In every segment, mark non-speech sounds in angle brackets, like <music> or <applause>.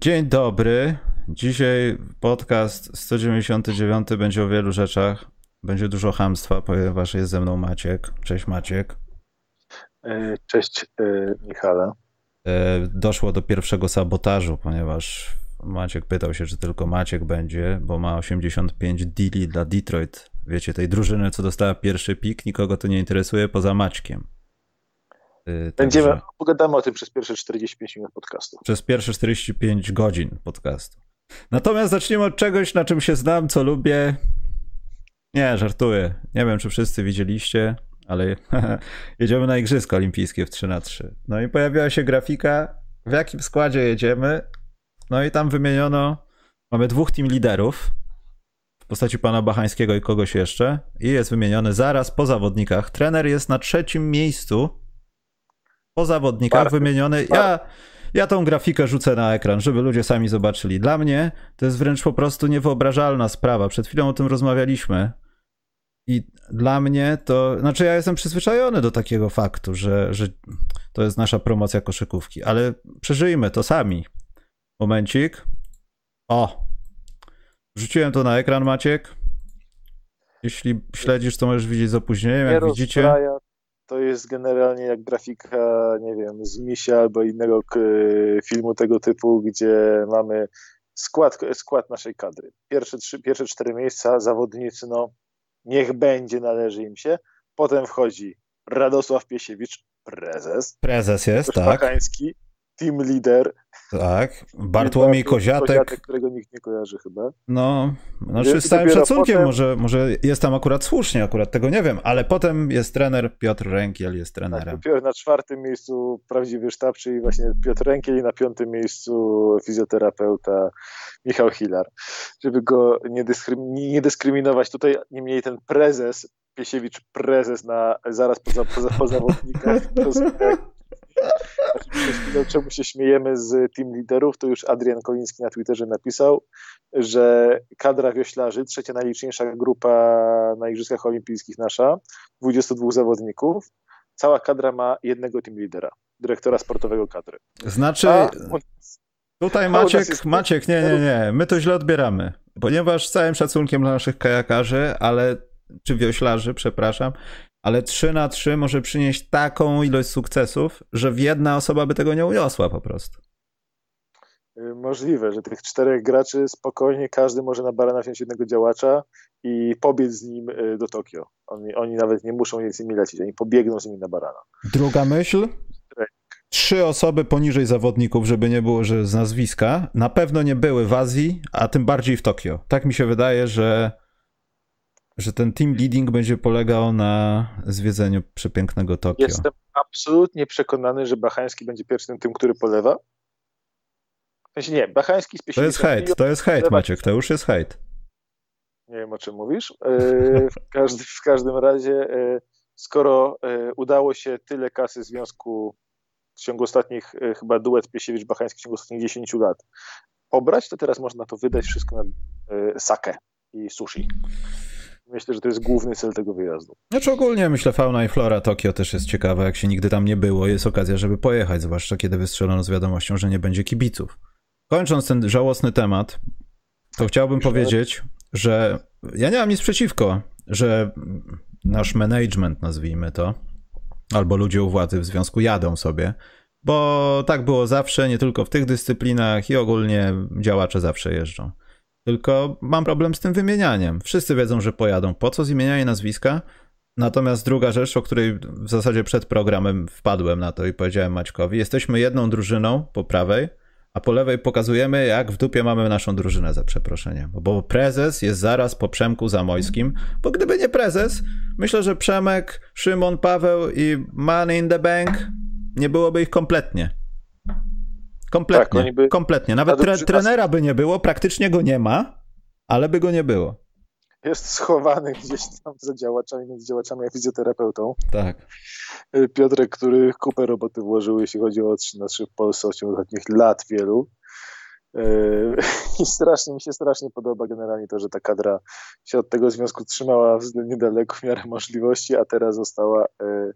Dzień dobry. Dzisiaj podcast 199 będzie o wielu rzeczach. Będzie dużo hamstwa, ponieważ jest ze mną Maciek. Cześć Maciek. E, cześć e, Michale. E, doszło do pierwszego sabotażu, ponieważ Maciek pytał się, czy tylko Maciek będzie, bo ma 85 deali dla Detroit. Wiecie, tej drużyny, co dostała pierwszy pik, nikogo to nie interesuje poza Maćkiem. Będziemy, Także pogadamy o tym przez pierwsze 45 minut podcastu. Przez pierwsze 45 godzin podcastu. Natomiast zaczniemy od czegoś, na czym się znam, co lubię. Nie, żartuję. Nie wiem, czy wszyscy widzieliście, ale <laughs> jedziemy na Igrzyska Olimpijskie w 3 na 3 No i pojawiła się grafika, w jakim składzie jedziemy. No i tam wymieniono, mamy dwóch team liderów w postaci pana Bachańskiego i kogoś jeszcze. I jest wymieniony zaraz po zawodnikach. Trener jest na trzecim miejscu po zawodnikach wymieniony. Ja, ja tą grafikę rzucę na ekran, żeby ludzie sami zobaczyli. Dla mnie to jest wręcz po prostu niewyobrażalna sprawa. Przed chwilą o tym rozmawialiśmy. I dla mnie to, znaczy ja jestem przyzwyczajony do takiego faktu, że, że to jest nasza promocja koszykówki, ale przeżyjmy to sami. Momencik. O! Wrzuciłem to na ekran, Maciek. Jeśli śledzisz, to możesz widzieć z opóźnieniem, jak widzicie to jest generalnie jak grafika, nie wiem, z Misia albo innego filmu tego typu, gdzie mamy skład, skład naszej kadry. Pierwsze, trzy, pierwsze cztery miejsca, zawodnicy, no niech będzie, należy im się. Potem wchodzi Radosław Piesiewicz, prezes. Prezes jest, tak. Pakański, team leader. Tak, Bartłomiej Koziatek. Koziatek, którego nikt nie kojarzy chyba. No, znaczy z całym szacunkiem, potem... może, może jest tam akurat słusznie, akurat tego nie wiem, ale potem jest trener, Piotr Rękiel jest trenerem. Tak, na czwartym miejscu prawdziwy sztab, czyli właśnie Piotr Rękiel i na piątym miejscu fizjoterapeuta Michał Hilar. Żeby go nie, dyskrym, nie dyskryminować, tutaj niemniej ten prezes Piesiewicz prezes na zaraz po zawodnikach. To, <laughs> znaczy, czemu się śmiejemy z team liderów, to już Adrian Koliński na Twitterze napisał, że kadra wioślarzy, trzecia najliczniejsza grupa na Igrzyskach Olimpijskich nasza, 22 zawodników, cała kadra ma jednego team lidera, dyrektora sportowego kadry. Znaczy, A, tutaj Maciek, Maciek, nie, nie, nie, my to źle odbieramy, ponieważ z całym szacunkiem dla naszych kajakarzy, ale czy wioślarzy, przepraszam, ale 3 na 3 może przynieść taką ilość sukcesów, że jedna osoba by tego nie uniosła po prostu. Y, możliwe, że tych czterech graczy spokojnie każdy może na barana wziąć jednego działacza i pobiec z nim y, do Tokio. Oni, oni nawet nie muszą z nimi lecieć, oni pobiegną z nimi na barana. Druga myśl. Trzy osoby poniżej zawodników, żeby nie było, że z nazwiska, na pewno nie były w Azji, a tym bardziej w Tokio. Tak mi się wydaje, że że ten team leading będzie polegał na zwiedzeniu przepięknego Tokio. Jestem absolutnie przekonany, że Bachański będzie pierwszym tym, który polewa. W sensie nie, Bachański z To jest hejt, to jest hejt, Maciek, to już jest hejt. Nie wiem, o czym mówisz. E, w, <laughs> każdy, w każdym razie, e, skoro e, udało się tyle kasy związku w ciągu ostatnich, chyba duet Piesiewicz-Bachański w ciągu ostatnich 10 lat pobrać, to teraz można to wydać wszystko na sakę i sushi. Myślę, że to jest główny cel tego wyjazdu. Znaczy ogólnie myślę fauna i flora Tokio też jest ciekawa, jak się nigdy tam nie było, jest okazja, żeby pojechać, zwłaszcza kiedy wystrzelono z wiadomością, że nie będzie kibiców. Kończąc ten żałosny temat, to chciałbym powiedzieć, że ja nie mam nic przeciwko, że nasz management, nazwijmy to, albo ludzie u władzy w związku jadą sobie, bo tak było zawsze, nie tylko w tych dyscyplinach i ogólnie działacze zawsze jeżdżą. Tylko mam problem z tym wymienianiem. Wszyscy wiedzą, że pojadą. Po co z imienia i nazwiska? Natomiast druga rzecz, o której w zasadzie przed programem wpadłem na to i powiedziałem Maćkowi, jesteśmy jedną drużyną po prawej, a po lewej pokazujemy, jak w dupie mamy naszą drużynę, za przeproszeniem. Bo prezes jest zaraz po Przemku Zamojskim, bo gdyby nie prezes, myślę, że Przemek, Szymon, Paweł i Money in the Bank nie byłoby ich kompletnie. Kompletnie, tak, by... kompletnie. Nawet tre, trenera by nie było, praktycznie go nie ma, ale by go nie było. Jest schowany gdzieś tam za działaczami, między działaczami a fizjoterapeutą. Tak. Y, Piotrek, który kupę roboty włożył, jeśli chodzi o 3 na 3 w Polsce ostatnich lat wielu. Y, <laughs> I strasznie mi się strasznie podoba generalnie to, że ta kadra się od tego związku trzymała względnie daleko w miarę możliwości, a teraz została y,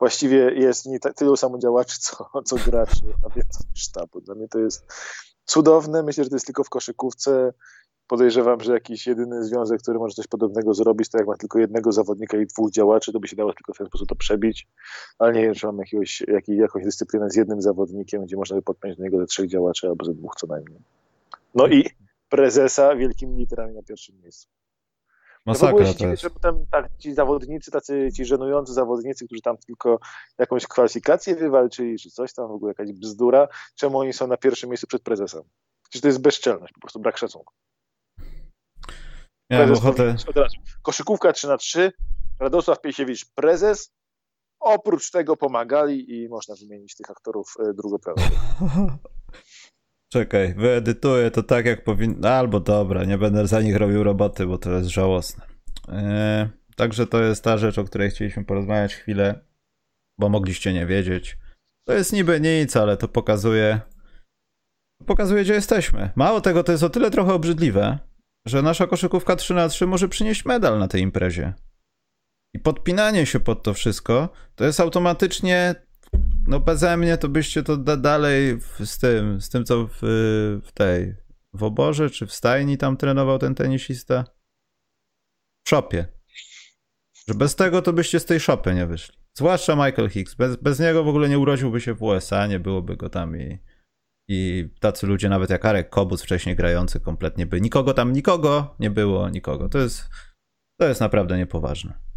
właściwie jest nie tylu samo działaczy, co, co graczy, a więc sztabu. Dla mnie to jest cudowne. Myślę, że to jest tylko w koszykówce. Podejrzewam, że jakiś jedyny związek, który może coś podobnego zrobić, to jak ma tylko jednego zawodnika i dwóch działaczy, to by się dało tylko w ten sposób to przebić. Ale nie wiem, czy mam jakiegoś, jakiej, jakąś dyscyplinę z jednym zawodnikiem, gdzie można by podpiąć do niego ze trzech działaczy albo ze dwóch co najmniej. No i prezesa wielkimi literami na pierwszym miejscu. Masakra ja to jest. Że tam, tak, ci zawodnicy, tacy ci żenujący zawodnicy, którzy tam tylko jakąś kwalifikację wywalczyli, czy coś tam, w ogóle jakaś bzdura, czemu oni są na pierwszym miejscu przed prezesem? Przecież to jest bezczelność, po prostu brak szacunku. Ja ochotę... Koszykówka 3 na 3 Radosław Piesiewicz prezes, oprócz tego pomagali i można wymienić tych aktorów e, drugoplanowych. <laughs> Czekaj, wyedytuję to tak jak powinno. Albo dobra, nie będę za nich robił roboty, bo to jest żałosne. Eee, także to jest ta rzecz, o której chcieliśmy porozmawiać chwilę, bo mogliście nie wiedzieć. To jest niby nic, ale to pokazuje. Pokazuje, gdzie jesteśmy. Mało tego, to jest o tyle trochę obrzydliwe, że nasza koszykówka 3 na 3 może przynieść medal na tej imprezie. I podpinanie się pod to wszystko to jest automatycznie no beze mnie to byście to da dalej w, z tym, z tym co w, w tej, w oborze czy w stajni tam trenował ten tenisista? W szopie. Że bez tego to byście z tej szopy nie wyszli. Zwłaszcza Michael Hicks. Bez, bez niego w ogóle nie urodziłby się w USA, nie byłoby go tam i, i tacy ludzie nawet jak Arek Kobus wcześniej grający kompletnie by. Nikogo tam, nikogo nie było, nikogo. To jest, to jest naprawdę niepoważne.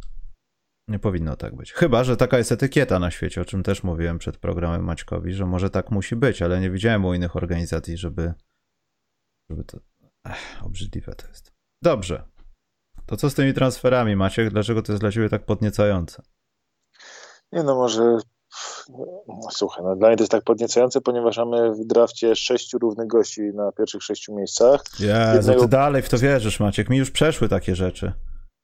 Nie powinno tak być. Chyba, że taka jest etykieta na świecie, o czym też mówiłem przed programem Maćkowi, że może tak musi być, ale nie widziałem u innych organizacji, żeby, żeby to. Ech, obrzydliwe to jest. Dobrze. To co z tymi transferami, Maciek? Dlaczego to jest dla ciebie tak podniecające? Nie no, może. No, słuchaj, no, dla mnie to jest tak podniecające, ponieważ mamy w drafcie sześciu równych gości na pierwszych sześciu miejscach. Ja, Jednego... ty dalej w to wierzysz, Maciek. Mi już przeszły takie rzeczy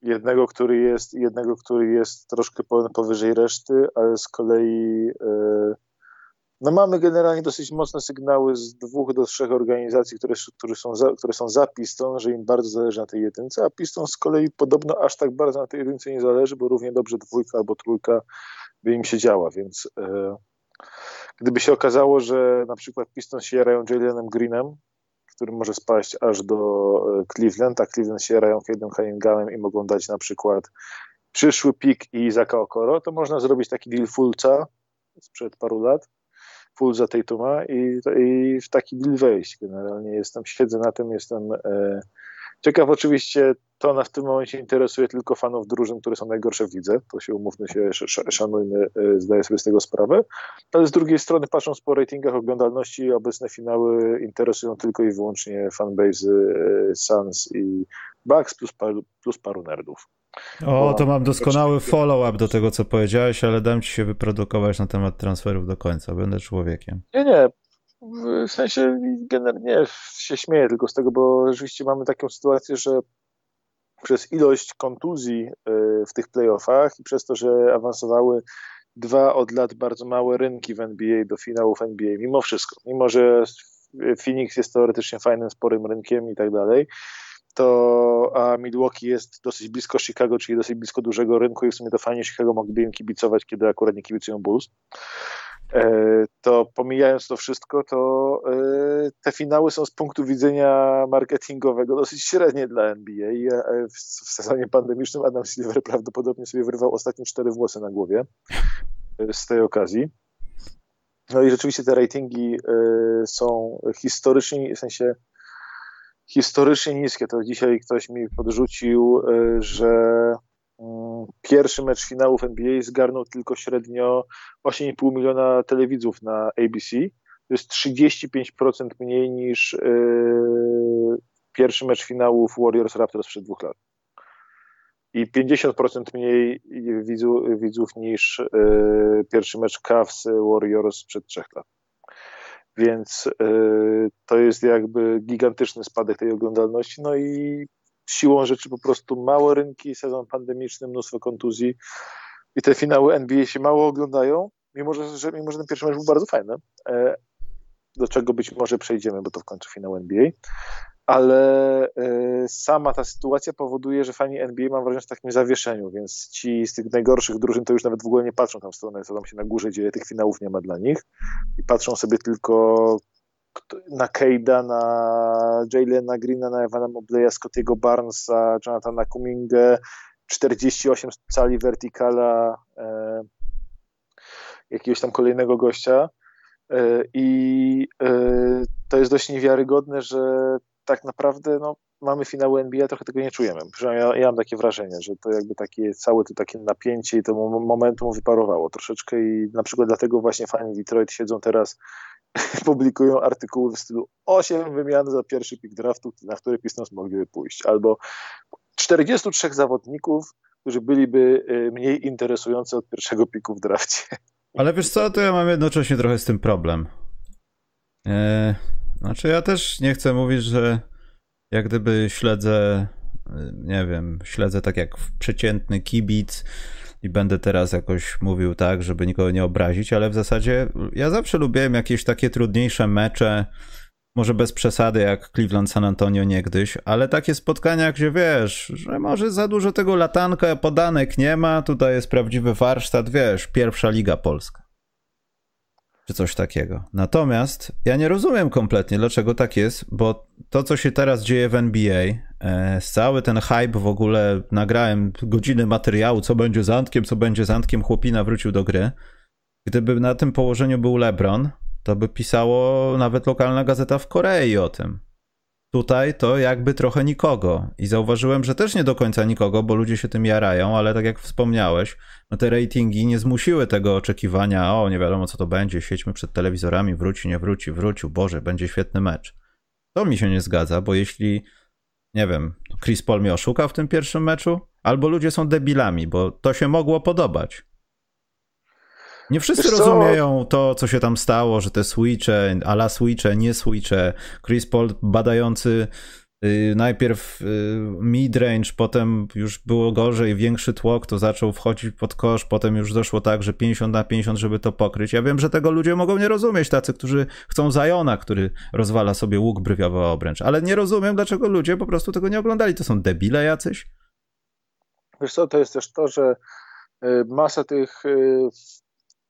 jednego, który jest, jednego, który jest troszkę powyżej reszty, ale z kolei e, no mamy generalnie dosyć mocne sygnały z dwóch do trzech organizacji, które, które, są, za, które są za Piston, że im bardzo zależy na tej jedynce, a Piston z kolei podobno aż tak bardzo na tej jedynce nie zależy, bo równie dobrze dwójka albo trójka by im się działa, więc e, gdyby się okazało, że na przykład Piston się jarają Jalenem Greenem, który może spaść aż do e, Cleveland, a Cleveland się jarają Cade'em Cunninghamem i mogą dać na przykład przyszły pik i Zaka Okoro, to można zrobić taki deal Fulca sprzed paru lat, Fulza Tatuma i, i w taki deal wejść. Generalnie jestem, siedzę na tym, jestem e, ciekaw oczywiście, to nas w tym momencie interesuje tylko fanów drużyn, które są najgorsze w lidze, to się umówmy się, szanujmy, e, zdaję sobie z tego sprawę, ale z drugiej strony patrząc po ratingach oglądalności, obecne finały interesują tylko i wyłącznie fanbase Suns i Bucks plus paru, plus paru nerdów. O, to mam doskonały follow-up do tego, co powiedziałeś, ale dam ci się wyprodukować na temat transferów do końca. Będę człowiekiem. Nie, nie. W sensie generalnie się śmieję tylko z tego, bo rzeczywiście mamy taką sytuację, że przez ilość kontuzji y, w tych playoffach i przez to, że awansowały dwa od lat bardzo małe rynki w NBA do finałów NBA, mimo wszystko, mimo że Phoenix jest teoretycznie fajnym, sporym rynkiem i tak dalej, to a Milwaukee jest dosyć blisko Chicago, czyli dosyć blisko dużego rynku i w sumie to fajnie Chicago mogliby im kibicować, kiedy akurat nie kibicują Bulls. E, to pomijając to wszystko, to e, te finały są z punktu widzenia marketingowego dosyć średnie dla NBA. E, w sezonie pandemicznym Adam Silver prawdopodobnie sobie wyrwał ostatnie cztery włosy na głowie z tej okazji. No i rzeczywiście te ratingi są historycznie, w sensie historycznie niskie. To dzisiaj ktoś mi podrzucił, że pierwszy mecz finałów NBA zgarnął tylko średnio 8,5 miliona telewidzów na ABC. To jest 35% mniej niż yy, pierwszy mecz finałów Warriors Raptors przed dwóch lat. I 50% mniej widzu, widzów niż yy, pierwszy mecz Cavs Warriors przed trzech lat. Więc yy, to jest jakby gigantyczny spadek tej oglądalności. No i siłą rzeczy po prostu małe rynki, sezon pandemiczny, mnóstwo kontuzji i te finały NBA się mało oglądają, mimo że, że, mimo, że ten pierwszy mecz był bardzo fajny, e, do czego być może przejdziemy, bo to w końcu finał NBA, ale e, sama ta sytuacja powoduje, że fani NBA mam wrażenie w takim zawieszeniu, więc ci z tych najgorszych drużyn to już nawet w ogóle nie patrzą tam w stronę, co tam się na górze dzieje, tych finałów nie ma dla nich i patrzą sobie tylko na Cade'a, na Jalena Greena, na Evana Mobleya, Scottiego Barnesa, Jonathana Cummingę, 48 cali verticala e, jakiegoś tam kolejnego gościa e, i e, to jest dość niewiarygodne, że tak naprawdę no, mamy finały NBA, trochę tego nie czujemy. Ja, ja mam takie wrażenie, że to jakby takie całe to takie napięcie i to momentum wyparowało troszeczkę i na przykład dlatego właśnie fani Detroit siedzą teraz <laughs> publikują artykuły w stylu 8 wymian za pierwszy pick draftu, na który Pistons mogliby pójść, albo 43 zawodników, którzy byliby y, mniej interesujący od pierwszego piku w drafcie. Ale wiesz co, to ja mam jednocześnie trochę z tym problem. Eee, znaczy ja też nie chcę mówić, że jak gdyby śledzę, y, nie wiem, śledzę tak jak przeciętny kibic i będę teraz jakoś mówił tak, żeby nikogo nie obrazić, ale w zasadzie ja zawsze lubiłem jakieś takie trudniejsze mecze, może bez przesady jak Cleveland San Antonio niegdyś, ale takie spotkania, gdzie wiesz, że może za dużo tego latanka, podanek nie ma, tutaj jest prawdziwy warsztat, wiesz, pierwsza liga polska. Czy coś takiego. Natomiast ja nie rozumiem kompletnie, dlaczego tak jest, bo to, co się teraz dzieje w NBA, e, cały ten hype w ogóle, nagrałem godziny materiału, co będzie z Antkiem, co będzie z Antkiem, chłopina wrócił do gry. Gdyby na tym położeniu był LeBron, to by pisało nawet lokalna gazeta w Korei o tym. Tutaj to jakby trochę nikogo. I zauważyłem, że też nie do końca nikogo, bo ludzie się tym jarają, ale tak jak wspomniałeś, no te ratingi nie zmusiły tego oczekiwania, o nie wiadomo co to będzie, siedźmy przed telewizorami, wróci, nie wróci, wrócił, Boże, będzie świetny mecz. To mi się nie zgadza, bo jeśli, nie wiem, Chris Paul mnie oszukał w tym pierwszym meczu, albo ludzie są debilami, bo to się mogło podobać. Nie wszyscy rozumieją to, co się tam stało, że te switche, ala switche, nie switche, Chris Paul badający y, najpierw y, midrange, potem już było gorzej, większy tłok, to zaczął wchodzić pod kosz, potem już doszło tak, że 50 na 50, żeby to pokryć. Ja wiem, że tego ludzie mogą nie rozumieć, tacy, którzy chcą Zajona, który rozwala sobie łuk brwiowy obręcz, ale nie rozumiem, dlaczego ludzie po prostu tego nie oglądali. To są debile jacyś? Wiesz co, to jest też to, że y, masa tych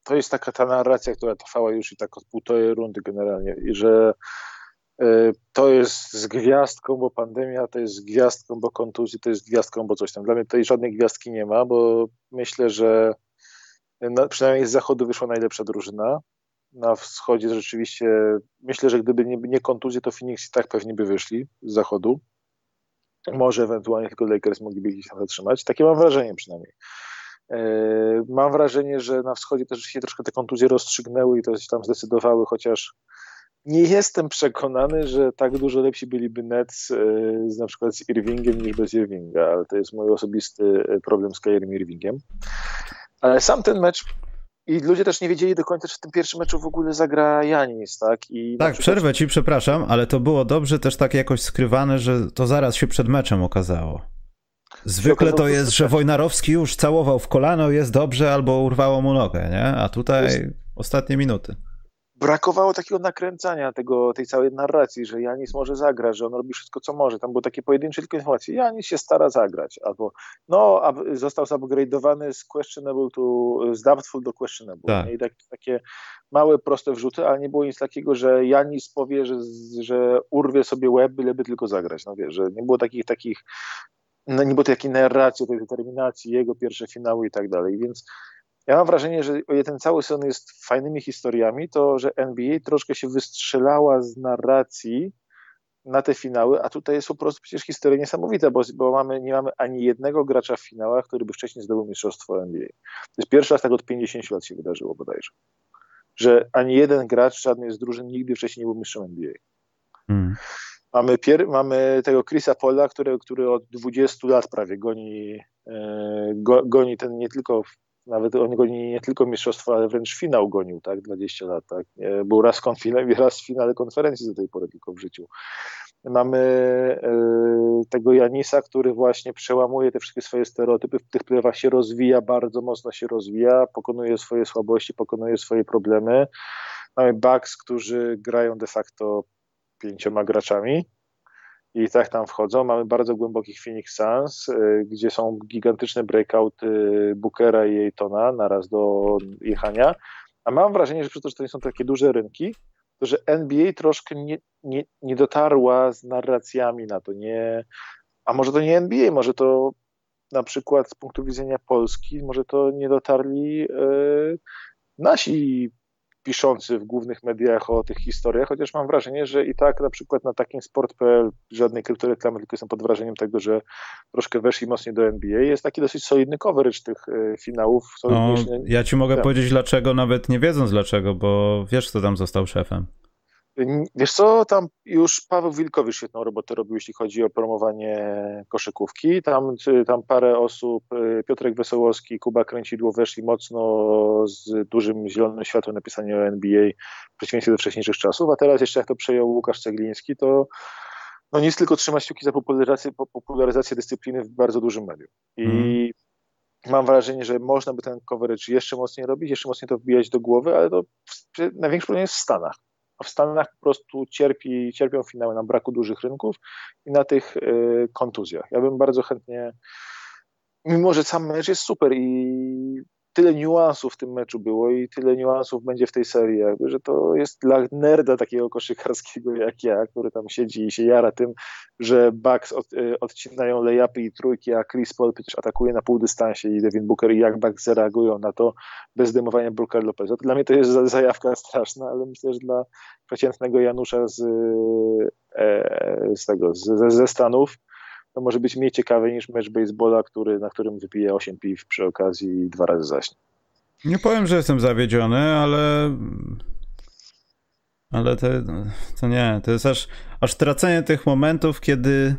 to jest taka ta narracja, która trwała już i tak od półtorej rundy generalnie i że y, to jest z gwiazdką, bo pandemia, to jest z gwiazdką, bo kontuzji, to jest z gwiazdką, bo coś tam. Dla mnie tutaj żadnej gwiazdki nie ma, bo myślę, że na, przynajmniej z zachodu wyszła najlepsza drużyna. Na wschodzie rzeczywiście, myślę, że gdyby nie, nie kontuzje, to Phoenix i tak pewnie by wyszli z zachodu. Może ewentualnie tylko Lakers mogliby ich tam zatrzymać. Takie mam wrażenie przynajmniej. E, mam wrażenie, że na wschodzie też się troszkę te kontuzje rozstrzygnęły i to się tam zdecydowały, chociaż nie jestem przekonany, że tak dużo lepsi byliby Nets e, z, na przykład z Irvingiem niż bez Irvinga, ale to jest mój osobisty e, problem z Kyriem Irvingiem. Ale sam ten mecz i ludzie też nie wiedzieli do końca, czy w tym pierwszym meczu w ogóle zagra Janis, tak? I tak, przykład... przerwę ci, przepraszam, ale to było dobrze też tak jakoś skrywane, że to zaraz się przed meczem okazało. Zwykle to jest, że Wojnarowski już całował w kolano, jest dobrze, albo urwało mu nogę, nie? A tutaj ostatnie minuty. Brakowało takiego nakręcania tego, tej całej narracji, że Janis może zagrać, że on robi wszystko, co może. Tam były takie pojedyncze tylko informacje. Janis się stara zagrać, albo no, został zupgrade'owany z questionable to, z doubtful do questionable. Tak. I tak, takie małe, proste wrzuty, ale nie było nic takiego, że Janis powie, że, że urwie sobie łeb, byleby tylko zagrać. No wiesz, że nie było takich, takich no, nie było takiej narracji, tej determinacji, jego pierwsze finały i tak dalej, więc ja mam wrażenie, że o ten cały sezon jest fajnymi historiami, to że NBA troszkę się wystrzelała z narracji na te finały, a tutaj jest po prostu przecież historia niesamowita, bo, bo mamy, nie mamy ani jednego gracza w finałach, który by wcześniej zdobył mistrzostwo NBA. To jest pierwszy raz tak od 50 lat się wydarzyło bodajże. Że ani jeden gracz żadnej z drużyn nigdy wcześniej nie był mistrzem NBA. Hmm. Mamy, pier, mamy tego Chrisa Pola, który, który od 20 lat prawie goni, e, go, goni ten nie tylko, nawet on goni nie tylko mistrzostwo, ale wręcz finał gonił, tak, 20 lat, tak. E, był raz finale, <laughs> raz w finale konferencji do tej pory tylko w życiu. Mamy e, tego Janisa, który właśnie przełamuje te wszystkie swoje stereotypy, w tych plewach się rozwija, bardzo mocno się rozwija, pokonuje swoje słabości, pokonuje swoje problemy. Mamy Bucks, którzy grają de facto pięcioma graczami i tak tam wchodzą. Mamy bardzo głębokich Phoenix Suns, y, gdzie są gigantyczne breakouty Bookera i na naraz do jechania. A mam wrażenie, że przez to, że to nie są takie duże rynki, to że NBA troszkę nie, nie, nie dotarła z narracjami na to, nie, a może to nie NBA, może to na przykład z punktu widzenia Polski, może to nie dotarli e, nasi piszący w głównych mediach o tych historiach, chociaż mam wrażenie, że i tak na przykład na takim sport.pl żadnej kryptoreklamy, tylko jestem pod wrażeniem tego, że troszkę weszli mocniej do NBA. Jest taki dosyć solidny coverage tych e, finałów. No, ja ci mogę powiedzieć dlaczego, nawet nie wiedząc dlaczego, bo wiesz, kto tam został szefem. Wiesz co, tam już Paweł Wilkowicz świetną robotę robił, jeśli chodzi o promowanie koszykówki. Tam, tam parę osób, y, Piotrek Wesołowski, Kuba Kręcidło weszli mocno z dużym zielonym światłem na pisanie o NBA w przeciwieństwie do wcześniejszych czasów, a teraz jeszcze jak to przejął Łukasz Cegliński, to no nic tylko trzymać kciuki za popularyzację, popularyzację dyscypliny w bardzo dużym medium. I mm. mam wrażenie, że można by ten coverage jeszcze mocniej robić, jeszcze mocniej to wbijać do głowy, ale to największy problem jest w Stanach a w Stanach po prostu cierpi, cierpią finały na braku dużych rynków i na tych y, kontuzjach. Ja bym bardzo chętnie, mimo że sam mecz jest super i tyle niuansów w tym meczu było i tyle niuansów będzie w tej serii, jakby, że to jest dla nerda takiego koszykarskiego jak ja, który tam siedzi i się jara tym, że Bucks od, y, odcinają layupy i trójki, a Chris Paul przecież atakuje na półdystansie i Devin Booker i jak Bucks zareagują na to bez demowania Brooker Lopeza. Dla mnie to jest zajawka straszna, ale myślę, że dla przeciętnego Janusza z, e, z tego, z, ze Stanów to może być mniej ciekawe niż mecz baseballa, który, na którym wypije 8 piw przy okazji i dwa razy zaśnie. Nie powiem, że jestem zawiedziony, ale ale to, to nie, to jest aż, aż tracenie tych momentów, kiedy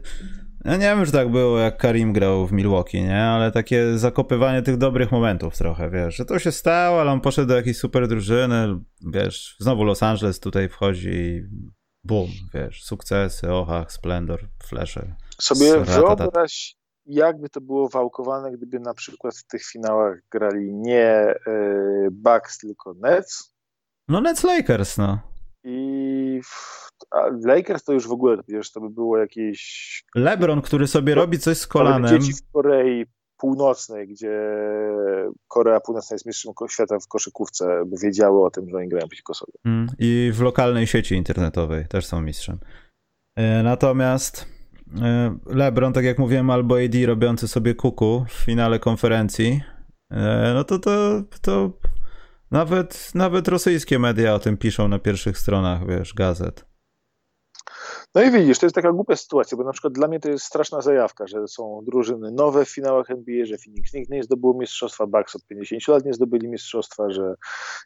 ja nie wiem, że tak było, jak Karim grał w Milwaukee, nie? Ale takie zakopywanie tych dobrych momentów trochę, wiesz, że to się stało, ale on poszedł do jakiejś super drużyny, wiesz, znowu Los Angeles tutaj wchodzi i bum, wiesz, sukcesy, ochach, splendor, flesze sobie wyobraź, jakby to było wałkowane, gdyby na przykład w tych finałach grali nie y, Bucks, tylko Nets. No Nets Lakers, no. I Lakers to już w ogóle, wiesz, to by było jakieś... LeBron, który sobie robi coś z kolanem. Dzieci w Korei Północnej, gdzie Korea Północna jest mistrzem świata w koszykówce, by wiedziały o tym, że oni grają przeciwko sobie. Mm, I w lokalnej sieci internetowej też są mistrzem. E, natomiast E, LeBron, tak jak mówiłem, albo AD robiący sobie kuku w finale konferencji, e, no to to, to nawet, nawet rosyjskie media o tym piszą na pierwszych stronach, wiesz, gazet. No i widzisz, to jest taka głupia sytuacja, bo na przykład dla mnie to jest straszna zajawka, że są drużyny nowe w finałach NBA, że Phoenix nigdy nie zdobył mistrzostwa, Bucks od 50 lat nie zdobyli mistrzostwa, że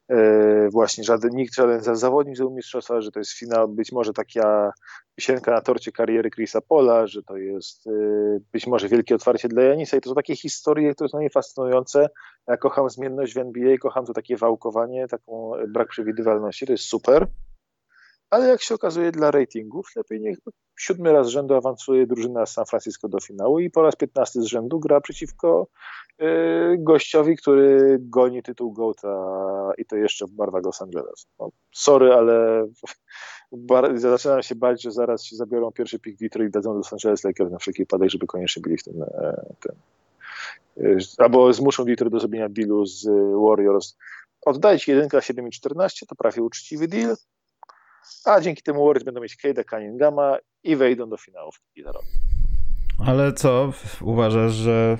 e, właśnie żaden, nikt, żaden zawodnik zdobył mistrzostwa, że to jest finał, być może taka pisienka na torcie kariery Chrisa Pola, że to jest e, być może wielkie otwarcie dla Janisa i to są takie historie, które są mnie fascynujące. Ja kocham zmienność w NBA, kocham to takie wałkowanie, taką brak przewidywalności, to jest super ale jak się okazuje dla ratingów, lepiej niech siódmy raz z rzędu awansuje drużyna z San Francisco do finału i po raz piętnasty z rzędu gra przeciwko y, gościowi, który goni tytuł GOATA i to jeszcze w barwach Los Angeles. No, sorry, ale <laughs> bar, zaczynam się bać, że zaraz się zabiorą pierwszy pik Vitro i dadzą Los Angeles Lakers na wszelki wypadek, żeby koniecznie byli w tym, e, tym. E, albo zmuszą Vitro do zrobienia dealu z Warriors. Oddajcie 1 7 i 14, to prawie uczciwy deal a dzięki temu Warriors będą mieć Cade'a Cunninghama i wejdą do finałów Ale co, uważasz, że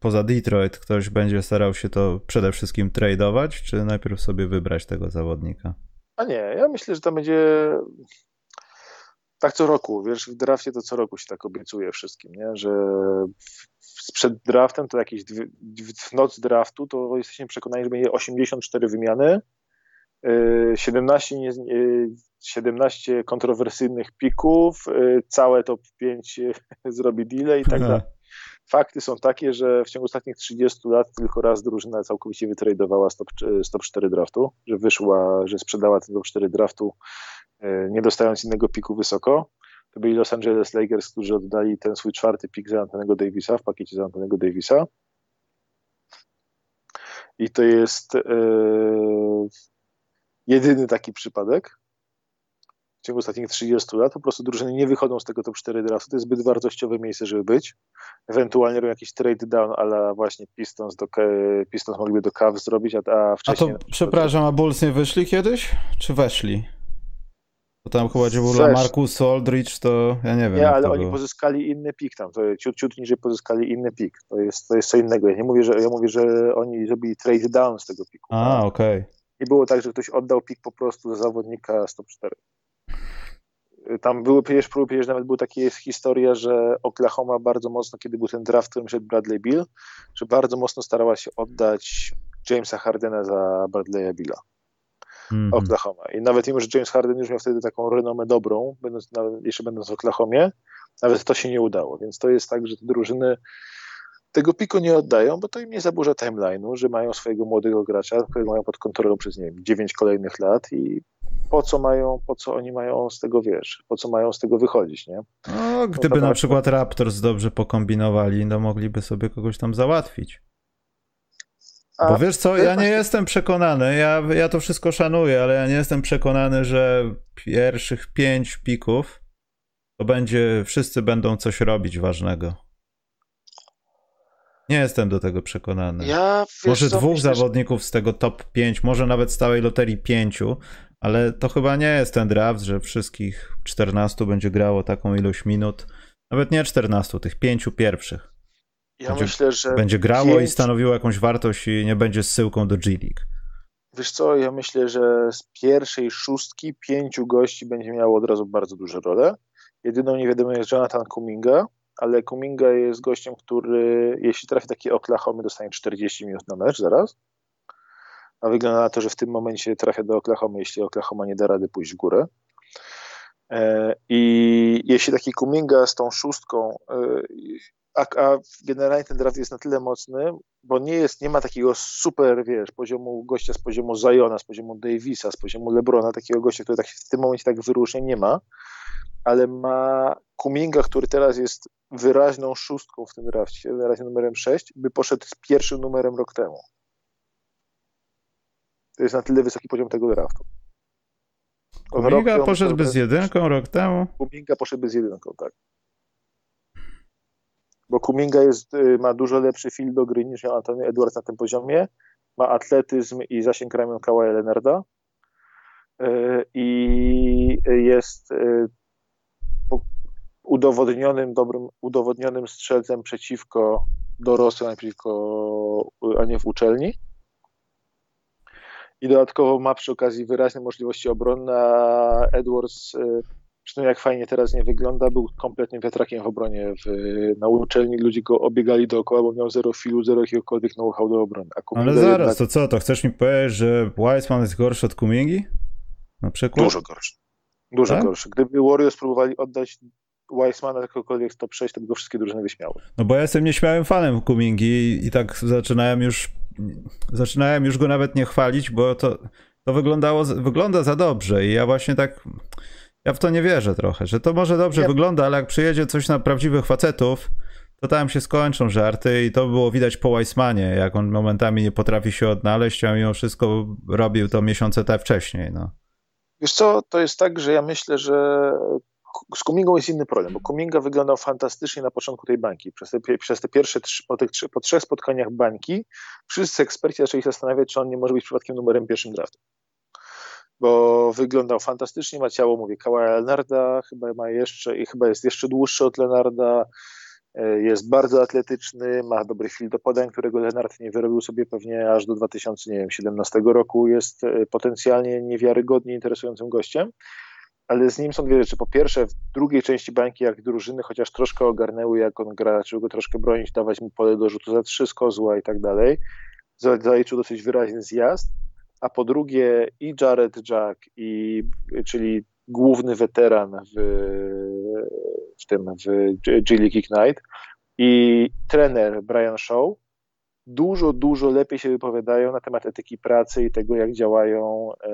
poza Detroit ktoś będzie starał się to przede wszystkim tradeować, czy najpierw sobie wybrać tego zawodnika? A nie, ja myślę, że to będzie tak co roku, wiesz, w drafcie to co roku się tak obiecuje wszystkim, nie? że przed draftem to jakieś dwie, w noc draftu to jesteśmy przekonani, że będzie 84 wymiany, 17, 17 kontrowersyjnych pików, y, całe top 5 <laughs> zrobi deal i tak dalej. Fakty są takie, że w ciągu ostatnich 30 lat tylko raz drużyna całkowicie wytradowała stop, stop 4 draftu, że wyszła, że sprzedała ten top 4 draftu, y, nie dostając innego piku wysoko. To byli Los Angeles Lakers, którzy oddali ten swój czwarty pik za Antonego Davisa w pakiecie za Antonego Davisa. I to jest jedyny taki przypadek w ciągu ostatnich 30 lat. Po prostu drużyny nie wychodzą z tego top 4 draftu. To jest zbyt wartościowe miejsce, żeby być. Ewentualnie robią jakiś trade down, ale właśnie Pistons, do, Pistons mogliby do Cavs zrobić, a, a wcześniej... A to, przepraszam, a Bulls nie wyszli kiedyś? Czy weszli? tam chyba gdzie był Marcus Aldridge, to ja nie wiem. Nie, ale oni pozyskali inny pik tam, to ciut, ciut niżej pozyskali inny pik. To jest, to jest co innego. Ja nie mówię, że ja mówię, że oni zrobili trade down z tego piku. A, okej. Okay. Nie było tak, że ktoś oddał pik po prostu za zawodnika 104. Tam były przecież próby, przecież nawet była taka historia, że Oklahoma bardzo mocno, kiedy był ten draft, którym szedł Bradley Bill, że bardzo mocno starała się oddać Jamesa Hardena za Bradley'a Billa. Mm -hmm. Oklahoma. I nawet mimo, że James Harden już miał wtedy taką renomę dobrą, będąc, jeszcze będąc w Oklahomie, nawet to się nie udało. Więc to jest tak, że te drużyny tego piku nie oddają, bo to im nie zaburza timeline'u, że mają swojego młodego gracza, którego mają pod kontrolą przez, nie wiem, 9 kolejnych lat i po co mają, po co oni mają z tego, wiesz, po co mają z tego wychodzić, nie? No, gdyby no na przykład Raptors dobrze pokombinowali, no mogliby sobie kogoś tam załatwić. A Bo wiesz co, ja nie jestem przekonany, ja, ja to wszystko szanuję, ale ja nie jestem przekonany, że pierwszych pięć pików to będzie, wszyscy będą coś robić ważnego. Nie jestem do tego przekonany. Ja, może co, dwóch myślę, zawodników z tego top 5, może nawet z całej loterii pięciu, ale to chyba nie jest ten draft, że wszystkich 14 będzie grało taką ilość minut. Nawet nie 14, tych pięciu pierwszych. Ja będzie, myślę, że. Będzie grało pięć... i stanowiło jakąś wartość i nie będzie zsyłką do G League. Wiesz co, ja myślę, że z pierwszej szóstki pięciu gości będzie miało od razu bardzo duże rolę. Jedyną niewiadomą jest Jonathan Kuminga, ale Kuminga jest gościem, który jeśli trafi taki Oklahoma, dostanie 40 minut na mecz zaraz. A wygląda na to, że w tym momencie trafia do Oklahoma, jeśli Oklahoma nie da rady pójść w górę. E, I jeśli taki Kuminga z tą szóstką, e, a, a generalnie ten draft jest na tyle mocny, bo nie jest, nie ma takiego super, wiesz, poziomu gościa z poziomu Zajona, z poziomu Davisa, z poziomu Lebrona, takiego gościa, który tak, w tym momencie tak wyróżnia, nie ma, ale ma Kuminga, który teraz jest wyraźną szóstką w tym drafcie, wyraźnym numerem 6, by poszedł z pierwszym numerem rok temu. To jest na tyle wysoki poziom tego draftu. Kuminga poszedł bez jedynką rok temu? Kuminga poszedł bez jedynką, tak. Bo Kuminga jest, y, ma dużo lepszy feel do gry niż miał Anthony Edwards na tym poziomie. Ma atletyzm i zasięg ramion Kawaja Leonarda. Y, I jest y, udowodnionym, dobrym, udowodnionym strzelcem przeciwko dorosłym, a nie, przeciwko, a nie w uczelni. I dodatkowo ma przy okazji wyraźne możliwości obronne, a Edwards, zresztą jak fajnie teraz nie wygląda, był kompletnie wiatrakiem w obronie w, na uczelni. Ludzie go obiegali dookoła, bo miał zero filu, zero jakiegokolwiek know-how do obrony. Ale zaraz, jednak... to co, to chcesz mi powiedzieć, że Wiseman jest gorszy od Kumingi? Na przykład? Dużo gorszy. Dużo tak? gorszy. Gdyby Warriors próbowali oddać Weissmana jakiegokolwiek top 6, to by go wszystkie drużyny wyśmiały. No bo ja jestem nieśmiałym fanem Kumingi i tak zaczynałem już zaczynałem już go nawet nie chwalić, bo to, to wyglądało, wygląda za dobrze i ja właśnie tak ja w to nie wierzę trochę, że to może dobrze nie. wygląda, ale jak przyjedzie coś na prawdziwych facetów, to tam się skończą żarty i to było widać po Weissmanie, jak on momentami nie potrafi się odnaleźć, a mimo wszystko robił to miesiące te wcześniej. No. Wiesz co, to jest tak, że ja myślę, że z Kumingą jest inny problem, bo Kuminga wyglądał fantastycznie na początku tej bańki. Przez te, przez te pierwsze, trzy, po, tych, po trzech spotkaniach bańki, wszyscy eksperci zaczęli się zastanawiać, czy on nie może być przypadkiem numerem pierwszym draftu. Bo wyglądał fantastycznie, ma ciało, mówię, Kawaja Leonarda, chyba ma jeszcze, i chyba jest jeszcze dłuższy od Leonarda, e, jest bardzo atletyczny, ma dobry fil do podań, którego Leonard nie wyrobił sobie pewnie aż do 2017 roku, jest e, potencjalnie niewiarygodnie interesującym gościem ale z nim są dwie rzeczy. Po pierwsze, w drugiej części bańki, jak drużyny chociaż troszkę ogarnęły, jak on gra, zaczęły go troszkę bronić, dawać mu pole do rzutu za trzy z kozła i tak dalej, zaliczył dosyć wyraźny zjazd, a po drugie i Jared Jack, i, czyli główny weteran w, w tym, w G League Ignite i trener Brian Shaw dużo, dużo lepiej się wypowiadają na temat etyki pracy i tego, jak działają e,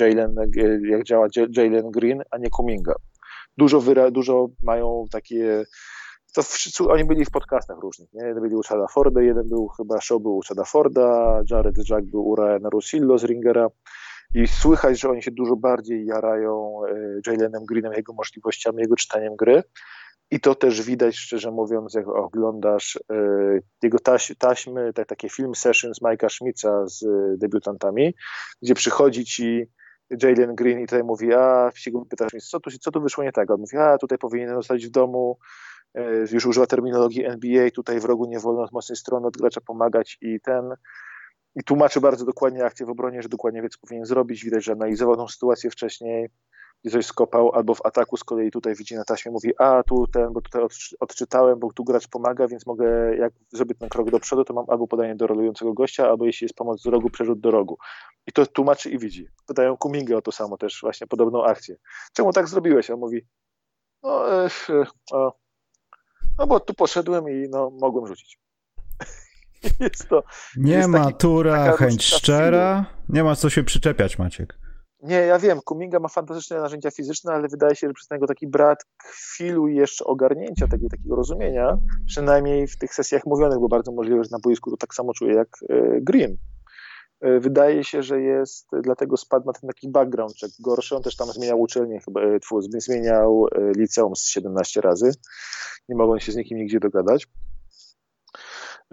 Jalen, e, jak działa Jalen Green, a nie Kuminga. Dużo, wyra, dużo mają takie to wszyscy, oni byli w podcastach różnych, nie? Jeden byli u Chada Forda, jeden był chyba show był u Chada Forda, Jared Jack był u Ryana Rosillo z Ringera i słychać, że oni się dużo bardziej jarają e, Jalenem Greenem, jego możliwościami, jego czytaniem gry i to też widać, szczerze mówiąc, jak oglądasz y, jego taś, taśmy, tak, takie film sessions Majka Schmitza z debiutantami, gdzie przychodzi ci Jalen Green i tutaj mówi, a się go pytasz co tu, co tu wyszło nie tak? On mówi, a tutaj powinienem zostać w domu, e, już używa terminologii NBA, tutaj w rogu nie wolno od mocnej strony od gracza pomagać i ten i tłumaczy bardzo dokładnie akcję w obronie, że dokładnie wie, co powinien zrobić. Widać, że analizował tą sytuację wcześniej i coś skopał, albo w ataku z kolei tutaj widzi na taśmie, mówi, a tu ten, bo tutaj odczytałem, bo tu gracz pomaga, więc mogę, jak zrobię ten krok do przodu, to mam albo podanie do rolującego gościa, albo jeśli jest pomoc z rogu, przerzut do rogu. I to tłumaczy i widzi. Pytają Kumingę o to samo też, właśnie podobną akcję. Czemu tak zrobiłeś? On mówi, no, e, e, no bo tu poszedłem i no, mogłem rzucić. <laughs> to, nie ma taki, tura, chęć szczera, nie ma co się przyczepiać, Maciek. Nie, ja wiem, Kuminga ma fantastyczne narzędzia fizyczne, ale wydaje się, że przez tego taki brak chwilu jeszcze ogarnięcia tego, takiego rozumienia, przynajmniej w tych sesjach mówionych, bo bardzo możliwe, że na boisku to tak samo czuje jak e, Green. E, wydaje się, że jest, dlatego spadł na ten taki background check gorszy. On też tam zmieniał uczelnię, chyba e, zmieniał liceum z 17 razy. Nie mogą się z nikim nigdzie dogadać.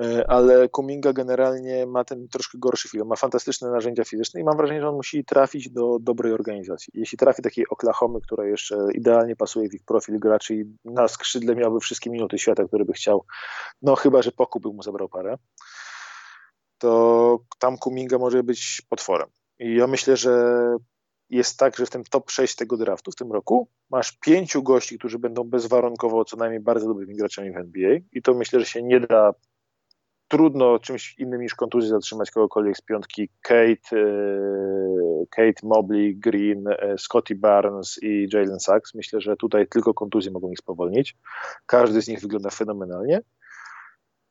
E, ale Kuminga generalnie ma ten troszkę gorszy film, ma fantastyczne narzędzia fizyczne i mam wrażenie, że on musi trafić do dobrej organizacji. Jeśli trafi takiej Oklahomy, która jeszcze idealnie pasuje w ich profil graczy i na skrzydle miałby wszystkie minuty świata, które by chciał, no chyba, że Poku by mu zabrał parę, to tam Kuminga może być potworem. I ja myślę, że jest tak, że w tym top 6 tego draftu w tym roku masz pięciu gości, którzy będą bezwarunkowo co najmniej bardzo dobrymi graczami w NBA i to myślę, że się nie da trudno czymś innym niż kontuzji zatrzymać kogokolwiek z piątki. Kate, e, Kate Mobley, Green, e, Scotty Barnes i Jalen Sachs. Myślę, że tutaj tylko kontuzje mogą ich spowolnić. Każdy z nich wygląda fenomenalnie.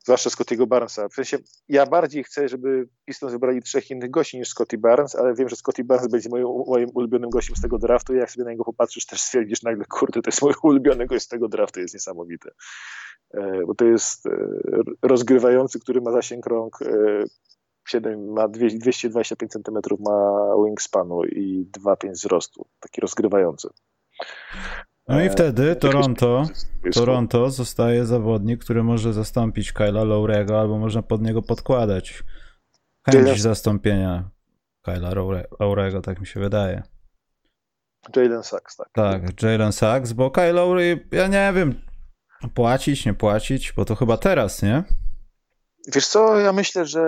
Zwłaszcza Scottiego Barnesa. W sensie, ja bardziej chcę, żeby Pistons wybrali trzech innych gości niż Scotty Barnes, ale wiem, że Scotty Barnes będzie moim, moim ulubionym gościem z tego draftu i jak sobie na niego popatrzysz, też stwierdzisz nagle, kurde, to jest mój ulubiony gość z tego draftu, jest niesamowite. E, bo to jest e, rozgrywający, który ma zasięg rąk 7, e, ma 225 cm ma wingspanu i 2,5 wzrostu. Taki rozgrywający. No i wtedy Toronto, Toronto zostaje zawodnik, który może zastąpić Kyla Lowrego, albo można pod niego podkładać chęć zastąpienia Kyla Lowrego, tak mi się wydaje. Jalen Sachs, tak. Tak, Jalen Sachs, bo Kyle Lowry, ja nie wiem, Płacić, nie płacić, bo to chyba teraz, nie? Wiesz co, ja myślę, że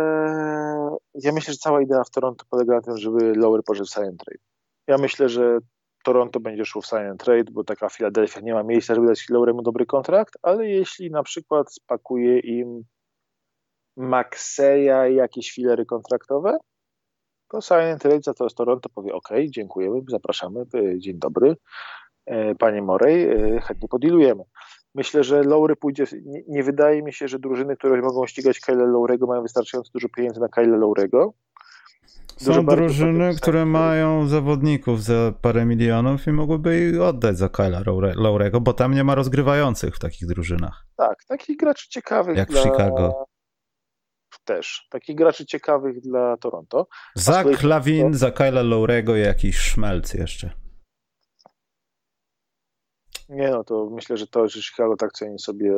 ja myślę, że cała idea w Toronto polega na tym, żeby Lower poszedł w trade. Ja myślę, że Toronto będzie szło w sign trade, bo taka Philadelphia nie ma miejsca, żeby dać Loweremu dobry kontrakt, ale jeśli na przykład spakuje im Maxeya i jakieś filery kontraktowe, to sign trade za to z Toronto powie ok, dziękujemy, zapraszamy, e, dzień dobry, e, panie Morey, e, chętnie podilujemy. Myślę, że Lowry pójdzie. Nie, nie, wydaje mi się, że drużyny, które mogą ścigać Kyle Lowrego, mają wystarczająco dużo pieniędzy na Kyle Lowrego. Są drużyny, które mają zawodników za parę milionów i mogłyby ich oddać za Kyla Lowrego, bo tam nie ma rozgrywających w takich drużynach. Tak, takich graczy ciekawych. Jak dla... w Chicago. Też. Takich graczy ciekawych dla Toronto. Za Klawin, za Kyla Lowrego i jakiś szmelc jeszcze. Nie no, to myślę, że to, że Chicago tak ceni sobie,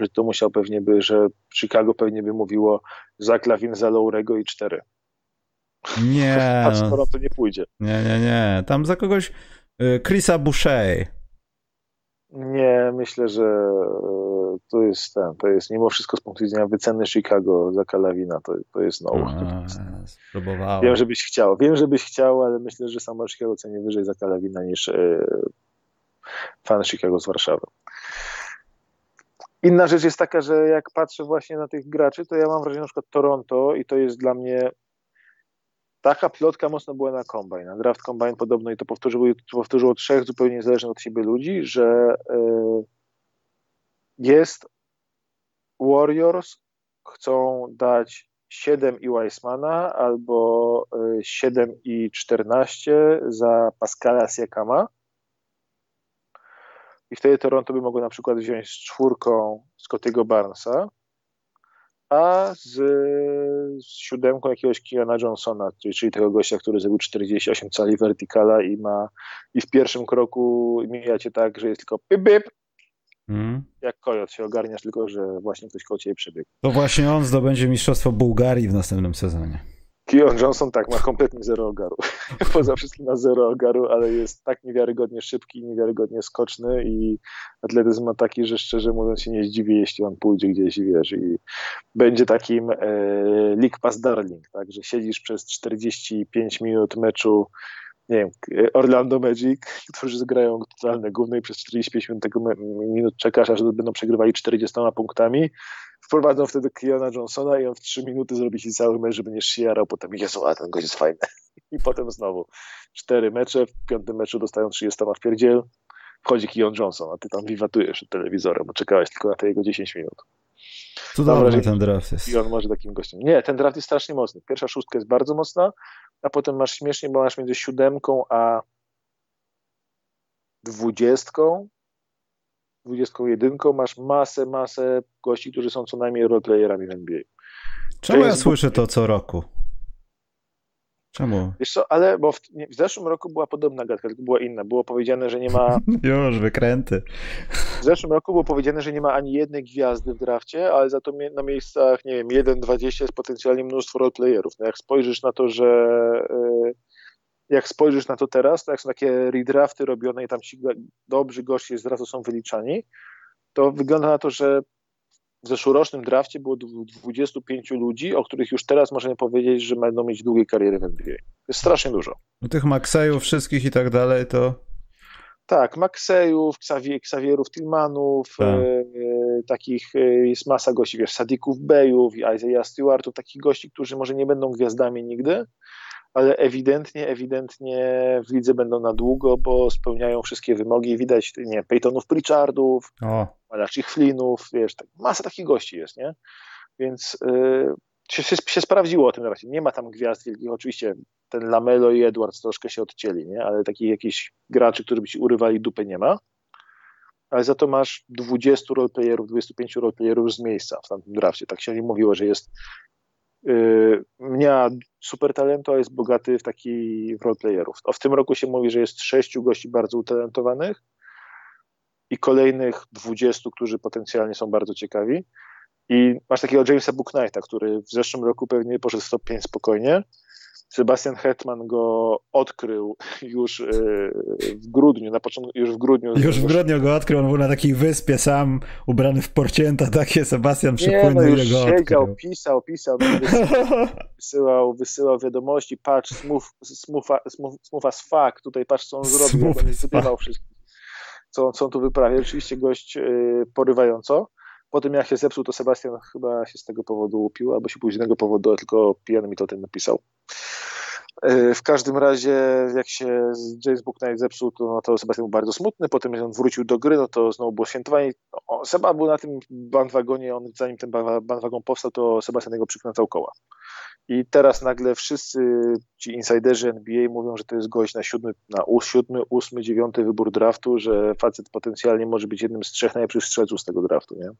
że to musiał pewnie by, że Chicago pewnie by mówiło za Klawin, za Lowrego i cztery. Nie. <laughs> A skoro to nie pójdzie. Nie, nie, nie. Tam za kogoś y, Chrisa Boucher. Nie, myślę, że y, to jest ten, to jest mimo wszystko z punktu widzenia wyceny Chicago za Kalawina, to, to jest no. Spróbowałem. Wiem, żebyś chciał, wiem, żebyś chciał, ale myślę, że samo Chicago ceni wyżej za Kalawina niż y, fan Chicago z Warszawy. Inna rzecz jest taka, że jak patrzę właśnie na tych graczy, to ja mam wrażenie, na przykład Toronto i to jest dla mnie taka plotka mocno była na Combine, na Draft Combine podobno i to powtórzyło, powtórzyło trzech zupełnie niezależnych od siebie ludzi, że y, jest Warriors chcą dać 7 i Weissmana albo 7 y, i 14 za Pascala Siakama. I wtedy Toronto by mogło na przykład wziąć z czwórką Scottiego Barnesa, a z, z siódemką jakiegoś Kiana Johnsona, czyli, czyli tego gościa, który zrobił 48 cali vertikala i ma i w pierwszym kroku mijacie tak, że jest tylko pip, pip mm. jak kojot się ogarniasz, tylko że właśnie ktoś koło ciebie przebiegł. To właśnie on zdobędzie Mistrzostwo Bułgarii w następnym sezonie. Keon Johnson tak, ma kompletnie zero ogaru. <laughs> Poza wszystkim ma zero ogaru, ale jest tak niewiarygodnie szybki, niewiarygodnie skoczny i atletyzm ma taki, że szczerze mówiąc się nie zdziwi, jeśli on pójdzie gdzieś, wiesz, i będzie takim e, League Pass Darling, tak, że siedzisz przez 45 minut meczu nie wiem, Orlando Magic, którzy grają totalne gówno i przez 45 minut, czekasz, aż będą przegrywali 40 punktami, wprowadzą wtedy Keona Johnsona i on w 3 minuty zrobi ci cały mecz, że będziesz się jarał, potem Jezu, a ten gość jest fajny. <laughs> I potem znowu cztery mecze, w piątym meczu dostają 30 w pierdziel, wchodzi Keon Johnson, a ty tam wiwatujesz przed telewizorem, bo czekałeś tylko na te jego 10 minut. Cudowny ten draft jest. I on może takim gościem. Nie, ten draft jest strasznie mocny. Pierwsza szóstka jest bardzo mocna, a potem masz śmiesznie, bo masz między siódemką a dwudziestką, dwudziestką jedynką masz masę, masę gości, którzy są co najmniej roleplayerami w NBA. Czemu ja słyszę to co roku? Czemu? Wiesz co, ale bo w, nie, w, zeszłym roku była podobna gadka, tylko była inna. Było powiedziane, że nie ma... <laughs> Już, wykręty. W zeszłym roku było powiedziane, że nie ma ani jednej gwiazdy w drafcie, ale za to na miejscach, nie wiem, 1-20 jest potencjalnie mnóstwo roleplayerów. No jak spojrzysz na to, że... Yy, jak spojrzysz na to teraz, to jak są takie redrafty robione i tam ci dobrzy goście z razu są wyliczani, to wygląda na to, że w zeszłorocznym drafcie było 25 ludzi, o których już teraz możemy powiedzieć, że będą mieć długie kariery w NBA. To jest strasznie dużo. No tych Maxejów wszystkich i tak dalej to... Tak, Maxejów, Xavierów, Tillmanów, tak. e, takich e, jest masa gości, wiesz, Sadików Bejów, Isaiah Stewartów, takich gości, którzy może nie będą gwiazdami nigdy, ale ewidentnie, ewidentnie w lidze będą na długo, bo spełniają wszystkie wymogi. Widać, nie Peytonów Pritchardów, Malachi Flynnów, wiesz, tak, masa takich gości jest, nie? Więc yy, się, się, się, sprawdziło o tym razie. Nie ma tam gwiazd wielkich. Oczywiście ten Lamelo i Edwards troszkę się odcięli, nie? Ale takich jakichś graczy, którzy by ci urywali dupę nie ma. Ale za to masz 20 roleplayerów, 25 roleplayerów z miejsca w tamtym drafcie. Tak się mówiło, że jest Y, super talentu, a jest bogaty w taki w roleplayerów. A w tym roku się mówi, że jest sześciu gości bardzo utalentowanych i kolejnych 20, którzy potencjalnie są bardzo ciekawi. I masz takiego Jamesa Booknighta, który w zeszłym roku pewnie poszedł w top 5 spokojnie. Sebastian Hetman go odkrył już e, w grudniu, na początku, już w grudniu. Już w grudniu go odkrył, on był na takiej wyspie sam, ubrany w porcięta, <laughs> takie Sebastian przypłynął Nie, no już go siedział, odkrył. pisał, pisał, <laughs> wysyłał, wysyłał wiadomości, patrz, smooth, smooth, smooth, smooth as fuck, tutaj patrz co on zrobił, jak on wydywał wszystkich co, co on tu wyprawia. Oczywiście gość y, porywająco. Po tym jak się zepsuł, to Sebastian chyba się z tego powodu upił, albo się późnego powodu, tylko pijany mi to ten napisał. Y, w każdym razie, jak się James Booknight zepsuł, to, no to Sebastian był bardzo smutny. Potem, jak on wrócił do gry, no to znowu było świętowanie. No, Seba był na tym bandwagonie, on zanim ten bandwagon powstał, to Sebastian jego przykręcał koła. I teraz nagle wszyscy ci insiderzy NBA mówią, że to jest gość na siódmy, na siódmy, ósmy, dziewiąty wybór draftu, że facet potencjalnie może być jednym z trzech najlepszych strzelców z tego draftu, nie?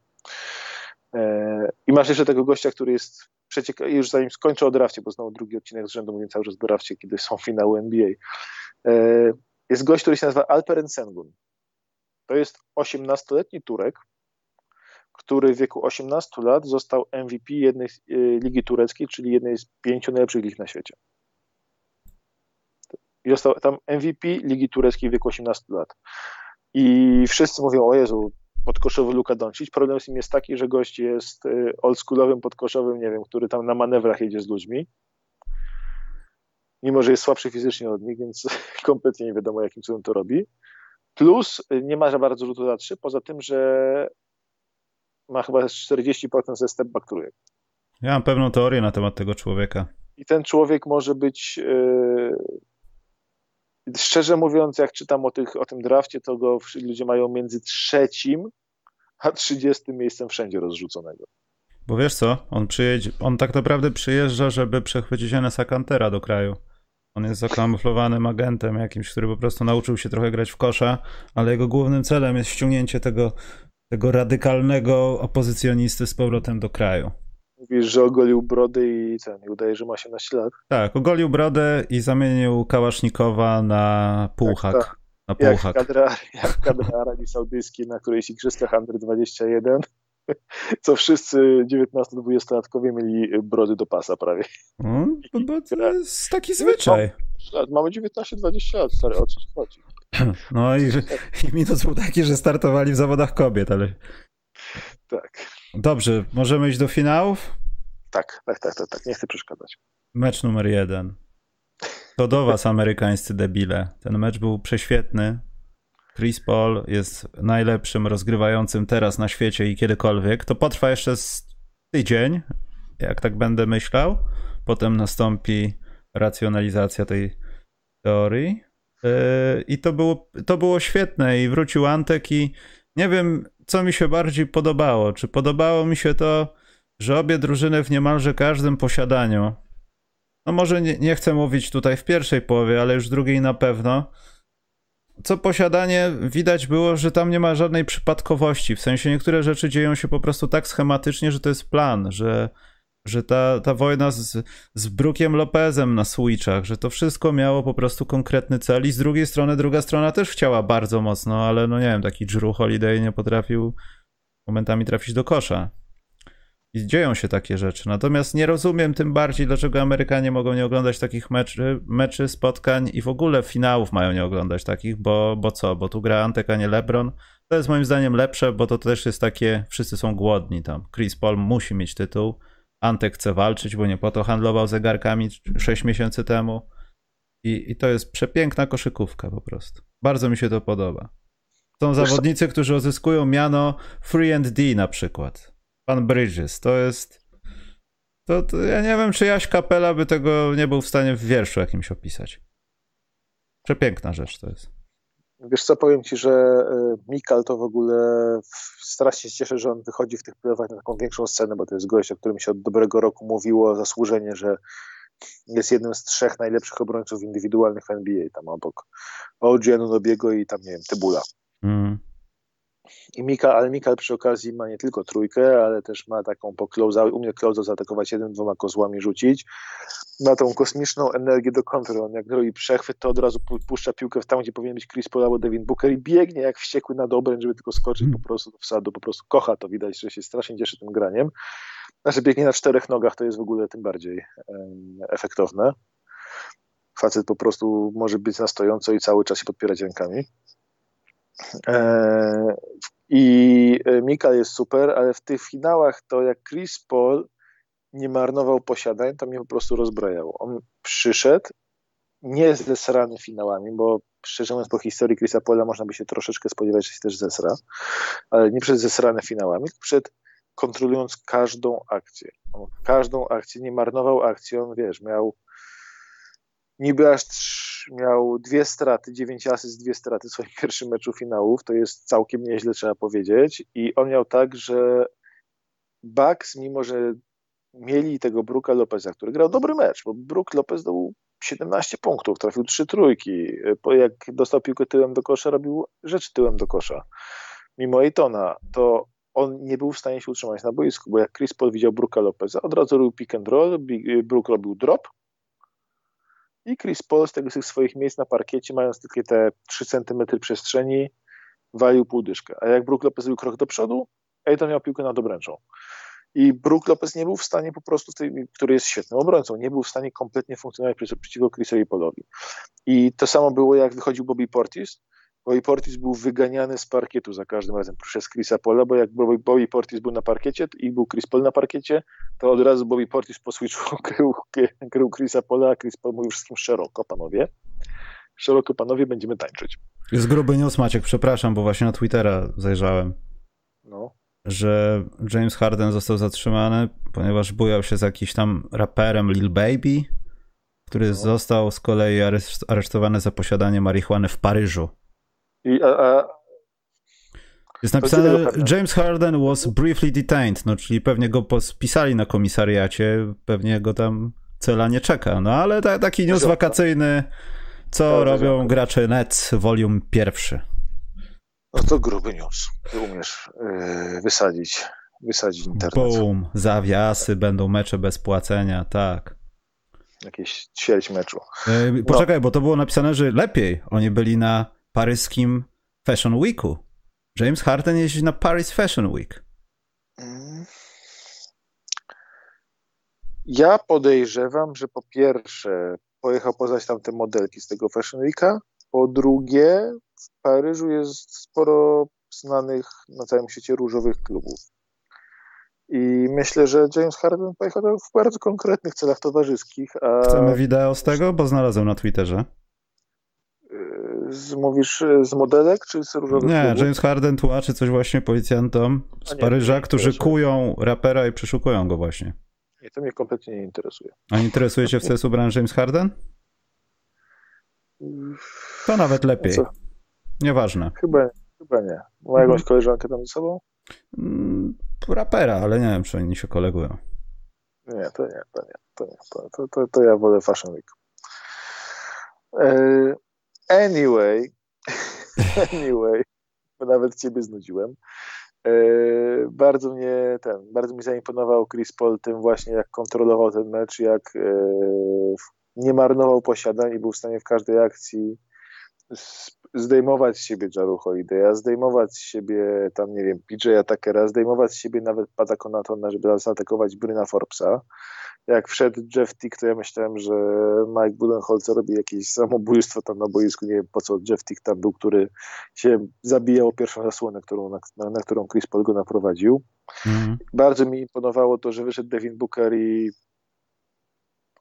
E, I masz jeszcze tego gościa, który jest przecieka- już zanim skończę o drafcie, bo znowu drugi odcinek z rzędu mówię cały czas o drafcie, kiedy są finały NBA. E, jest gość, który się nazywa Alperen Sengun. To jest 18-letni Turek, który w wieku 18 lat został MVP jednej z, y, ligi tureckiej, czyli jednej z pięciu najlepszych lig na świecie. I został tam MVP ligi tureckiej w wieku 18 lat. I wszyscy mówią, o Jezu, podkoszowy Luka Doncic. Problem z nim jest taki, że gość jest y, oldschoolowym podkoszowym, nie wiem, który tam na manewrach jedzie z ludźmi. Mimo, że jest słabszy fizycznie od nich, więc <laughs> kompletnie nie wiadomo, jakim cudem to robi. Plus y, nie ma za bardzo rzutu za trzy, poza tym, że ma chyba 40% ze step back trójek. Ja mam pewną teorię na temat tego człowieka. I ten człowiek może być yy... szczerze mówiąc, jak czytam o, tych, o tym drafcie, to go ludzie mają między trzecim a trzydziestym miejscem wszędzie rozrzuconego. Bo wiesz co, on przyjedzie, on tak naprawdę przyjeżdża, żeby przechwycić Enesa Cantera do kraju. On jest zakamuflowanym agentem jakimś, który po prostu nauczył się trochę grać w kosza, ale jego głównym celem jest ściągnięcie tego tego radykalnego opozycjonisty z powrotem do kraju. Mówisz, że ogolił brody i ten, i udaje, że ma się na ślad. Tak, ogolił brodę i zamienił Kałasznikowa na półhak. Tak, tak. Na półhak. Jak kadra, jak kadra <laughs> Arabii Saudyjskiej na którejś igrzyskach Under 21. <laughs> co wszyscy 19-20-latkowie mieli brody do pasa prawie. No, bo to jest taki zwyczaj. Mamy 19-20 lat, stary, o co chodzi? <clears throat> No i, i minus był taki, że startowali w zawodach kobiet, ale... Tak. Dobrze, możemy iść do finałów? Tak, tak, tak, tak, tak. nie chcę przeszkadzać. Mecz numer jeden. To do was, amerykańscy debile. Ten mecz był prześwietny. Chris Paul jest najlepszym rozgrywającym teraz na świecie i kiedykolwiek. To potrwa jeszcze z tydzień, jak tak będę myślał. Potem nastąpi racjonalizacja tej teorii. Yy, I to było, to było świetne. I wrócił Antek i nie wiem, co mi się bardziej podobało. Czy podobało mi się to, że obie drużyny w niemalże każdym posiadaniu, no może nie, nie chcę mówić tutaj w pierwszej połowie, ale już drugiej na pewno, co posiadanie widać było, że tam nie ma żadnej przypadkowości. W sensie niektóre rzeczy dzieją się po prostu tak schematycznie, że to jest plan, że, że ta, ta wojna z, z Brookiem Lopezem na switchach, że to wszystko miało po prostu konkretny cel i z drugiej strony druga strona też chciała bardzo mocno, ale no nie wiem, taki Drew Holiday nie potrafił momentami trafić do kosza. I dzieją się takie rzeczy. Natomiast nie rozumiem tym bardziej, dlaczego Amerykanie mogą nie oglądać takich meczy, meczy spotkań i w ogóle finałów mają nie oglądać takich, bo, bo co? Bo tu gra Antek, a nie LeBron. To jest moim zdaniem lepsze, bo to też jest takie, wszyscy są głodni tam. Chris Paul musi mieć tytuł. Antek chce walczyć, bo nie po to handlował zegarkami 6 miesięcy temu. I, I to jest przepiękna koszykówka po prostu. Bardzo mi się to podoba. Są zawodnicy, którzy uzyskują miano Free and D na przykład pan Bridges. To jest. To, to, ja nie wiem, czy Jaś Kapela by tego nie był w stanie w wierszu jakimś opisać. Przepiękna rzecz to jest. Wiesz co, powiem ci, że e, Mikal to w ogóle strasznie się cieszę, że on wychodzi w tych playoffach na taką większą scenę, bo to jest gość, o którym się od dobrego roku mówiło zasłużenie, że jest jednym z trzech najlepszych obrońców indywidualnych w NBA, tam obok OG Anunobiego i tam, nie wiem, Tybula. Mm. I Mika, ale Mikal przy okazji ma nie tylko trójkę, ale też ma taką po close, umie close zaatakować jeden, dwoma kozłami rzucić. Ma tą kosmiczną energię do kontry. On jak robi przechwyt, to od razu puszcza piłkę w tam, gdzie powinien być Chris Paul albo Devin Booker i biegnie jak wściekły na obręcz, żeby tylko skoczyć mm. po prostu do wsadu. Po prostu kocha to, widać, że się strasznie cieszy tym graniem. Znaczy biegnie na czterech nogach, to jest w ogóle tym bardziej um, efektowne. Facet po prostu może być na stojąco i cały czas się podpierać rękami. E, I e, Mika jest super, ale w tych finałach to jak Chris Paul nie marnował posiadań, to mnie po prostu rozbrajało. On przyszedł nie zesrany finałami, bo szczerze mówiąc po historii Chrisa Paula można by się troszeczkę spodziewać, że się też zesra, ale nie przed zesrane finałami, tylko przed kontrolując każdą akcję. On każdą akcję, nie marnował akcji, on wiesz, miał niby aż miał dwie straty, dziewięć asyst, dwie straty w swoim <laughs> pierwszym meczu finałów, to jest całkiem nieźle, trzeba powiedzieć. I on miał tak, że Bucks, mimo że mieli tego Brooka Lopeza, który grał dobry mecz, bo Brook Lopez dał 17 punktów, trafił trzy trójki. Jak dostał piłkę tyłem do kosza, robił rzeczy tyłem do kosza. Mimo Ejtona, to on nie był w stanie się utrzymać na boisku, bo jak Chris Paul widział Brooka Lopeza, od razu robił pick and roll, Brook robił drop, i Chris Paul z tego tych swoich miejsc na parkiecie, mając tylko te 3 cm przestrzeni, walił półdyszkę. A jak Brook Lopez zrobił krok do przodu, Ayton miał piłkę nad obręczą. I Brook Lopez nie był w stanie po prostu, tej, który jest świetnym obrońcą, nie był w stanie kompletnie funkcjonować przeciwko Chrisowi Paulowi. I to samo było, jak wychodził Bobby Portis, Bobby Portis był wyganiany z parkietu za każdym razem przez Chrisa Pola, bo jak Bobby Portis był na parkiecie i był Chris Paul na parkiecie, to od razu Bobby Portis po switchu krył, krył Chrisa Pola, a Chris Paul mówił wszystkim szeroko, panowie. Szeroko, panowie, będziemy tańczyć. Jest gruby news, Maciek, przepraszam, bo właśnie na Twittera zajrzałem. No. Że James Harden został zatrzymany, ponieważ bujał się z jakimś tam raperem Lil Baby, który no. został z kolei aresztowany za posiadanie marihuany w Paryżu. I, a, a... Jest napisane, James Harden was briefly detained, no czyli pewnie go spisali na komisariacie, pewnie go tam cela nie czeka, no ale ta, taki news wakacyjny, co robią gracze Nets, volume pierwszy. No to gruby news, ty umiesz yy, wysadzić, wysadzić internet. Boom, zawiasy, będą mecze bez płacenia, tak. Jakieś ćwierć meczu. Poczekaj, no. bo to było napisane, że lepiej oni byli na paryskim Fashion Weeku. James Harden jeździ na Paris Fashion Week. Mm. Ja podejrzewam, że po pierwsze pojechał poznać tamte modelki z tego Fashion Weeka, po drugie w Paryżu jest sporo znanych na całym świecie różowych klubów. I myślę, że James Harden pojechał w bardzo konkretnych celach towarzyskich. A... Chcemy wideo z tego, bo znalazłem na Twitterze. Z, mówisz z modelek, czy z różowych Nie, klubów? James Harden tłumaczy coś właśnie policjantom z nie, Paryża, nie, którzy kują rapera i przeszukują go właśnie. Nie, to mnie kompletnie nie interesuje. A interesuje cię w co jest ubrany James Harden? To nawet lepiej. Co? Nieważne. Chyba, chyba nie. Ma jakąś koleżankę tam ze sobą? Mm, Rapera, ale nie wiem, czy oni się kolegują. Nie, to nie, to nie. To, nie. To, to, to, to ja wolę Fashion Week. E, Anyway, <laughs> anyway, bo nawet ciebie znudziłem. E, Bardzo mnie ten, bardzo mi zaimponował Chris Paul tym właśnie, jak kontrolował ten mecz, jak e, nie marnował posiadań i był w stanie w każdej akcji zdejmować z siebie Jaru Holiday'a, zdejmować z siebie tam, nie wiem, PJ'a Tuckera, zdejmować z siebie nawet Pada Konatona, żeby zaatakować Bryna Forbesa. Jak wszedł Jeff Tick, to ja myślałem, że Mike Budenholzer robi jakieś samobójstwo tam na boisku. Nie wiem po co Jeff Tick tam był, który się zabijał o pierwszą zasłonę, którą, na, na, na którą Chris Paul go naprowadził. Mhm. Bardzo mi imponowało to, że wyszedł Devin Booker i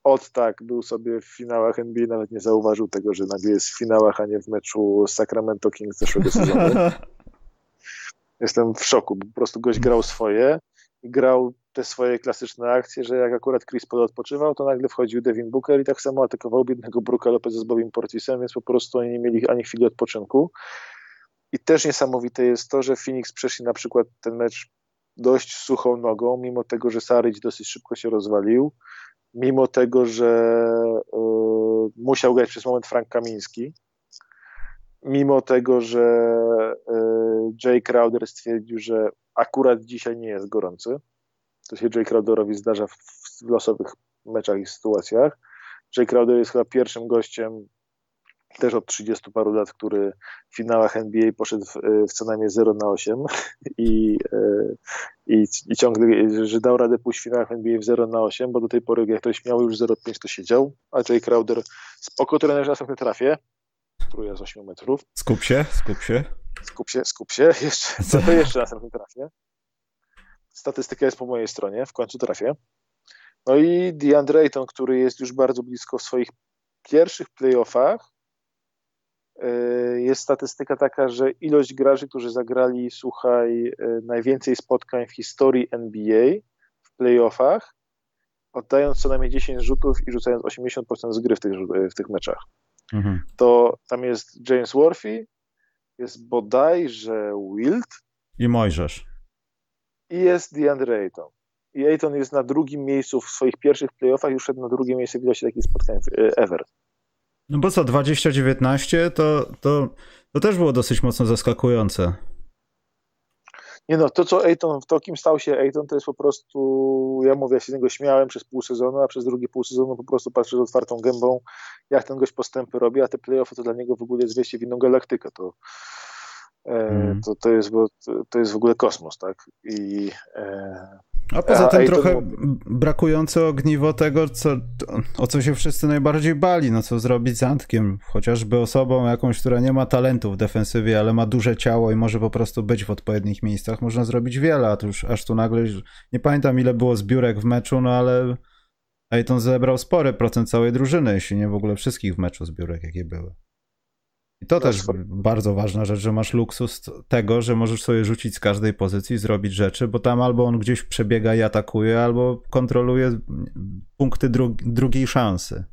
od tak był sobie w finałach NBA, nawet nie zauważył tego, że nagle jest w finałach, a nie w meczu Sacramento Kings zeszłego sezonu. <laughs> Jestem w szoku, bo po prostu gość grał swoje i grał te swoje klasyczne akcje, że jak akurat Chris Paul odpoczywał, to nagle wchodził Devin Booker i tak samo atakował biednego Brooka Lopeza z Bobim Portisem, więc po prostu oni nie mieli ani chwili odpoczynku. I też niesamowite jest to, że Phoenix przeszli na przykład ten mecz dość suchą nogą, mimo tego, że Saric dosyć szybko się rozwalił, mimo tego, że y, musiał grać przez moment Frank Kamiński, mimo tego, że y, Jay Crowder stwierdził, że akurat dzisiaj nie jest gorący. To się Jay Crowderowi zdarza w losowych meczach i sytuacjach. Jay Crowder jest chyba pierwszym gościem też od 30 paru lat, który w finałach NBA poszedł w, w co najmniej 0 na 8 <laughs> i, y, i, i ciągle, że dał radę pójść w finałach NBA w 0 na 8, bo do tej pory jak ktoś miał już 0,5 to siedział, a Jay Crowder spoko trenerze następny trafię, trójka z 8 metrów, Skup się, skup się. skup się, skup się, <laughs> jeszcze, co to jeszcze następny trafię. Statystyka jest po mojej stronie, w końcu trafię. No i DeAndre Ayton, który jest już bardzo blisko w swoich pierwszych playoffach, jest statystyka taka, że ilość graczy, którzy zagrali, słuchaj, yy, najwięcej spotkań w historii NBA w playoffach, oddając co najmniej 10 rzutów i rzucając 80% z gry w tych, w tych meczach. Mhm. To tam jest James Worthy, jest bodajże Wild I Mojżesz. i jest DeAndre Ayton. I Ayton jest na drugim miejscu w swoich pierwszych playoffach, już szedł na drugie miejsce w ilości takich spotkań e, ever. No bo co, 2019 to, to, to też było dosyć mocno zaskakujące. Nie no, to co Ayton, to kim stał się Ayton, to jest po prostu, ja mówię, ja się z niego śmiałem przez pół sezonu, a przez drugi pół sezonu po prostu patrzę z otwartą gębą, jak ten gość postępy robi, a te playoffy to dla niego w ogóle jest wejście w inną galaktykę, to, e, Mm. to, to, jest, bo, to, to jest w ogóle kosmos, tak? I e, A poza A tym Ayton- trochę brakujące ogniwo tego, co, o co się wszyscy najbardziej bali, no co zrobić z Antkiem, chociażby osobą jakąś, która nie ma talentu w defensywie, ale ma duże ciało i może po prostu być w odpowiednich miejscach, można zrobić wiele, a tu już aż tu nagle, nie pamiętam ile było zbiórek w meczu, no ale Ayton zebrał spory procent całej drużyny, jeśli nie w ogóle wszystkich w meczu zbiórek, jakie były. I to też bardzo ważna rzecz, że masz luksus tego, że możesz sobie rzucić z każdej pozycji, zrobić rzeczy, bo tam albo on gdzieś przebiega i atakuje, albo kontroluje punkty dru drugiej szansy.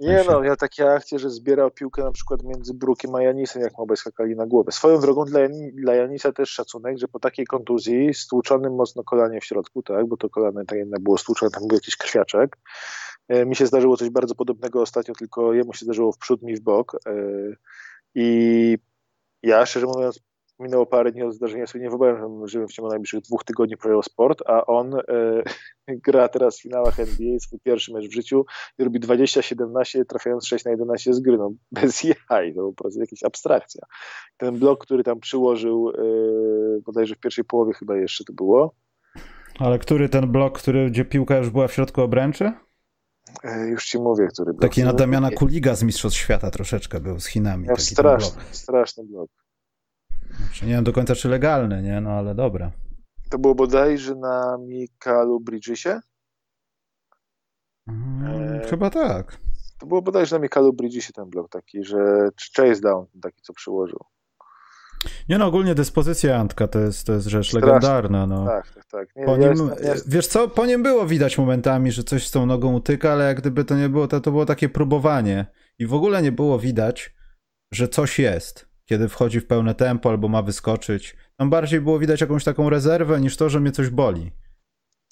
Nie no, ja takie akcje, że zbierał piłkę na przykład między Brukiem a Janisem, jak obaj skakali na głowę. Swoją drogą dla, Jani- dla Janisa też szacunek, że po takiej kontuzji, stłuczonym mocno kolanie w środku, tak, bo to kolano tak jednak było stłuczone, tam był jakiś krwiaczek. E, Mi się zdarzyło coś bardzo podobnego ostatnio, tylko jemu się zdarzyło w przód, mi w bok. E, I ja, szczerze mówiąc, minęło parę dni od zdarzenia, sobie nie wyobrażam, żebym w ciągu najbliższych dwóch tygodni prowadził sport, a on e, <laughs> gra teraz w finałach NBA, swój pierwszy mecz w życiu i robi 20-17, trafiając 6 na 11 z gry. No, <laughs> bez jaj, to po prostu jakaś abstrakcja. Ten blok, który tam przyłożył, e, bodajże w pierwszej połowie chyba jeszcze to było, Ale który ten blok, który, gdzie piłka już była w środku obręczy? E, już ci mówię, który blok. Taki na Damiana Kuliga z Mistrzostw Świata troszeczkę był z Chinami. Miał straszny, blok. straszny blok. Znaczy, Nie wiem do końca czy legalny, nie? No ale dobra. To było bodajże na Mikalu Bridgesie? Mm, Eee, Chyba tak. To było bodajże na Mikalu Bridgesie ten blok taki, że chase down taki, co przyłożył. Nie no, ogólnie dyspozycja Antka to jest, to jest rzecz Straszne. legendarna. No. Tak, tak, tak. Nie, Po nim, ja jestem- wiesz co, po nim było widać momentami, że coś z tą nogą utyka, ale jak gdyby to nie było, to, to było takie próbowanie. I w ogóle nie było widać, że coś jest, kiedy wchodzi w pełne tempo albo ma wyskoczyć. Tam bardziej było widać jakąś taką rezerwę niż to, że mnie coś boli.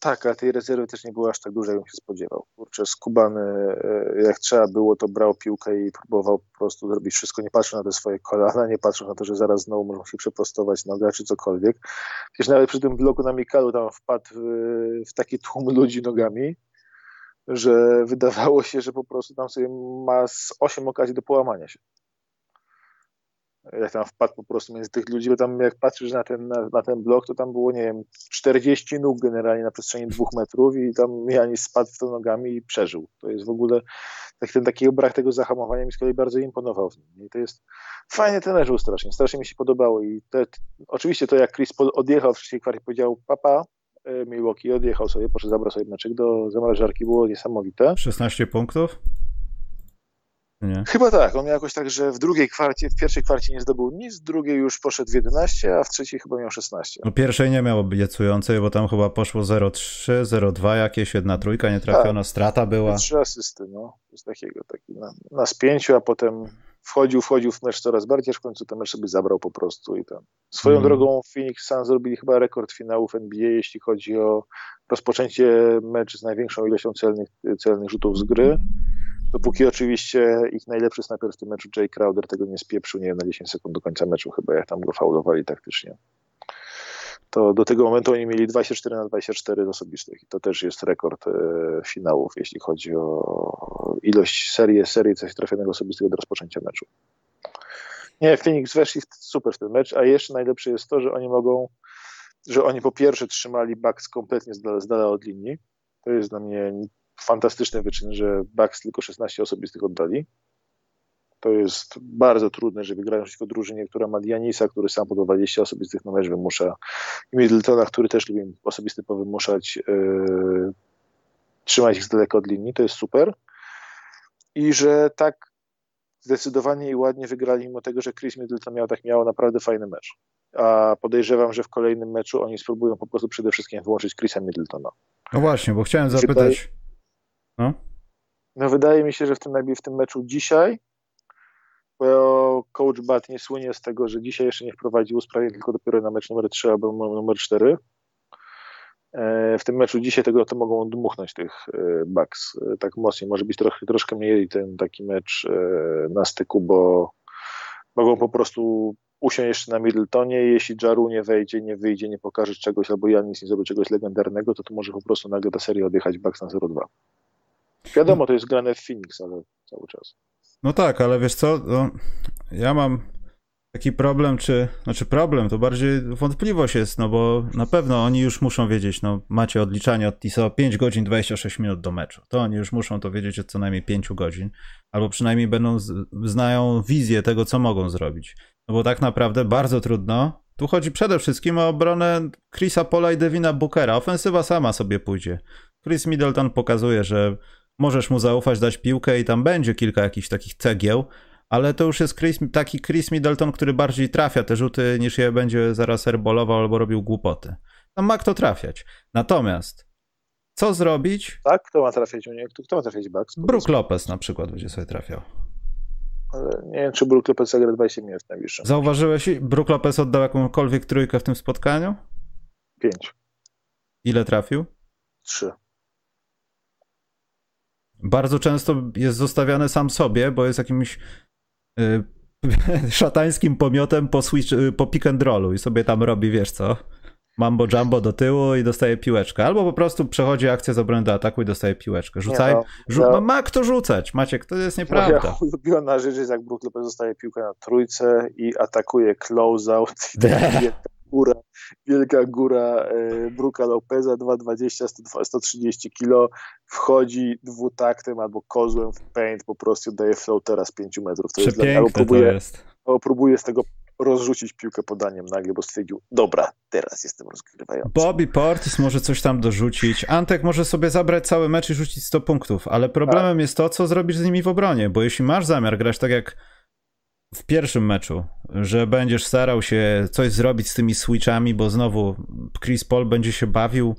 Tak, ale tej rezerwy też nie było aż tak dużo, jakbym się spodziewał. Kurczę, skubany, e, jak trzeba było, to brał piłkę i próbował po prostu zrobić wszystko, nie patrzył na te swoje kolana, nie patrzył na to, że zaraz znowu mogą się przeprostować noga czy cokolwiek. Przecież nawet przy tym bloku na Mikalu tam wpadł w, w taki tłum ludzi nogami, że wydawało się, że po prostu tam sobie ma z 8 okazji do połamania się. Jak tam wpadł po prostu między tych ludzi, bo tam jak patrzysz na ten, na, na ten blok, to tam było, nie wiem, 40 nóg generalnie na przestrzeni dwóch metrów i tam Janis spadł w to nogami i przeżył. To jest w ogóle, tak, ten taki brak tego zahamowania mi z kolei bardzo imponował w nim. I to jest fajny ten mecz był strasznie, strasznie mi się podobało i te, oczywiście to jak Chris odjechał w trzeciej kwarcie powiedział papa, e, Milwaukee odjechał sobie, poszedł zabrał sobie meczek do zamrażarki, było niesamowite. 16 punktów? Nie. Chyba tak, on miał jakoś tak, że w drugiej kwarcie, w pierwszej kwarcie nie zdobył nic, w drugiej już poszedł w 11, a w trzeciej chyba miał 16. No pierwszej nie miało obiecującej, bo tam chyba poszło 0,3, 0,2 jakieś, jedna trójka nie trafiona, strata była. Trzy asysty, no, coś takiego, taki na, na spięciu, a potem wchodził, wchodził w mecz coraz bardziej, aż w końcu ten mecz sobie zabrał po prostu i tam. Swoją Mhm. drogą Phoenix Suns zrobili chyba rekord finałów NBA, jeśli chodzi o rozpoczęcie mecz z największą ilością celnych, celnych rzutów z gry. Dopóki oczywiście ich najlepszy snajper w tym meczu, Jay Crowder, tego nie spieprzył, nie wiem, na 10 sekund do końca meczu chyba, jak tam go faulowali taktycznie. To do tego momentu oni mieli 24 na 24 z osobistych i to też jest rekord e, finałów, jeśli chodzi o ilość serii, serii coś trafionego osobistego do rozpoczęcia meczu. Nie, Phoenix weszli super w ten mecz, a jeszcze najlepsze jest to, że oni mogą, że oni po pierwsze trzymali Bucks kompletnie z dala, z dala od linii. To jest dla mnie fantastyczny wyczyn, że Bucks tylko 16 osobistych oddali. To jest bardzo trudne, żeby grać przeciwko drużynie, która ma Dianisa, który sam po 20 osobistych na mecz wymusza i Middletona, który też lubi osobisty powymuszać, yy, trzymać ich z daleka od linii, to jest super. I że tak zdecydowanie i ładnie wygrali, mimo tego, że Chris Middleton miał tak miał naprawdę fajny mecz. A podejrzewam, że w kolejnym meczu oni spróbują po prostu przede wszystkim wyłączyć Chrisa Middletona. No właśnie, bo chciałem zapytać. No? No wydaje mi się, że w tym, w tym meczu dzisiaj, bo coach Bat nie słynie z tego, że dzisiaj jeszcze nie wprowadził usprawień, tylko dopiero na mecz numer 3 albo numer 4. E, W tym meczu dzisiaj tego to mogą dmuchnąć tych e, Bucks e, tak mocniej. Może być trochę, troszkę mniej ten taki mecz na styku, bo mogą po prostu usiąść jeszcze na Middletonie jeśli Jaru nie wejdzie, nie wyjdzie, nie pokaże czegoś, albo Janis nie zrobi czegoś legendarnego, to to może po prostu nagle ta seria odjechać Bucks na 0-2. Wiadomo, to jest grane w Phoenix, ale cały czas. No tak, ale wiesz co, no, ja mam taki problem, czy, znaczy problem, to bardziej wątpliwość jest, no bo na pewno oni już muszą wiedzieć, no macie odliczanie od TISO 5 godzin 26 minut do meczu, to oni już muszą to wiedzieć od co najmniej 5 godzin, albo przynajmniej będą, znają wizję tego, co mogą zrobić, no bo tak naprawdę bardzo trudno, tu chodzi przede wszystkim o obronę Chrisa Pola i Devina Bookera, ofensywa sama sobie pójdzie, Chris Middleton pokazuje, że możesz mu zaufać, dać piłkę i tam będzie kilka jakichś takich cegieł, ale to już jest Chris, taki Chris Middleton, który bardziej trafia te rzuty, niż je będzie zaraz airbolował albo robił głupoty. Tam ma kto trafiać. Natomiast co zrobić? Tak? Kto ma trafiać u niego? Kto, ma trafiać Bucks? Brook Lopez na przykład będzie sobie trafiał. Ale nie wiem, czy Brook Lopez zagra 20 minut w najbliższym. Zauważyłeś, Brook Lopez oddał jakąkolwiek trójkę w tym spotkaniu? 5, Ile trafił? 3. Bardzo często jest zostawiany sam sobie, bo jest jakimś y, <laughs> szatańskim pomiotem po, switch, y, po pick and rollu i sobie tam robi, wiesz co, mambo jumbo do tyłu i dostaje piłeczkę. Albo po prostu przechodzi akcję z obrony do ataku i dostaje piłeczkę. Rzucaj, Nie, no, rzu- no. ma, ma kto rzucać, Maciek, to jest nieprawda. Moja <laughs> ulubiona rzecz jest, jak Brook Lopez dostaje piłkę na trójce i atakuje closeout i <laughs> tak górę wielka góra e, Bruka Lopeza, 220, 130 kilo, wchodzi dwutaktem albo kozłem w paint, po prostu daje floatera z 5 metrów. To jest, albo próbuje, to jest. Albo próbuje z tego rozrzucić piłkę podaniem nagle, bo stwierdził, dobra, teraz jestem rozgrywający. Bobby Portis może coś tam dorzucić, Antek może sobie zabrać cały mecz i rzucić 100 punktów, ale problemem A. jest to, co zrobisz z nimi w obronie, bo jeśli masz zamiar grać tak jak w pierwszym meczu, że będziesz starał się coś zrobić z tymi switchami, bo znowu Chris Paul będzie się bawił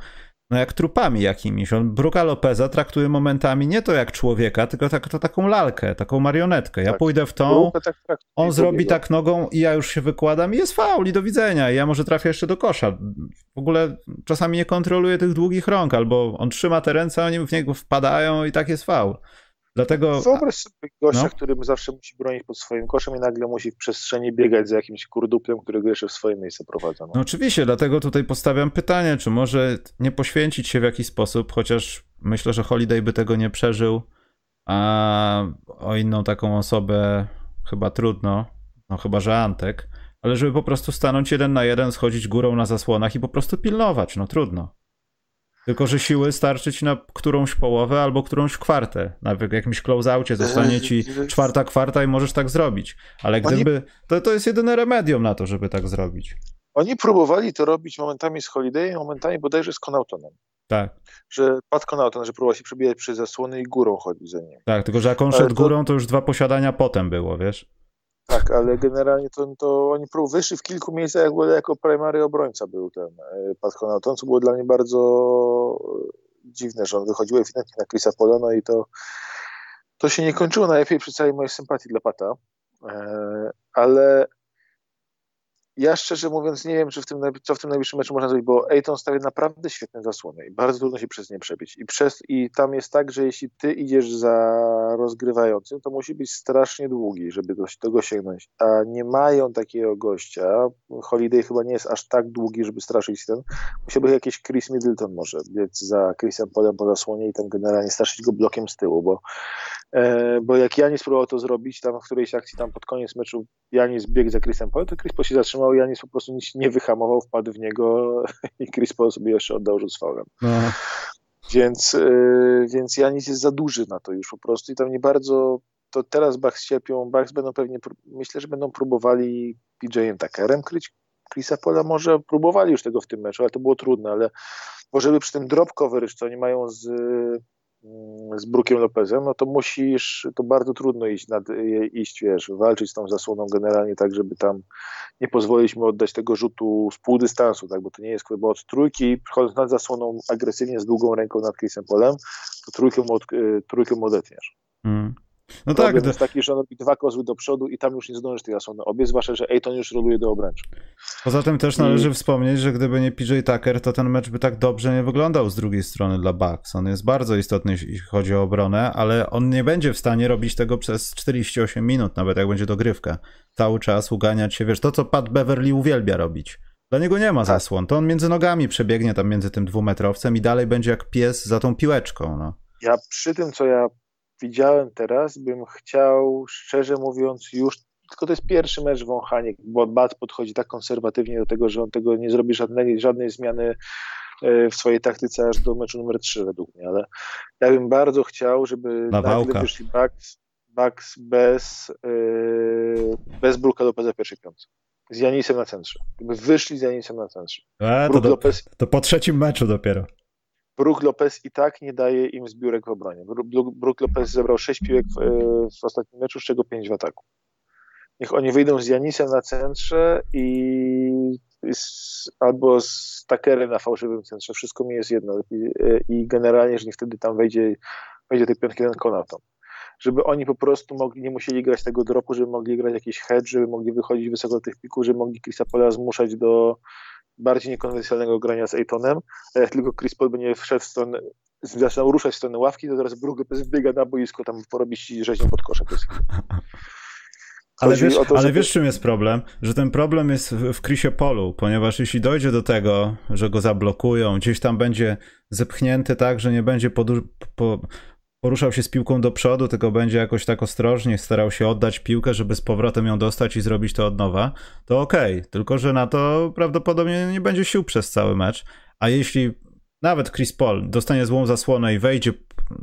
no jak trupami jakimiś. On Bruka Lopeza traktuje momentami nie to jak człowieka, tylko tak, to taką lalkę, taką marionetkę. Ja tak. pójdę w tą, tak on zrobi tak nogą i ja już się wykładam i jest faul i do widzenia. I ja może trafię jeszcze do kosza. W ogóle czasami nie kontroluję tych długich rąk, albo on trzyma te ręce, oni w niego wpadają i tak jest faul. Dlatego... Wyobraź sobie gościa, no. który zawsze musi bronić pod swoim koszem i nagle musi w przestrzeni biegać za jakimś kurduplem, którego jeszcze w swoje miejsce prowadza. No. no oczywiście, dlatego tutaj postawiam pytanie, czy może nie poświęcić się w jakiś sposób, chociaż myślę, że Holiday by tego nie przeżył, a o inną taką osobę chyba trudno, no chyba, że Antek, ale żeby po prostu stanąć jeden na jeden, schodzić górą na zasłonach i po prostu pilnować, no trudno. Tylko, że siły starczy ci na którąś połowę albo którąś kwartę. Nawet w jakimś close-outie zostanie ci czwarta kwarta i możesz tak zrobić. Ale gdyby... To, to jest jedyne remedium na to, żeby tak zrobić. Oni próbowali to robić momentami z Holiday, momentami bodajże z Konautonem. Tak. Że Pat Konauton, że próbował się przebijać przez zasłony i górą chodzić za nim. Tak, tylko że jak on szedł to... górą, to już dwa posiadania potem było, wiesz? Tak, ale generalnie to, to oni wyszli w kilku miejscach, jak jako primary obrońca był ten e, Pat Connaughton, co było dla mnie bardzo e, dziwne, że on wychodził ewidentnie na Chrisa Pola, no i to, to się nie kończyło najlepiej przy całej mojej sympatii dla Pata, e, ale ja szczerze mówiąc nie wiem, czy w tym, co w tym najbliższym meczu można zrobić, bo Ejton stawia naprawdę świetne zasłony i bardzo trudno się przez nie przebić. I, przez, I tam jest tak, że jeśli ty idziesz za rozgrywającym, to musi być strasznie długi, żeby do tego sięgnąć. A nie mają takiego gościa. Holiday chyba nie jest aż tak długi, żeby straszyć ten. Musiałby jakiś Chris Middleton może biec za Chrisem Polem po zasłonie i tam generalnie straszyć go blokiem z tyłu, bo, bo jak Janis próbował to zrobić tam w którejś akcji tam pod koniec meczu Janis biegł za Chrisem Polem, to Chris Paul się zatrzymał i Janis po prostu nic nie wyhamował, wpadł w niego <laughs> i Chris Paul sobie jeszcze oddał rzut z faulem. No. Więc, yy, więc Janis jest za duży na to już po prostu i tam nie bardzo, to teraz Bucks cierpią, Bucks będą pewnie, myślę, że będą próbowali PJ-em Tuckerem kryć Chrisa Pola, może próbowali już tego w tym meczu, ale to było trudne, ale może by przy tym drop coverage, co oni mają z z Brukiem Lopezem, no to musisz, to bardzo trudno iść, nad, iść, wiesz, walczyć z tą zasłoną generalnie tak, żeby tam nie pozwolić mu oddać tego rzutu z pół dystansu, tak, bo to nie jest, bo od trójki, przychodząc nad zasłoną agresywnie z długą ręką nad Chrisem Polem, to trójkę mu, od, y, trójkę mu odetniesz. Mm. No Problem tak. jest taki, że on robi dwa kozły do przodu i tam już nie zdążysz tej zasłony obie, zwłaszcza, że Ejton już roluje do obręczy. Poza tym też należy I... wspomnieć, że gdyby nie PJ Tucker, to ten mecz by tak dobrze nie wyglądał z drugiej strony dla Bucks. On jest bardzo istotny, jeśli chodzi o obronę, ale on nie będzie w stanie robić tego przez 48 minut, nawet jak będzie dogrywka. Cały czas uganiać się, wiesz, to co Pat Beverly uwielbia robić. Dla niego nie ma tak. zasłon, to on między nogami przebiegnie tam między tym dwumetrowcem i dalej będzie jak pies za tą piłeczką, no. Ja przy tym, co ja widziałem teraz, bym chciał, szczerze mówiąc, już tylko to jest pierwszy mecz Wąchanie, bo Bat podchodzi tak konserwatywnie do tego, że on tego nie zrobi żadnej, żadnej zmiany e, w swojej taktyce aż do meczu numer 3 według mnie, ale ja bym bardzo chciał, żeby nagle wyszli Bucks, Bucks bez, yy, bez Bruka Lopeza pierwszej piątce. Z Janisem na centrze. Gdyby wyszli z Janisem na centrze. A, to, do, Lopez... to po trzecim meczu dopiero. Brook Lopez i tak nie daje im zbiórek w obronie. Brook Lopez zebrał 6 piłek w, w ostatnim meczu, z czego 5 w ataku. Niech oni wyjdą z Janisem na centrze i z, albo z Takerem na fałszywym centrze. Wszystko mi jest jedno. I, i generalnie, że nie wtedy tam wejdzie, wejdzie tej piątki ten Konaton. Żeby oni po prostu mogli, nie musieli grać tego dropu, żeby mogli grać jakiś hedge, żeby mogli wychodzić wysoko do tych pików, żeby mogli Chrisa Pola zmuszać do, bardziej niekonwencjonalnego grania z Ejtonem, a jak tylko Chris Paul będzie wszedł w stronę, zaczynał ruszać w stronę ławki, to teraz Brook biega na boisko, tam porobić rzeźnią pod koszem. <laughs> Ale wiesz, to, ale wiesz, czym jest problem? Że ten problem jest w, w Chrisie Polu, ponieważ jeśli dojdzie do tego, że go zablokują, gdzieś tam będzie zepchnięty tak, że nie będzie pod, po, poruszał się z piłką do przodu, tylko będzie jakoś tak ostrożnie starał się oddać piłkę, żeby z powrotem ją dostać i zrobić to od nowa, to okej. Okay. Tylko, że na to prawdopodobnie nie będzie sił przez cały mecz. A jeśli nawet Chris Paul dostanie złą zasłonę i wejdzie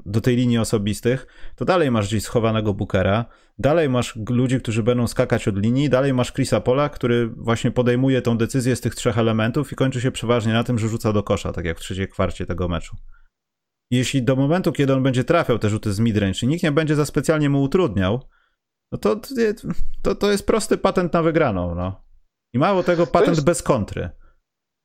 do tej linii osobistych, to dalej masz gdzieś schowanego Bookera, dalej masz ludzi, którzy będą skakać od linii, dalej masz Chrisa Pola, który właśnie podejmuje tą decyzję z tych trzech elementów i kończy się przeważnie na tym, że rzuca do kosza, tak jak w trzeciej kwarcie tego meczu. Jeśli do momentu, kiedy on będzie trafiał te rzuty z midrange i nikt nie będzie za specjalnie mu utrudniał, no to, to, to jest prosty patent na wygraną, no. I mało tego, patent jest, bez kontry.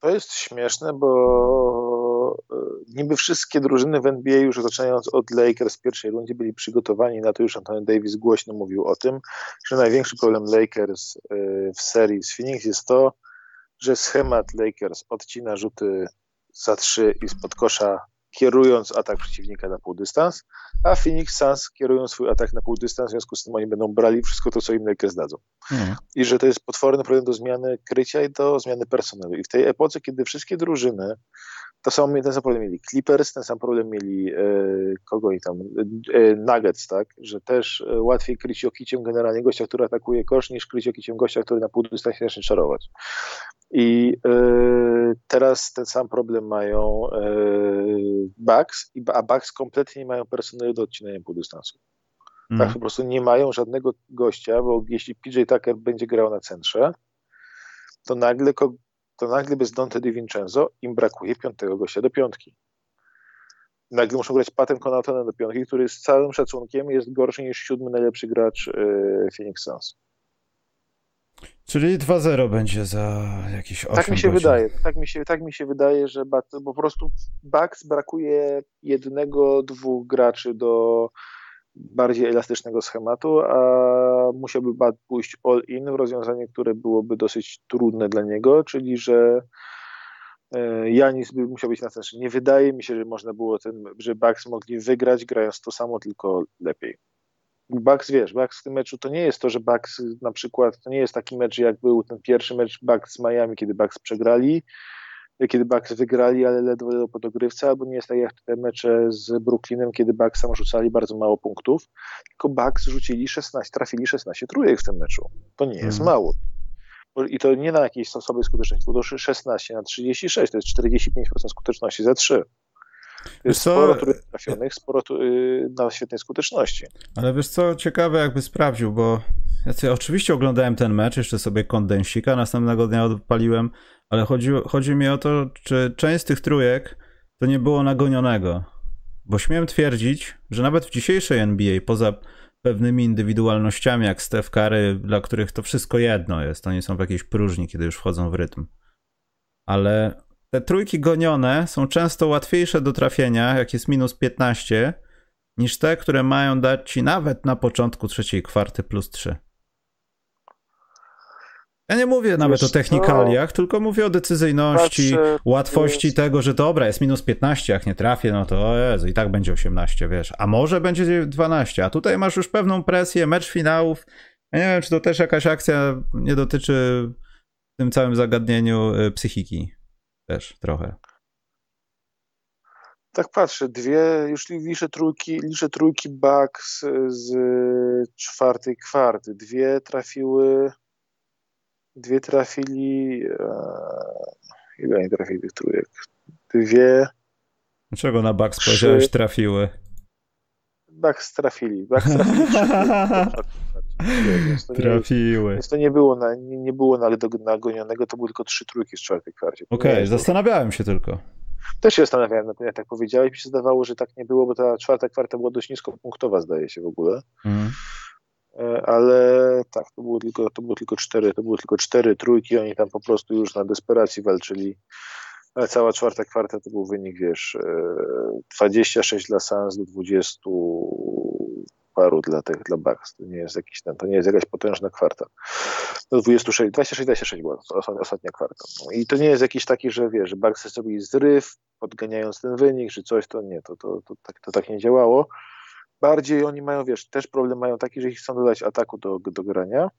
To jest śmieszne, bo e, niby wszystkie drużyny w NBA już zaczynając od Lakers w pierwszej rundzie byli przygotowani na to, już Anthony Davis głośno mówił o tym, że największy problem Lakers e, w serii z Phoenix jest to, że schemat Lakers odcina rzuty za trzy i spod kosza kierując atak przeciwnika na półdystans, a Phoenix Suns kierują swój atak na półdystans, w związku z tym oni będą brali wszystko to, co im Lakers dadzą. Hmm. I że to jest potworny problem do zmiany krycia i do zmiany personelu. I w tej epoce, kiedy wszystkie drużyny to sam, ten sam problem mieli Clippers, ten sam problem mieli e, kogo i tam, e, Nuggets, tak, że też e, łatwiej kryć okiciem generalnie gościa, który atakuje kosz, niż kryć okiciem gościa, który na półdystansie zacznie czarować. I e, teraz ten sam problem mają e, Bucks, a Bucks kompletnie nie mają personelu do odcinania półdystansu. Mm. Tak, po prostu nie mają żadnego gościa, bo jeśli PJ Tucker będzie grał na centrze, to nagle to nagle bez Dante DiVincenzo im brakuje piątego gościa do piątki. Nagle muszą grać Patem Konatona do piątki, który z całym szacunkiem jest gorszy niż siódmy najlepszy gracz yy, Phoenix Suns. Czyli 2-0 będzie za jakieś 8 Tak mi się godzin. wydaje. Tak mi się, tak mi się wydaje, że po prostu Bucks brakuje jednego, dwóch graczy do bardziej elastycznego schematu, a musiałby Bad pójść all in w rozwiązanie, które byłoby dosyć trudne dla niego, czyli że e, Janis by musiał być na centrze. Nie wydaje mi się, że można było ten, że Bucks mogli wygrać grając to samo, tylko lepiej. Bucks, wiesz, Bucks w tym meczu to nie jest to, że Bucks na przykład, to nie jest taki mecz jak był ten pierwszy mecz Bucks z Miami, kiedy Bucks przegrali, kiedy Bucks wygrali, ale ledwo, ledwo po dogrywce, albo nie jest tak jak te mecze z Brooklynem, kiedy Bucks sam rzucali bardzo mało punktów, tylko Bucks rzucili 16, trafili 16 trójek w tym meczu. To nie jest hmm. mało. I to nie na jakiejś sobie skuteczności, bo to 16 na 36, to jest 45% skuteczności za 3. To jest sporo trójek trafionych, sporo y, na świetnej skuteczności. Ale wiesz co, ciekawe jakby sprawdził, bo ja oczywiście oglądałem ten mecz, jeszcze sobie kondensika, następnego dnia odpaliłem, ale chodzi, chodzi mi o to, czy część z tych trójek to nie było nagonionego. Bo śmiem twierdzić, że nawet w dzisiejszej NBA, poza pewnymi indywidualnościami, jak Steph Curry, dla których to wszystko jedno jest, oni są w jakiejś próżni, kiedy już wchodzą w rytm. Ale te trójki gonione są często łatwiejsze do trafienia, jak jest minus 15, niż te, które mają dać ci nawet na początku trzeciej kwarty plus 3. Ja nie mówię nawet o technikaliach, tylko mówię o decyzyjności, Patrzę, łatwości jest... tego, że dobra, jest minus 15, jak nie trafię, no to o Jezu, i tak będzie 18, wiesz. A może będzie 12, a tutaj masz już pewną presję, mecz finałów. Ja nie wiem, czy to też jakaś akcja nie dotyczy w tym całym zagadnieniu y, psychiki. Też trochę. Tak patrzę, dwie, już liczę trójki, liczę trójki Bucks z czwartej kwarty. Dwie trafiły Dwie trafili. E, ile nie trafili tych trójek? Dwie. Dlaczego na Bucks trzy... powiedziałeś trafiły? Bucks trafili. Bucks trafili. <laughs> więc Trafiły. Nie, więc to nie było, na, nie, nie było nagonionego, to były tylko trzy trójki z czwartej kwarcie. Okej, okay, zastanawiałem się tylko. Też się zastanawiałem, jak tak powiedziałeś, mi się zdawało, że tak nie było, bo ta czwarta kwarta była dość nisko punktowa, zdaje się w ogóle. Mm. E, ale tak, to było tylko, to było tylko cztery, to były tylko cztery trójki, oni tam po prostu już na desperacji walczyli. Ale cała czwarta kwarta to był wynik, wiesz, 26 e, dla Suns do 20 paru dla tych, dla Bucks. To nie jest jakiś ten, to nie jest jakaś potężna kwarta. Do 26, 26, 26 była ostatnia kwarta. No I to nie jest jakiś taki, że wiesz, że Bucks zrobili zryw, podganiając ten wynik, czy coś, to nie, to, to, to, tak, to tak nie działało. Bardziej oni mają, wiesz, też problem mają taki, że jeśli chcą dodać ataku do, do grania,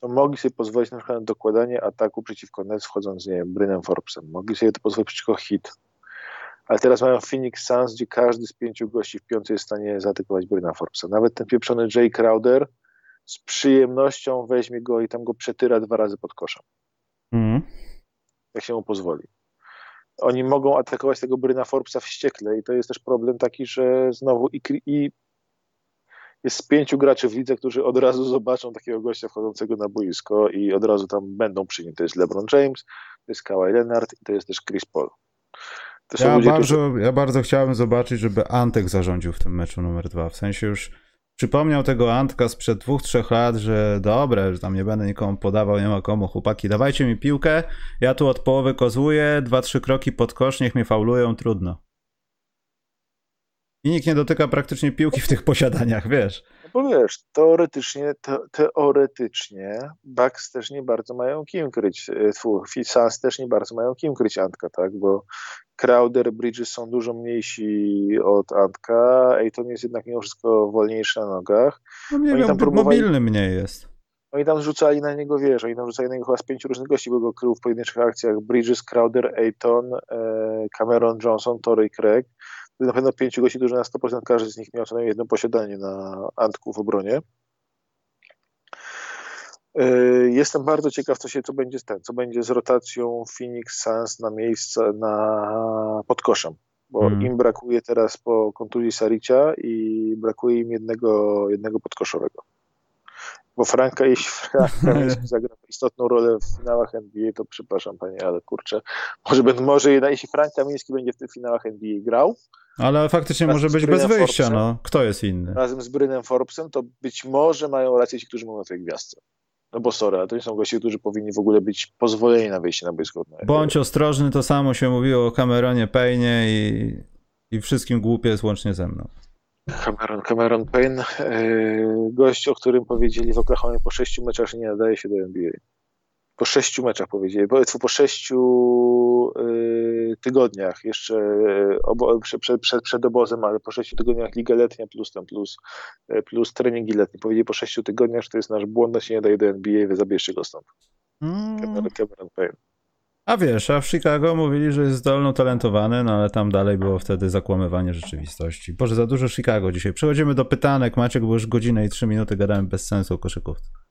to mogli sobie pozwolić na przykład na dokładanie ataku przeciwko Nets wchodząc, nie wiem, Brynem Forbesem. Mogli sobie to pozwolić przeciwko Hit. Ale teraz mają Phoenix Suns, gdzie każdy z pięciu gości w piątej jest w stanie zaatakować Bryna Forbesa. Nawet ten pieprzony Jay Crowder z przyjemnością weźmie go i tam go przetyra dwa razy pod koszem. Mm. Jak się mu pozwoli. Oni mogą atakować tego Bryna Forbesa wściekle i to jest też problem taki, że znowu i, i jest pięciu graczy w lidze, którzy od razu zobaczą takiego gościa wchodzącego na boisko i od razu tam będą przy nim. To jest LeBron James, to jest Kawhi Leonard i to jest też Chris Paul. Ja bardzo, którzy... ja bardzo chciałem zobaczyć, żeby Antek zarządził w tym meczu numer dwa. W sensie już przypomniał tego Antka sprzed dwóch, trzech lat, że dobre, że tam nie będę nikomu podawał, nie ma komu, chłopaki, dawajcie mi piłkę, ja tu od połowy kozłuję, dwa, trzy kroki pod kosz, niech mnie faulują, trudno. I nikt nie dotyka praktycznie piłki w tych posiadaniach, wiesz. No bo wiesz, teoretycznie, te, teoretycznie Bucks też nie bardzo mają kim kryć, e, Suns też nie bardzo mają kim kryć Antka, tak, bo Crowder, Bridges są dużo mniejsi od Antka, Ayton jest jednak mimo wszystko wolniejszy na nogach. No nie wiem, próbowali... mobilny mniej jest. Oni tam rzucali na niego, wiesz, oni tam rzucali na niego chyba z pięciu różnych gości, bo go krył w pojedynczych akcjach Bridges, Crowder, Ayton, e, Cameron Johnson, Torrey Craig na pewno pięciu gości, którzy na 100% każdy z nich miał co najmniej jedno posiadanie na Antku w obronie. Yy, jestem bardzo ciekaw, co się co będzie z ten, co będzie z rotacją Phoenix Suns na miejsce na podkoszem, bo hmm. im brakuje teraz po kontuzji Saricia i brakuje im jednego, jednego podkoszowego. Bo Franka, jeśli Franka <laughs> zagra istotną rolę w finałach NBA, to przepraszam panie, ale kurczę, może, może jeśli Frank Kamiński będzie w tych finałach NBA grał, ale faktycznie może być bez wyjścia, Forbesem, no. Kto jest inny? Razem z Brynem Forbesem, to być może mają rację ci, którzy mówią o tej gwiazdce. No bo sorry, to nie są goście, którzy powinni w ogóle być pozwoleni na wyjście na boisko. Bądź ostrożny, to samo się mówiło o Cameronie Payne i, i wszystkim głupie jest łącznie ze mną. Cameron, Cameron Payne, yy, gość, o którym powiedzieli w Oklahoma po sześciu meczach, że nie nadaje się do NBA po sześciu meczach powiedzieli, po, po sześciu y, tygodniach jeszcze y, obo, przed, przed, przed obozem, ale po sześciu tygodniach Liga Letnia plus tam plus, y, plus treningi letnie. Powiedzieli po sześciu tygodniach, że to jest nasz błąd, się nie daje do NBA, wy zabierzcie go stąd. Mm. Cameron, Cameron Payne. A wiesz, a w Chicago mówili, że jest zdolno talentowany, no ale tam dalej było wtedy zakłamywanie rzeczywistości. Boże, za dużo Chicago dzisiaj. Przechodzimy do pytanek. Maciek, bo już godzinę i trzy minuty gadałem bez sensu o koszykówce.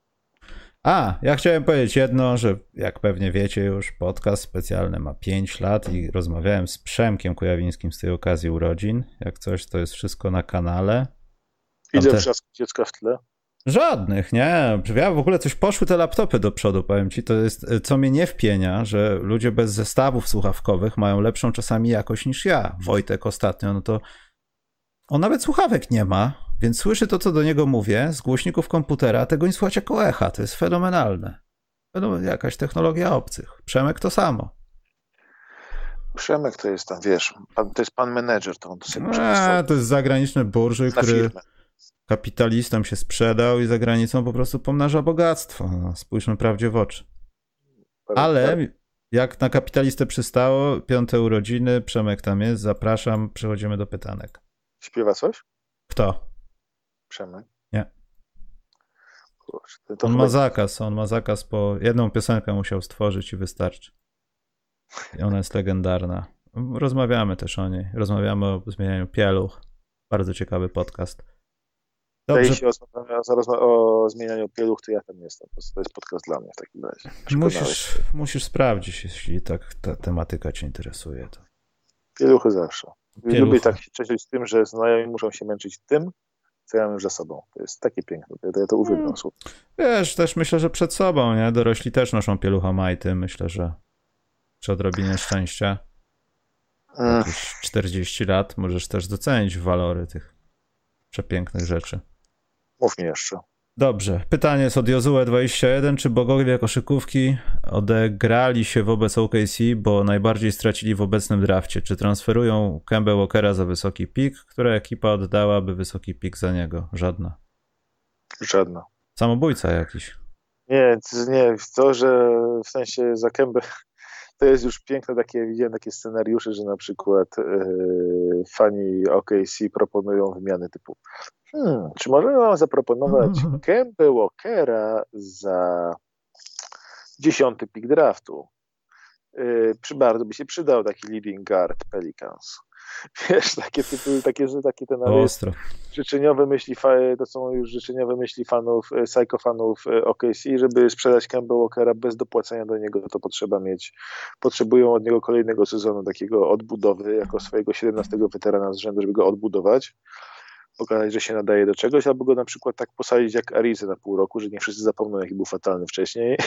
A, ja chciałem powiedzieć jedno, że jak pewnie wiecie już, podcast specjalny ma 5 lat i rozmawiałem z Przemkiem Kujawińskim z tej okazji urodzin. Jak coś, to jest wszystko na kanale. Idę te... wrzask dziecka w tle. Żadnych, nie. Ja w ogóle coś poszły te laptopy do przodu, powiem ci. To jest, co mnie nie wpienia, że ludzie bez zestawów słuchawkowych mają lepszą czasami jakość niż ja. Wojtek ostatnio, no to on nawet słuchawek nie ma, więc słyszy to, co do niego mówię z głośników komputera, a tego nie słuchać jako echa. To jest fenomenalne. Jakaś technologia obcych. Przemek to samo. Przemek to jest tam, wiesz, to jest pan menedżer, to on to sobie eee, To jest zagraniczny burżuj, który firmę. kapitalistom się sprzedał i za granicą po prostu pomnaża bogactwo. No, spójrzmy prawdzie w oczy. Ale jak na kapitalistę przystało, piąte urodziny, Przemek tam jest, zapraszam, przechodzimy do pytanek. Śpiewa coś? Kto? Przemek? Nie. Kurczę, on ma zakaz, on ma zakaz, po jedną piosenkę musiał stworzyć i wystarczy. I ona jest legendarna. Rozmawiamy też o niej. Rozmawiamy o zmienianiu pieluch. Bardzo ciekawy podcast. Dobrze. Jeśli o, o zmienianiu pieluch, to ja tam jestem. To jest podcast dla mnie w takim razie. Musisz, musisz sprawdzić, jeśli tak ta tematyka cię interesuje. To... Pieluchy zawsze. Pieluchy. Lubię tak się cieszyć z tym, że znajomi muszą się męczyć tym, co ja mam już za sobą. To jest takie piękne, to ja to uwielbiam. Hmm. Wiesz, też myślę, że przed sobą, nie? Dorośli też noszą pielucha majty, myślę, że przy odrobinie szczęścia jakieś 40 lat możesz też docenić walory tych przepięknych rzeczy. Mów mi jeszcze. Dobrze. Pytanie jest od Jozue21. Czy bogowie koszykówki odegrali się wobec OKC, bo najbardziej stracili w obecnym drafcie? Czy transferują Kemba Walkera za wysoki pik? Która ekipa oddałaby wysoki pik za niego? Żadna. Żadna. Samobójca jakiś. Nie, nie, to, że w sensie za Kembę to jest już piękne takie, widziałem takie scenariusze, że na przykład yy, fani OKC proponują wymiany typu Hmm, czy możemy wam zaproponować Kemba Walkera za dziesiąty pik draftu bardzo by się przydał taki leading guard Pelicans. <laughs> Wiesz, takie typy, takie, że takie ten Ostro. życzeniowe myśli, to są już życzeniowe myśli fanów, e, psychofanów e, OKC, żeby sprzedać Kemba Walkera bez dopłacenia do niego, to potrzeba mieć, potrzebują od niego kolejnego sezonu takiego odbudowy, jako swojego 17 weterana z rzędu, żeby go odbudować pokazać, że się nadaje do czegoś, albo go na przykład tak posadzić jak Arizę na pół roku, że nie wszyscy zapomną, jaki był fatalny wcześniej.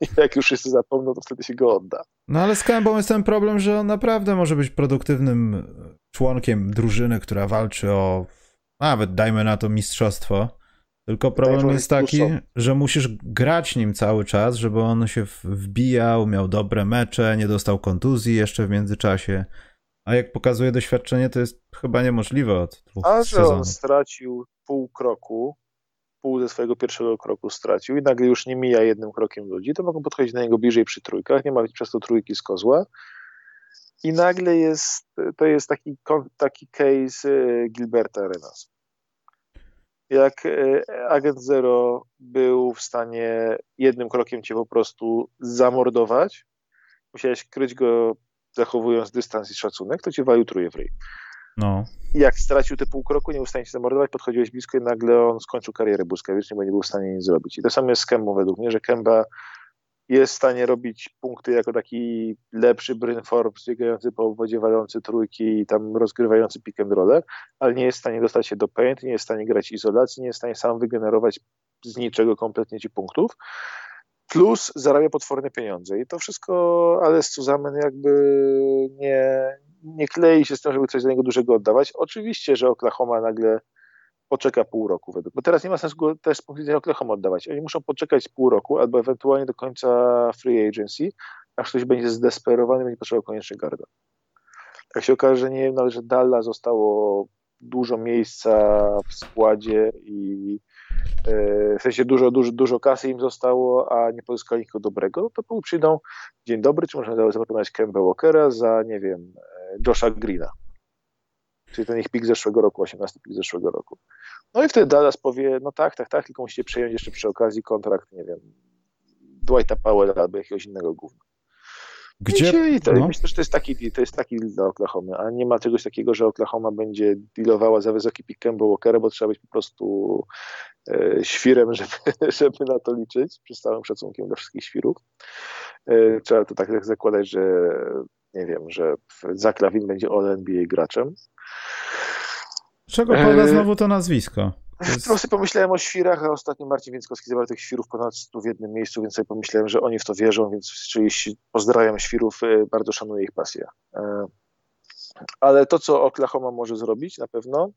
I <laughs> jak już wszyscy zapomną, to wtedy się go odda. No ale z Kębą jest ten problem, że on naprawdę może być produktywnym członkiem drużyny, która walczy o nawet dajmy na to mistrzostwo. Tylko problem jest taki, że musisz grać nim cały czas, żeby on się wbijał, miał dobre mecze, nie dostał kontuzji jeszcze w międzyczasie. A jak pokazuje doświadczenie, to jest chyba niemożliwe od dwóch A że on stracił pół kroku, pół ze swojego pierwszego kroku stracił i nagle już nie mija jednym krokiem ludzi, to mogą podchodzić na niego bliżej przy trójkach, nie ma przez to trójki z kozła. I nagle jest, to jest taki, taki case e, Gilberta Arenas. Jak e, agent Zero był w stanie jednym krokiem cię po prostu zamordować, musiałeś kryć go zachowując dystans i szacunek, to cię walił truje w ryj. No. Jak stracił te pół kroku, nie był w stanie się zamordować, podchodziłeś blisko i nagle on skończył karierę błyskawicznie, bo nie był w stanie nic zrobić. I to samo jest z Kembą według mnie, że Kemba jest w stanie robić punkty jako taki lepszy Bryn Forbes, biegający po obwodzie, walący trójki i tam rozgrywający pick and roll, ale nie jest w stanie dostać się do paint, nie jest w stanie grać izolacji, nie jest w stanie sam wygenerować z niczego kompletnie ci punktów plus zarabia potworne pieniądze. I to wszystko, ale z Suzamen jakby nie, nie klei się z tym, żeby coś za niego dużego oddawać. Oczywiście, że Oklahoma nagle poczeka pół roku według, bo teraz nie ma sensu go też z punktu widzenia Oklahoma oddawać. Oni muszą poczekać pół roku albo ewentualnie do końca free agency, aż ktoś będzie zdesperowany będzie potrzebował koniecznie garda. Jak się okaże, że nie wiem, że Dalla zostało dużo miejsca w składzie i w sensie dużo, dużo, dużo kasy im zostało, a nie pozyskali nikogo dobrego, to przyjdą, dzień dobry, czy można zaproponować Kemba Walkera za, nie wiem, e, Josha Greena. Czyli ten ich pik zeszłego roku, 18 pik zeszłego roku. No i wtedy Dallas powie, no tak, tak, tak, tylko musicie przejąć jeszcze przy okazji kontrakt, nie wiem, Dwighta Powella albo jakiegoś innego gówna. Gdzie? I, to, no. Myślę, że to jest taki to jest taki deal dla Oklahoma, a nie ma czegoś takiego, że Oklahoma będzie dealowała za wysoki pick Kemba Walkera, bo trzeba być po prostu e, świrem, <laughs> żeby, żeby na to liczyć, przy całym szacunkiem dla wszystkich świrów. E, trzeba to tak zakładać, że nie wiem, że Zaklawin będzie All NBA graczem. Czego pada e, znowu to nazwisko? Jest... sobie pomyślałem o świrach, a ostatnio Marcin Więckowski zebrał tych świrów ponad 100 w jednym miejscu, więc sobie pomyślałem, że oni w to wierzą, więc czyli pozdrawiam świrów, e, bardzo szanuję ich pasję. E, ale to, co Oklahoma może zrobić na pewno,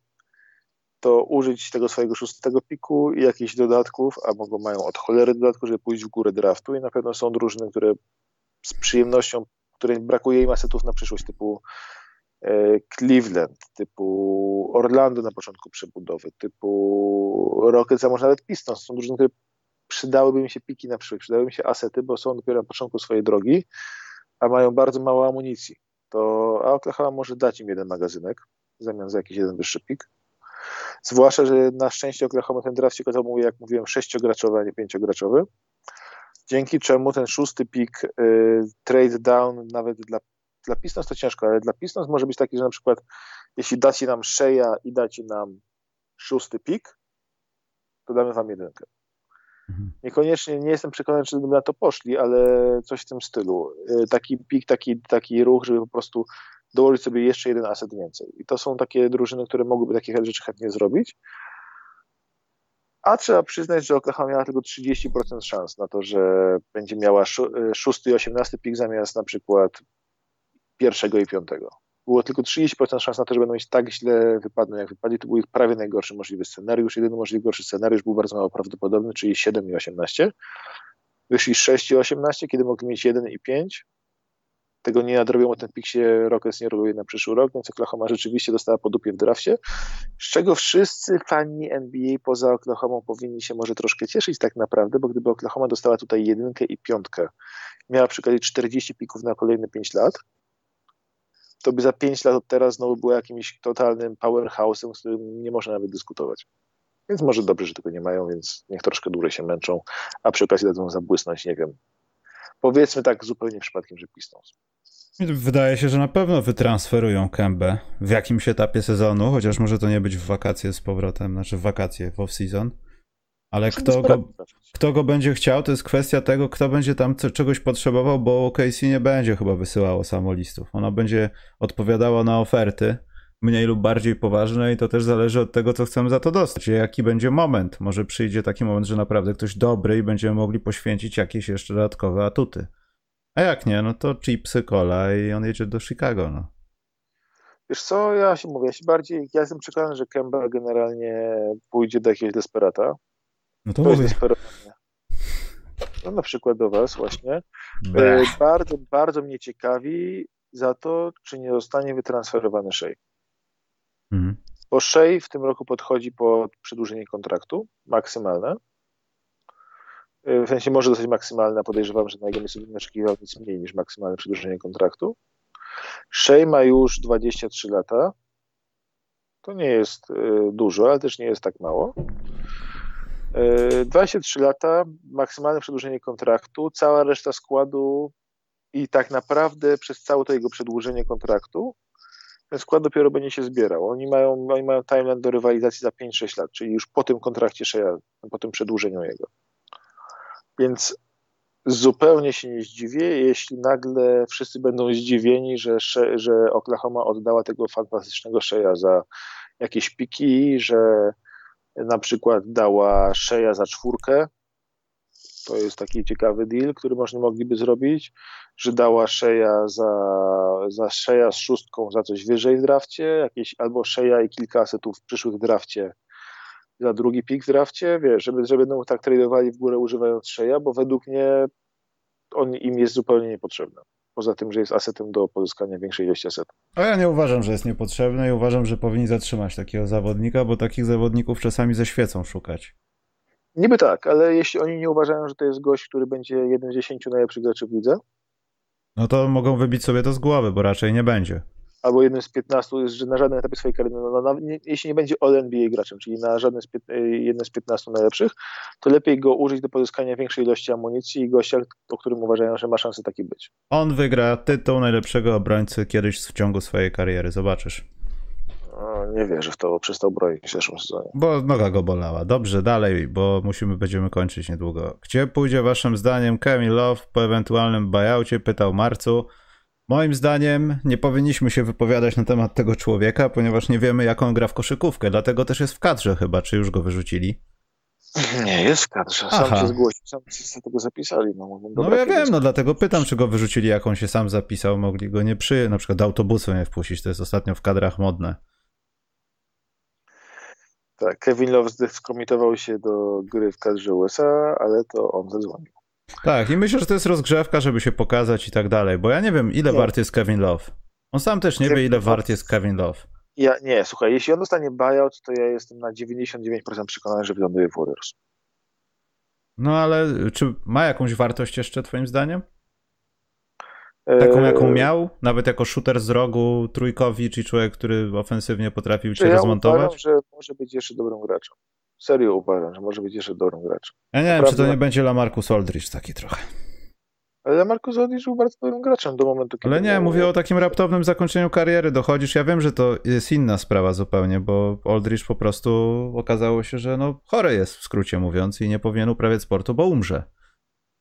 to użyć tego swojego szóstego piku i jakichś dodatków, a mogą mają od cholery dodatku, żeby pójść w górę draftu i na pewno są drużyny, które z przyjemnością, której brakuje im asetów na przyszłość, typu Cleveland, typu Orlando na początku przebudowy, typu Rockets, a może nawet Pistons. Są drużyny, które przydałyby mi się piki na przyszłość, przydałyby mi się asety, bo są dopiero na początku swojej drogi, a mają bardzo mało amunicji. To, Oklahoma może dać im jeden magazynek w zamian za jakiś jeden wyższy pik. Zwłaszcza, że na szczęście Oklahoma ten draft się jak mówiłem, sześciograczowy, a nie pięciograczowy. Dzięki czemu ten szósty pik y, trade down nawet dla dla Pistons to ciężko, ale dla Pistons może być taki, że na przykład jeśli dacie nam Sheya i dacie nam szósty pik, to damy wam jedynkę. Mhm. Niekoniecznie, nie jestem przekonany, czy by na to poszli, ale coś w tym stylu. Y, taki pik, taki, taki ruch, żeby po prostu dołożyć sobie jeszcze jeden aset więcej. I to są takie drużyny, które mogłyby takie rzeczy chętnie zrobić. A trzeba przyznać, że Oklahoma miała tylko 30% szans na to, że będzie miała y, szósty i osiemnasty pik zamiast na przykład pierwszego i piątego. Było tylko 30% szans na to, że będą mieć tak źle wypadną, jak wypadli. To był ich prawie najgorszy możliwy scenariusz. Jedyny możliwy gorszy scenariusz był bardzo mało prawdopodobny, czyli 7 i 18. Wyszli 6 i 18, kiedy mogli mieć 1 i 5. Tego nie nadrobią, bo ten pik się Rockets nie robił na przyszły rok, więc Oklahoma rzeczywiście dostała po dupie w drafcie, z czego wszyscy fani NBA poza Oklahoma powinni się może troszkę cieszyć tak naprawdę, bo gdyby Oklahoma dostała tutaj jedynkę i piątkę, miała przy okazji 40 pików na kolejne 5 lat, to by za 5 lat od teraz znowu było jakimś totalnym powerhouse'em, z którym nie można nawet dyskutować. Więc może dobrze, że tego nie mają, więc niech troszkę dłużej się męczą, a przy okazji dadzą zabłysnąć, nie wiem, Powiedzmy tak zupełnie przypadkiem, że Pistons. Wydaje się, że na pewno wytransferują Kębę w jakimś etapie sezonu, chociaż może to nie być w wakacje z powrotem, znaczy w wakacje, w off-season. Ale kto go, kto go będzie chciał, to jest kwestia tego, kto będzie tam czegoś potrzebował, bo KC nie będzie chyba wysyłało samolistów. Ona będzie odpowiadała na oferty, mniej lub bardziej poważne i to też zależy od tego, co chcemy za to dostać. Jaki będzie moment? Może przyjdzie taki moment, że naprawdę ktoś dobry i będziemy mogli poświęcić jakieś jeszcze dodatkowe atuty. A jak nie, no to chipsy, cola i on jedzie do Chicago, no. Wiesz co, ja się mówię, ja się bardziej, ja jestem przekonany, że Kemba generalnie pójdzie do jakiegoś desperata. No to, to mówię. No na przykład do was właśnie. Blech. Bardzo, bardzo mnie ciekawi za to, czy nie zostanie wytransferowany Shea. Mhm. Bo Shea w tym roku podchodzi po przedłużenie kontraktu maksymalne. Y, w sensie może dostać maksymalne, podejrzewam, że na jego miejscu bym oczekiwał nic mniej niż maksymalne przedłużenie kontraktu. Shea ma już 23 lata. To nie jest y, dużo, ale też nie jest tak mało. 23 y, lata, maksymalne przedłużenie kontraktu, cała reszta składu i tak naprawdę przez całe to jego przedłużenie kontraktu ten skład dopiero będzie się zbierał. Oni mają, oni mają timeline do rywalizacji za 5-6 lat, czyli już po tym kontrakcie Shea, po tym przedłużeniu jego. Więc zupełnie się nie zdziwię, jeśli nagle wszyscy będą zdziwieni, że, że Oklahoma oddała tego fantastycznego Shea'a za jakieś piki, że na przykład dała Shea'a za czwórkę, to jest taki ciekawy deal, który można mogliby zrobić, że dała Shea'a za, za Shea'a z szóstką za coś wyżej w drafcie, jakieś, albo Shea'a i kilka asetów w przyszłych drafcie za drugi pik w drafcie, wiesz, żeby, żeby będą tak tradowali w górę używając Shea'a, bo według mnie on im jest zupełnie niepotrzebny. Poza tym, że jest asetem do pozyskania większej ilości asetów. A ja nie uważam, że jest niepotrzebny i uważam, że powinni zatrzymać takiego zawodnika, bo takich zawodników czasami ze świecą szukać. Niby tak, ale jeśli oni nie uważają, że to jest gość, który będzie jeden z dziesięciu najlepszych graczy w lidze, no to mogą wybić sobie to z głowy, bo raczej nie będzie. Albo jednym z 15, że na żadnym etapie swojej kariery, no, no, nie, jeśli nie będzie all NBA graczem, czyli na żadnym z, jednym z 15 najlepszych, to lepiej go użyć do pozyskania większej ilości amunicji i gościa, o którym uważają, że ma szansę taki być. On wygra tytuł najlepszego obrońcy kiedyś w ciągu swojej kariery, zobaczysz. No, nie wierzę w to, bo przestał broić w zeszłym sezonie. Bo noga go bolała. Dobrze, dalej, bo musimy, będziemy kończyć niedługo. Gdzie pójdzie waszym zdaniem Kevin Love po ewentualnym buyoutie? Pytał Marcu. Moim zdaniem nie powinniśmy się wypowiadać na temat tego człowieka, ponieważ nie wiemy, jak on gra w koszykówkę. Dlatego też jest w kadrze chyba. Czy już go wyrzucili? Nie, jest w kadrze. Sam Aha. się zgłosił, sam się tego zapisali. No, no ja wiem, no dlatego pytam, czy go wyrzucili, jak on się sam zapisał. Mogli go nie przy, na przykład do autobusu nie wpuścić. To jest ostatnio w kadrach modne. Tak, Kevin Love skomitował się do gry w kadrze USA, ale to on zadzwonił. Tak, i myślę, że to jest rozgrzewka, żeby się pokazać i tak dalej, bo ja nie wiem, ile nie. wart jest Kevin Love. On sam też nie wie, ile wart jest Kevin Love. Ja, nie, słuchaj, jeśli on dostanie buyout, to ja jestem na 99% przekonany, że wyląduje w Warriors. No ale czy ma jakąś wartość jeszcze, twoim zdaniem? Taką, jaką eee, miał? Nawet jako shooter z rogu, trójkowi, czy człowiek, który ofensywnie potrafił cię ja rozmontować? Uważam, że może być jeszcze dobrym graczem. Serio uważam, że może być jeszcze dobrym graczem. Ja nie Naprawdę... wiem, czy to nie będzie Lamarcus Aldridge taki trochę. Ale Lamarcus Aldridge był bardzo dobrym graczem do momentu, kiedy... Ale nie, mówię o takim raptownym zakończeniu kariery. Dochodzisz, ja wiem, że to jest inna sprawa zupełnie, bo Aldridge po prostu okazało się, że no chory jest w skrócie mówiąc i nie powinien uprawiać sportu, bo umrze.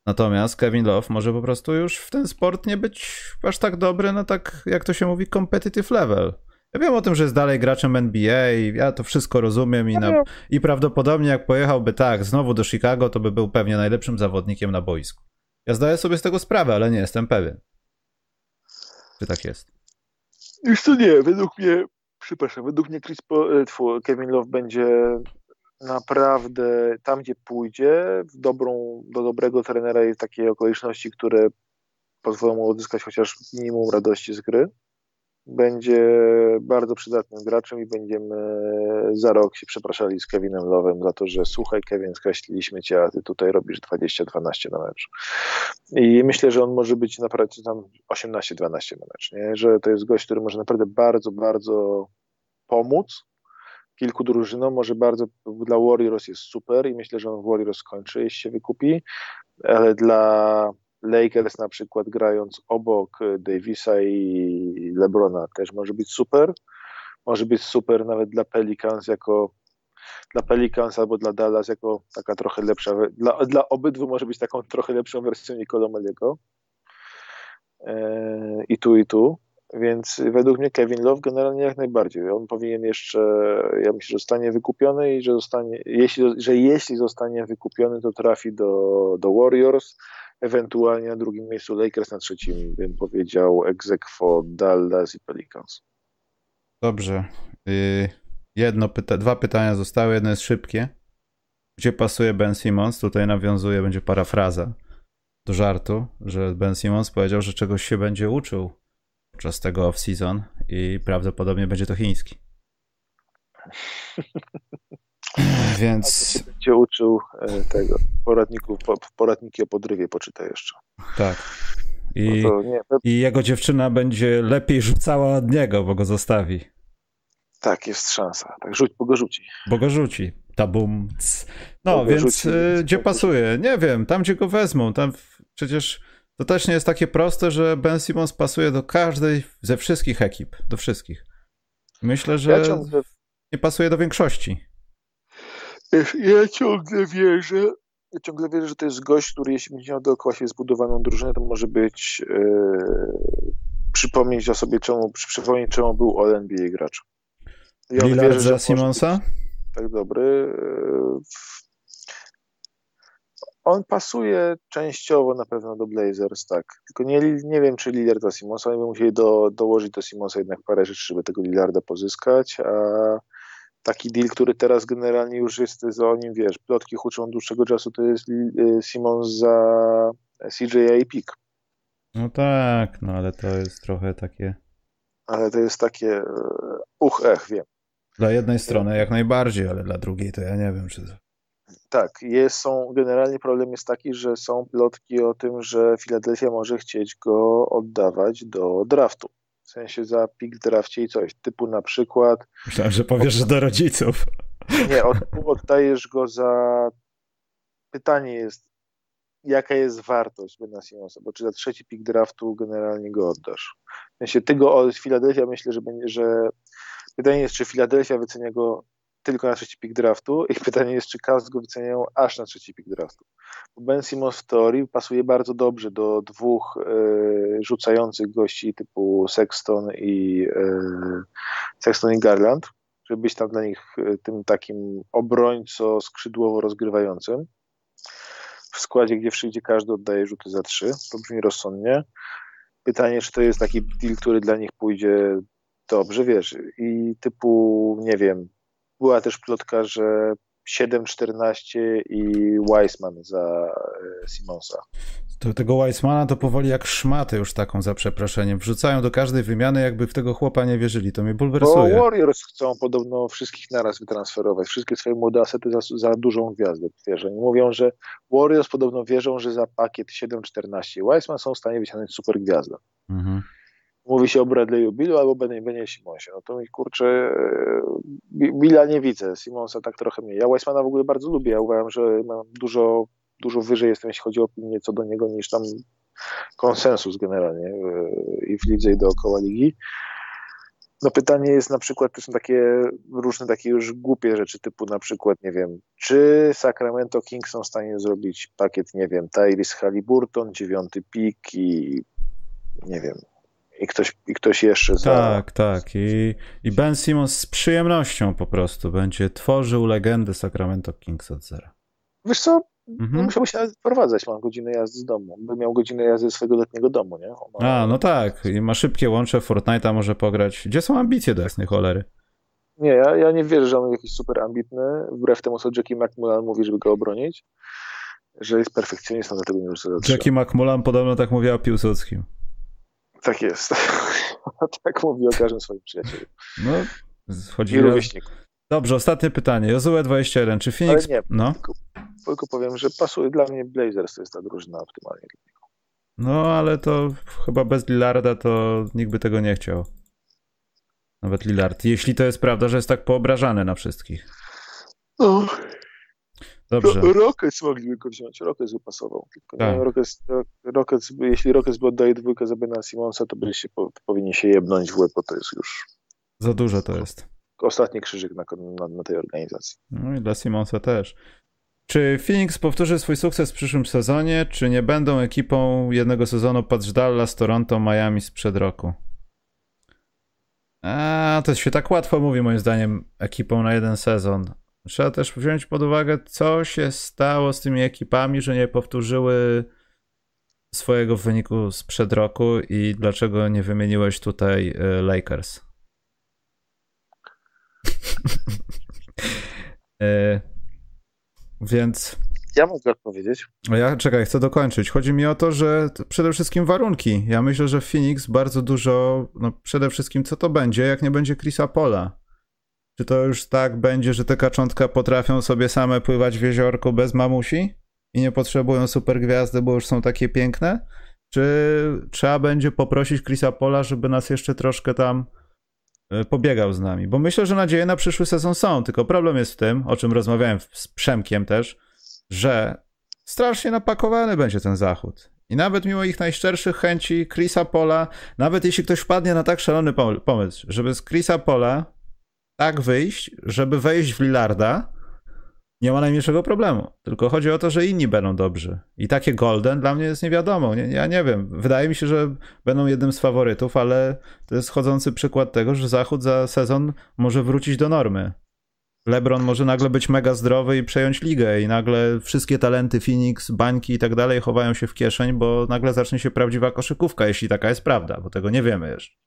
Natomiast Kevin Love może po prostu już w ten sport nie być aż tak dobry, no tak jak to się mówi, competitive level. Ja wiem o tym, że jest dalej graczem NBA i ja to wszystko rozumiem i, na, i prawdopodobnie jak pojechałby tak znowu do Chicago, to by był pewnie najlepszym zawodnikiem na boisku. Ja zdaję sobie z tego sprawę, ale nie jestem pewien. Czy tak jest? Już to nie, według mnie, przepraszam, według mnie Chris e, Kevin Love będzie naprawdę tam, gdzie pójdzie, w dobrą, do dobrego trenera i takiej okoliczności, które pozwolą mu uzyskać chociaż minimum radości z gry, będzie bardzo przydatnym graczem i będziemy za rok się przepraszali z Kevinem Lowem za to, że słuchaj Kevin, skreśliliśmy cię, a ty tutaj robisz 20-12 na mecz. I myślę, że on może być naprawdę tam 18-12 na mecz, nie? że to jest gość, który może naprawdę bardzo, bardzo pomóc kilku drużynom, może bardzo dla Warriors jest super i myślę, że on w Warriors skończy, jeśli się wykupi, ale dla Lakers na przykład grając obok Davisa i LeBrona też może być super. Może być super nawet dla Pelicans jako dla Pelicans albo dla Dallas jako taka trochę lepsza, dla, dla obydwu może być taką trochę lepszą wersją Nicola Meliego. E, I tu, i tu. Więc według mnie Kevin Love generalnie jak najbardziej. On powinien jeszcze, ja myślę, że zostanie wykupiony i że zostanie, jeśli, że jeśli zostanie wykupiony, to trafi do, do Warriors, ewentualnie na drugim miejscu Lakers, na trzecim bym powiedział Exequo, Dallas i Pelicans. Dobrze. Y, jedno pyta dwa pytania zostały, jedno jest szybkie. Gdzie pasuje Ben Simmons? Tutaj nawiązuje, będzie parafraza do żartu, że Ben Simmons powiedział, że czegoś się będzie uczył podczas tego off-season i prawdopodobnie będzie to chiński. <laughs> <clears throat> Więc. Będzie uczył e, tego poradników, poradniki o podrywie poczyta jeszcze. Tak. I, no nie, to... I jego dziewczyna będzie lepiej rzucała od niego, bo go zostawi. Tak, jest szansa. Tak, rzuć, bo go rzuci. Bo go rzuci. Tabum. No, bo więc rzuci, y, gdzie pasuje? Nie wiem, tam gdzie go wezmą. Tam przecież to też nie jest takie proste, że Ben Simmons pasuje do każdej ze wszystkich ekip, do wszystkich. Myślę, że nie pasuje do większości. Ja ciągle wierzę, ja ciągle wierzę, że to jest gość, który jeśli będzie miał dookoła siebie zbudowaną drużynę, to może być yy, przypomnieć o sobie, czemu, przypomnieć, czemu był All-NBA gracz. Ja Lillard wierzę, za Simonsa? Tak dobry. Yy, on pasuje częściowo na pewno do Blazers, tak. Tylko nie, nie wiem, czy Lillard za Simonsa. Oni by musieli do, dołożyć do Simonsa jednak parę rzeczy, żeby tego Lillarda pozyskać, a taki deal, który teraz generalnie już jest za nim, wiesz, plotki huczą dłuższego czasu, to jest y, Simons za CJA i Pick. No tak, no ale to jest trochę takie... Ale to jest takie e, uch, ech, wiem. Dla jednej strony jak najbardziej, ale dla drugiej to ja nie wiem, czy... Tak, jest, są, generalnie problem jest taki, że są plotki o tym, że Filadelfia może chcieć go oddawać do draftu. W sensie za pik w drafcie i coś, typu na przykład... Myślałem, że powiesz, że do rodziców. Nie, od, oddajesz go za... Pytanie jest, jaka jest wartość Bena Simonsa, bo czy za trzeci pik draftu generalnie go oddasz? W sensie ty go od Filadelfia myślę, że będzie, że pytanie jest, czy Filadelfia wycenia go tylko na trzeci pik draftu i <laughs> pytanie jest, czy Cavs go wyceniają aż na trzeci pik draftu. Ben Simmons w teorii pasuje bardzo dobrze do dwóch e, rzucających gości typu Sexton i e, Sexton i Garland, żeby być tam dla nich e, tym takim obrońco skrzydłowo rozgrywającym. W składzie, gdzie wszędzie każdy oddaje rzuty za trzy, to brzmi rozsądnie. Pytanie, czy to jest taki deal, który dla nich pójdzie dobrze, wiesz, i typu, nie wiem, była też plotka, że 7-14 i Weissman za e, Simonsa. To tego Weissmana to powoli jak szmatę już taką za przeproszeniem. Wrzucają do każdej wymiany, jakby w tego chłopa nie wierzyli. To mnie bulwersuje. Bo Warriors chcą podobno wszystkich naraz wytransferować. Wszystkie swoje młode asety za, za dużą gwiazdę. Wiesz, oni mówią, że Warriors podobno wierzą, że za pakiet 7-14 Weissman są w stanie wyciągnąć super gwiazdę. Mhm mówi się o Bradley'u Billu albo Benie, Benie Simonsie. No to mi kurczę, e, Billa nie widzę, Simonsa tak trochę mniej. Ja Weissmana w ogóle bardzo lubię. Ja uważam, że mam dużo, dużo wyżej jestem, jeśli chodzi o opinię co do niego, niż tam konsensus generalnie e, i w lidze i dookoła ligi. No pytanie jest na przykład, to są takie różne takie już głupie rzeczy, typu na przykład, nie wiem, czy Sacramento Kings są w stanie zrobić pakiet, nie wiem, Tyrese Halliburton, dziewiąty pik i nie wiem, i ktoś, i ktoś jeszcze za... Tak, tak. I, I Ben Simmons z przyjemnością po prostu będzie tworzył legendę Sacramento Kings od zera. Wiesz co, mhm. musiałby się wprowadzać, mam godzinę jazdy z domu. By miał godzinę jazdy ze swojego letniego domu, nie? Ma... A, no tak. I ma szybkie łącze, Fortnite'a może pograć. Gdzie są ambicje do jasnej cholery? Nie, ja, ja nie wierzę, że on jest jakiś super ambitny, wbrew temu, co Jackie McMullen mówi, żeby go obronić, że jest perfekcjonistą, dlatego nie rzuca Jackie McMullen podobno tak mówiła o Piłsudskim. Tak jest. <laughs> tak mówi o każdym swoim przyjacielu. No, chodzi o... Dobrze, ostatnie pytanie. Jozue 21. Czy Phoenix... Ale nie, no? tylko, tylko powiem, że pasuje dla mnie Blazers, to jest ta drużyna optymalnie. No, ale to chyba bez Lillarda to nikt by tego nie chciał. Nawet Lillard. Jeśli to jest prawda, że jest tak poobrażany na wszystkich. No. Dobrze. Rockets mogliby go wziąć, Rockets by pasował. Tylko tak. Rockets, Rockets, jeśli Rockets by oddaje dwójkę za Bena Simonsa, to by się, powinien się jebnąć w łeb, bo to jest już... Za dużo to jest. Ostatni krzyżyk na, na, na tej organizacji. No i dla Simonsa też. Czy Phoenix powtórzy swój sukces w przyszłym sezonie, czy nie będą ekipą jednego sezonu patrz Dallas, Toronto, Miami sprzed roku? A, to się tak łatwo mówi moim zdaniem ekipą na jeden sezon. Trzeba też wziąć pod uwagę, co się stało z tymi ekipami, że nie powtórzyły swojego wyniku sprzed roku i dlaczego nie wymieniłeś tutaj y, Lakers. y <laughs> więc. Ja mogę odpowiedzieć. Ja czekaj, chcę dokończyć. Chodzi mi o to, że przede wszystkim warunki. Ja myślę, że Phoenix bardzo dużo, no przede wszystkim co to będzie, jak nie będzie Chrisa Pola. Czy to już tak będzie, że te kaczątka potrafią sobie same pływać w jeziorku bez mamusi i nie potrzebują super gwiazdy, bo już są takie piękne? Czy trzeba będzie poprosić Chrisa Pola, żeby nas jeszcze troszkę tam E, pobiegał z nami, bo myślę, że nadzieje na przyszły sezon są, tylko problem jest w tym, o czym rozmawiałem z Przemkiem też, że strasznie napakowany będzie ten zachód. I nawet mimo ich najszczerszych chęci Chrisa Pola, nawet jeśli ktoś wpadnie na tak szalony pomysł, żeby z Chrisa Pola tak wyjść, żeby wejść w Lillarda, nie ma najmniejszego problemu. Tylko chodzi o to, że inni będą dobrzy. I takie Golden dla mnie jest niewiadomo. Nie, ja nie wiem. Wydaje mi się, że będą jednym z faworytów, ale to jest chodzący przykład tego, że Zachód za sezon może wrócić do normy. LeBron może nagle być mega zdrowy i przejąć ligę i nagle wszystkie talenty Phoenix, bańki i tak dalej chowają się w kieszeń, bo nagle zacznie się prawdziwa koszykówka, jeśli taka jest prawda, bo tego nie wiemy jeszcze.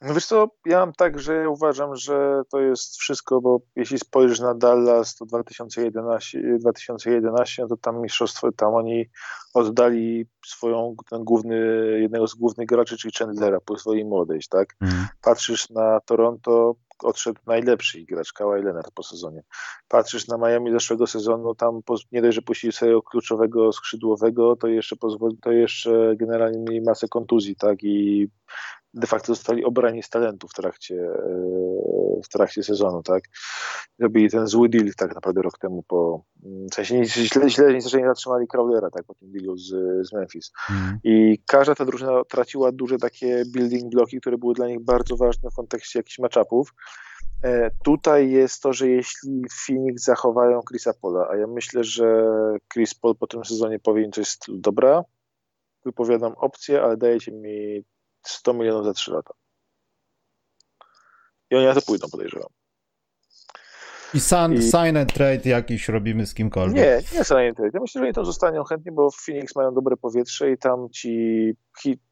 No wiesz co, ja mam tak, że ja uważam, że to jest wszystko, bo jeśli spojrzysz na Dallas, to 2011, 2011 no to tam mistrzostwo, tam oni oddali swoją, ten główny, jednego z głównych graczy, czyli Chandlera, pozwoli im odejść, tak? Mm. Patrzysz na Toronto, odszedł najlepszy gracz, Kawhi Leonard po sezonie. Patrzysz na Miami zeszłego sezonu, tam nie dość, że puścili swojego kluczowego skrzydłowego, to jeszcze, to jeszcze generalnie mieli masę kontuzji, tak? I de facto zostali obrani z talentu w trakcie, e, w trakcie sezonu, tak? Robili ten zły deal tak naprawdę rok temu po, w sensie nie, źle, źle, nie zatrzymali Crowdera, tak, po tym dealu z, z Memphis. Mm. I każda ta drużyna traciła duże takie building bloki, które były dla nich bardzo ważne w kontekście jakichś matchupów. E, tutaj jest to, że jeśli Phoenix zachowają Chrisa Pola, a ja myślę, że Chris Paul po tym sezonie powinien coś stylu dobra, wypowiadam opcję, ale dajecie mi 100 milionów za 3 lata. I oni na to pójdą, podejrzewam. I sign, I... sign and trade jakiś robimy z kimkolwiek. Nie, nie sign and trade. Ja myślę, że oni tam zostaną chętnie, bo w Phoenix mają dobre powietrze i tam ci,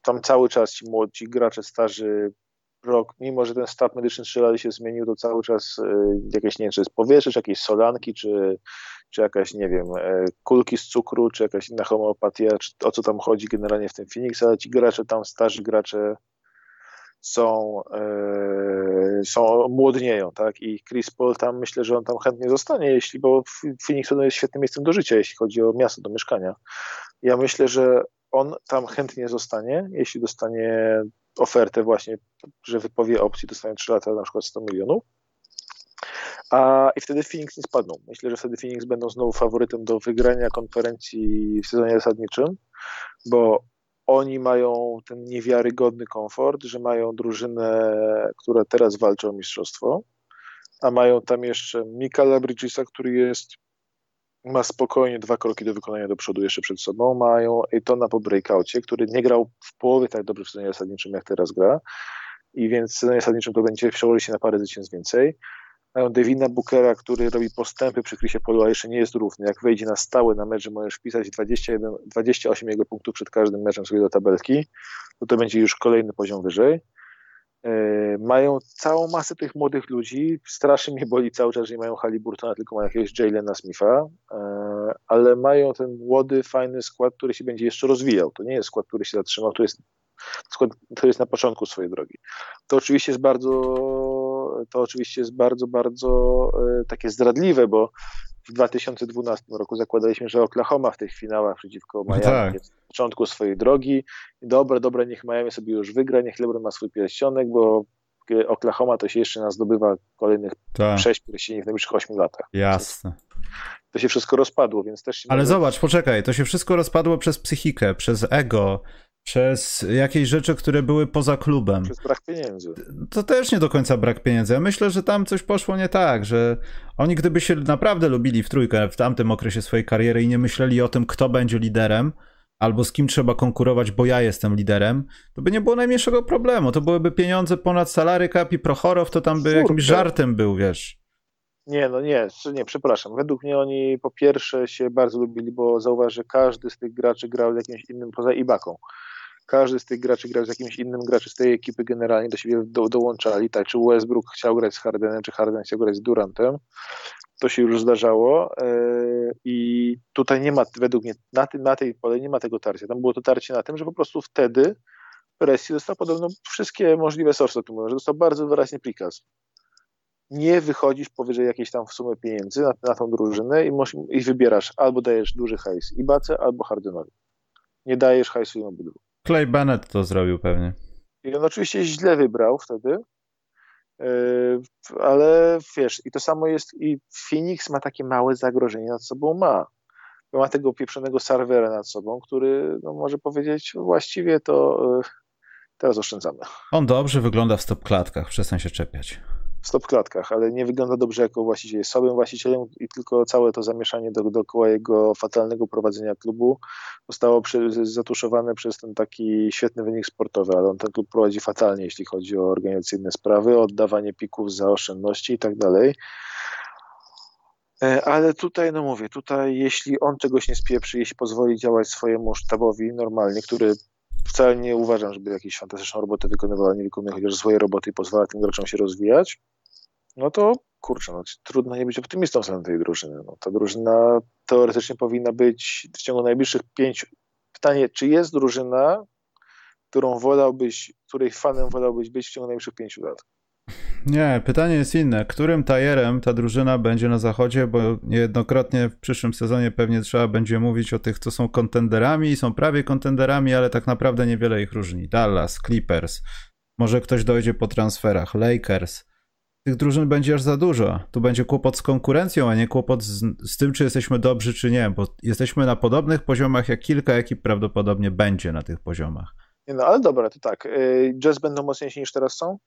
tam cały czas ci młodzi gracze starzy rok, mimo że ten stat medyczny strzelali się zmienił, to cały czas y, jakieś, nie wiem, czy jest powietrze, czy jakieś solanki, czy, czy jakaś, nie wiem, e, kulki z cukru, czy jakaś inna homeopatia, czy o co tam chodzi generalnie w tym Phoenix, ale ci gracze tam, starzy gracze są, e, są młodnieją, tak, i Chris Paul tam, myślę, że on tam chętnie zostanie, jeśli, bo Phoenix to jest świetnym miejscem do życia, jeśli chodzi o miasto, do mieszkania. Ja myślę, że on tam chętnie zostanie, jeśli dostanie ofertę właśnie, że wypowie opcji, dostanie 3 lata, na przykład 100 milionów, a i wtedy Phoenix nie spadną. Myślę, że wtedy Phoenix będą znowu faworytem do wygrania konferencji w sezonie zasadniczym, bo oni mają ten niewiarygodny komfort, że mają drużynę, która teraz walczy o mistrzostwo, a mają tam jeszcze Mikala Bridgesa, który jest ma spokojnie dwa kroki do wykonania do przodu jeszcze przed sobą. Mają Ejtona po breakoutie, który nie grał w połowie tak dobrze w sezonie zasadniczym, jak teraz gra. I więc w sezonie zasadniczym to będzie przełożyć się na parę zwycięstw więcej. Mają Devina Bookera, który robi postępy przy Chrisie Polu, a jeszcze nie jest równy. Jak wejdzie na stałe na mecz, możesz wpisać 21, 28 jego punktów przed każdym meczem sobie do tabelki, to to będzie już kolejny poziom wyżej. E, mają całą masę tych młodych ludzi. Strasznie mnie boli cały czas, że nie mają Haliburtona, tylko mają jakiegoś Jalena Smitha, e, ale mają ten młody, fajny skład, który się będzie jeszcze rozwijał. To nie jest skład, który się zatrzymał, to jest skład, który jest na początku swojej drogi. To oczywiście jest bardzo to oczywiście jest bardzo, bardzo e, takie zdradliwe, bo w 2012 roku zakładaliśmy, że Oklahoma w tych finałach przeciwko no Miami tak. jest na początku swojej drogi. Dobre, dobre, niech Miami sobie już wygra, niech LeBron ma swój pierścionek, bo Oklahoma to się jeszcze nas zdobywa kolejnych tak. sześć pierścieni w najbliższych 8 latach. Jasne. to się wszystko rozpadło, więc też... Ale nawet... zobacz, poczekaj, to się wszystko rozpadło przez psychikę, przez ego, przez jakieś rzeczy, które były poza klubem. Przez brak pieniędzy. To też nie do końca brak pieniędzy. Ja myślę, że tam coś poszło nie tak, że oni gdyby się naprawdę lubili w trójkę w tamtym okresie swojej kariery i nie myśleli o tym, kto będzie liderem, albo z kim trzeba konkurować, bo ja jestem liderem, to by nie było najmniejszego problemu. To byłyby pieniądze ponad salary cap i Prochorow, to tam by Furkę. jakimś żartem był, wiesz. Nie, no nie, nie, przepraszam. Według mnie oni po pierwsze się bardzo lubili, bo zauważ, że każdy z tych graczy grał z jakimś innym, poza Ibaką każdy z tych graczy grał z jakimś innym graczem z tej ekipy generalnie do siebie do, dołączali, tak, czy Westbrook chciał grać z Hardenem, czy Harden chciał grać z Durantem, to się już zdarzało yy, i tutaj nie ma, według mnie, na, na tej pole nie ma tego tarcia, tam było to tarcie na tym, że po prostu wtedy presji dostał podobno wszystkie możliwe source, tu mówię, że dostał bardzo wyraźny prikaz. Nie wychodzisz powyżej jakiejś tam sumy pieniędzy na, na tą drużynę i, i wybierasz albo dajesz duży hajs Ibace, albo Hardenowi. Nie dajesz hajsu im obydwu. Clay Bennett to zrobił pewnie. I on oczywiście źle wybrał wtedy, yy, ale wiesz, i to samo jest, i Phoenix ma takie małe zagrożenie nad sobą, ma. Ma tego pieprzonego serwera nad sobą, który no, może powiedzieć, właściwie to yy, teraz oszczędzamy. On dobrze wygląda w stop klatkach, przestań się czepiać stop-klatkach, ale nie wygląda dobrze jako właściciel. Jest słabym właścicielem i tylko całe to zamieszanie do, dookoła jego fatalnego prowadzenia klubu zostało przy, zatuszowane przez ten taki świetny wynik sportowy, ale on ten klub prowadzi fatalnie, jeśli chodzi o organizacyjne sprawy, oddawanie pików za oszczędności i tak dalej. E, ale tutaj, no mówię, tutaj jeśli on czegoś nie spieprzy, jeśli pozwoli działać swojemu sztabowi normalnie, który wcale nie uważam, żeby jakieś fantastyczne roboty wykonywał, nie wykonuje chociaż swoje roboty i pozwala tym graczom się rozwijać, no to kurczę, no, trudno nie być optymistą względem tej drużyny. No, ta drużyna teoretycznie powinna być w ciągu najbliższych pięciu. Pytanie, czy jest drużyna, którą wolałbyś, której fanem wolałbyś być w ciągu najbliższych pięciu lat? Nie, pytanie jest inne. Którym tajerem ta drużyna będzie na zachodzie, bo niejednokrotnie w przyszłym sezonie pewnie trzeba będzie mówić o tych, co są kontenderami są prawie kontenderami, ale tak naprawdę niewiele ich różni. Dallas, Clippers, może ktoś dojdzie po transferach, Lakers tych drużyn będzie aż za dużo. Tu będzie kłopot z konkurencją, a nie kłopot z, z, tym, czy jesteśmy dobrzy, czy nie, bo jesteśmy na podobnych poziomach, jak kilka ekip prawdopodobnie będzie na tych poziomach. No ale dobra, to tak. Y, Jazz będą mocniejsi niż teraz są?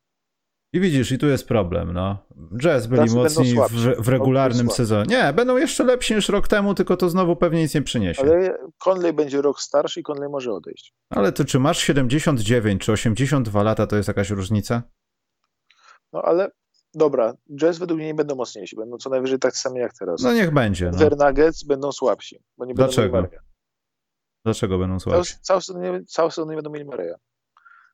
I widzisz, i tu jest problem, no. Jazz byli Jazz mocni w, w, regularnym sezonie. Nie, będą jeszcze lepsi niż rok temu, tylko to znowu pewnie nic nie przyniesie. Ale Conley będzie rok starszy i Conley może odejść. Ale to czy masz 79 czy 82 lata, to jest jakaś różnica? No ale dobra, Jazz według mnie nie będą mocniejsi, będą co najwyżej tak sami jak teraz. No niech będzie. No. Nuggets będą słabsi, bo nie Dlaczego? będą mieli Dlaczego będą słabsi? Cały, cały, nie, cały sezon nie będą mieli Mareja.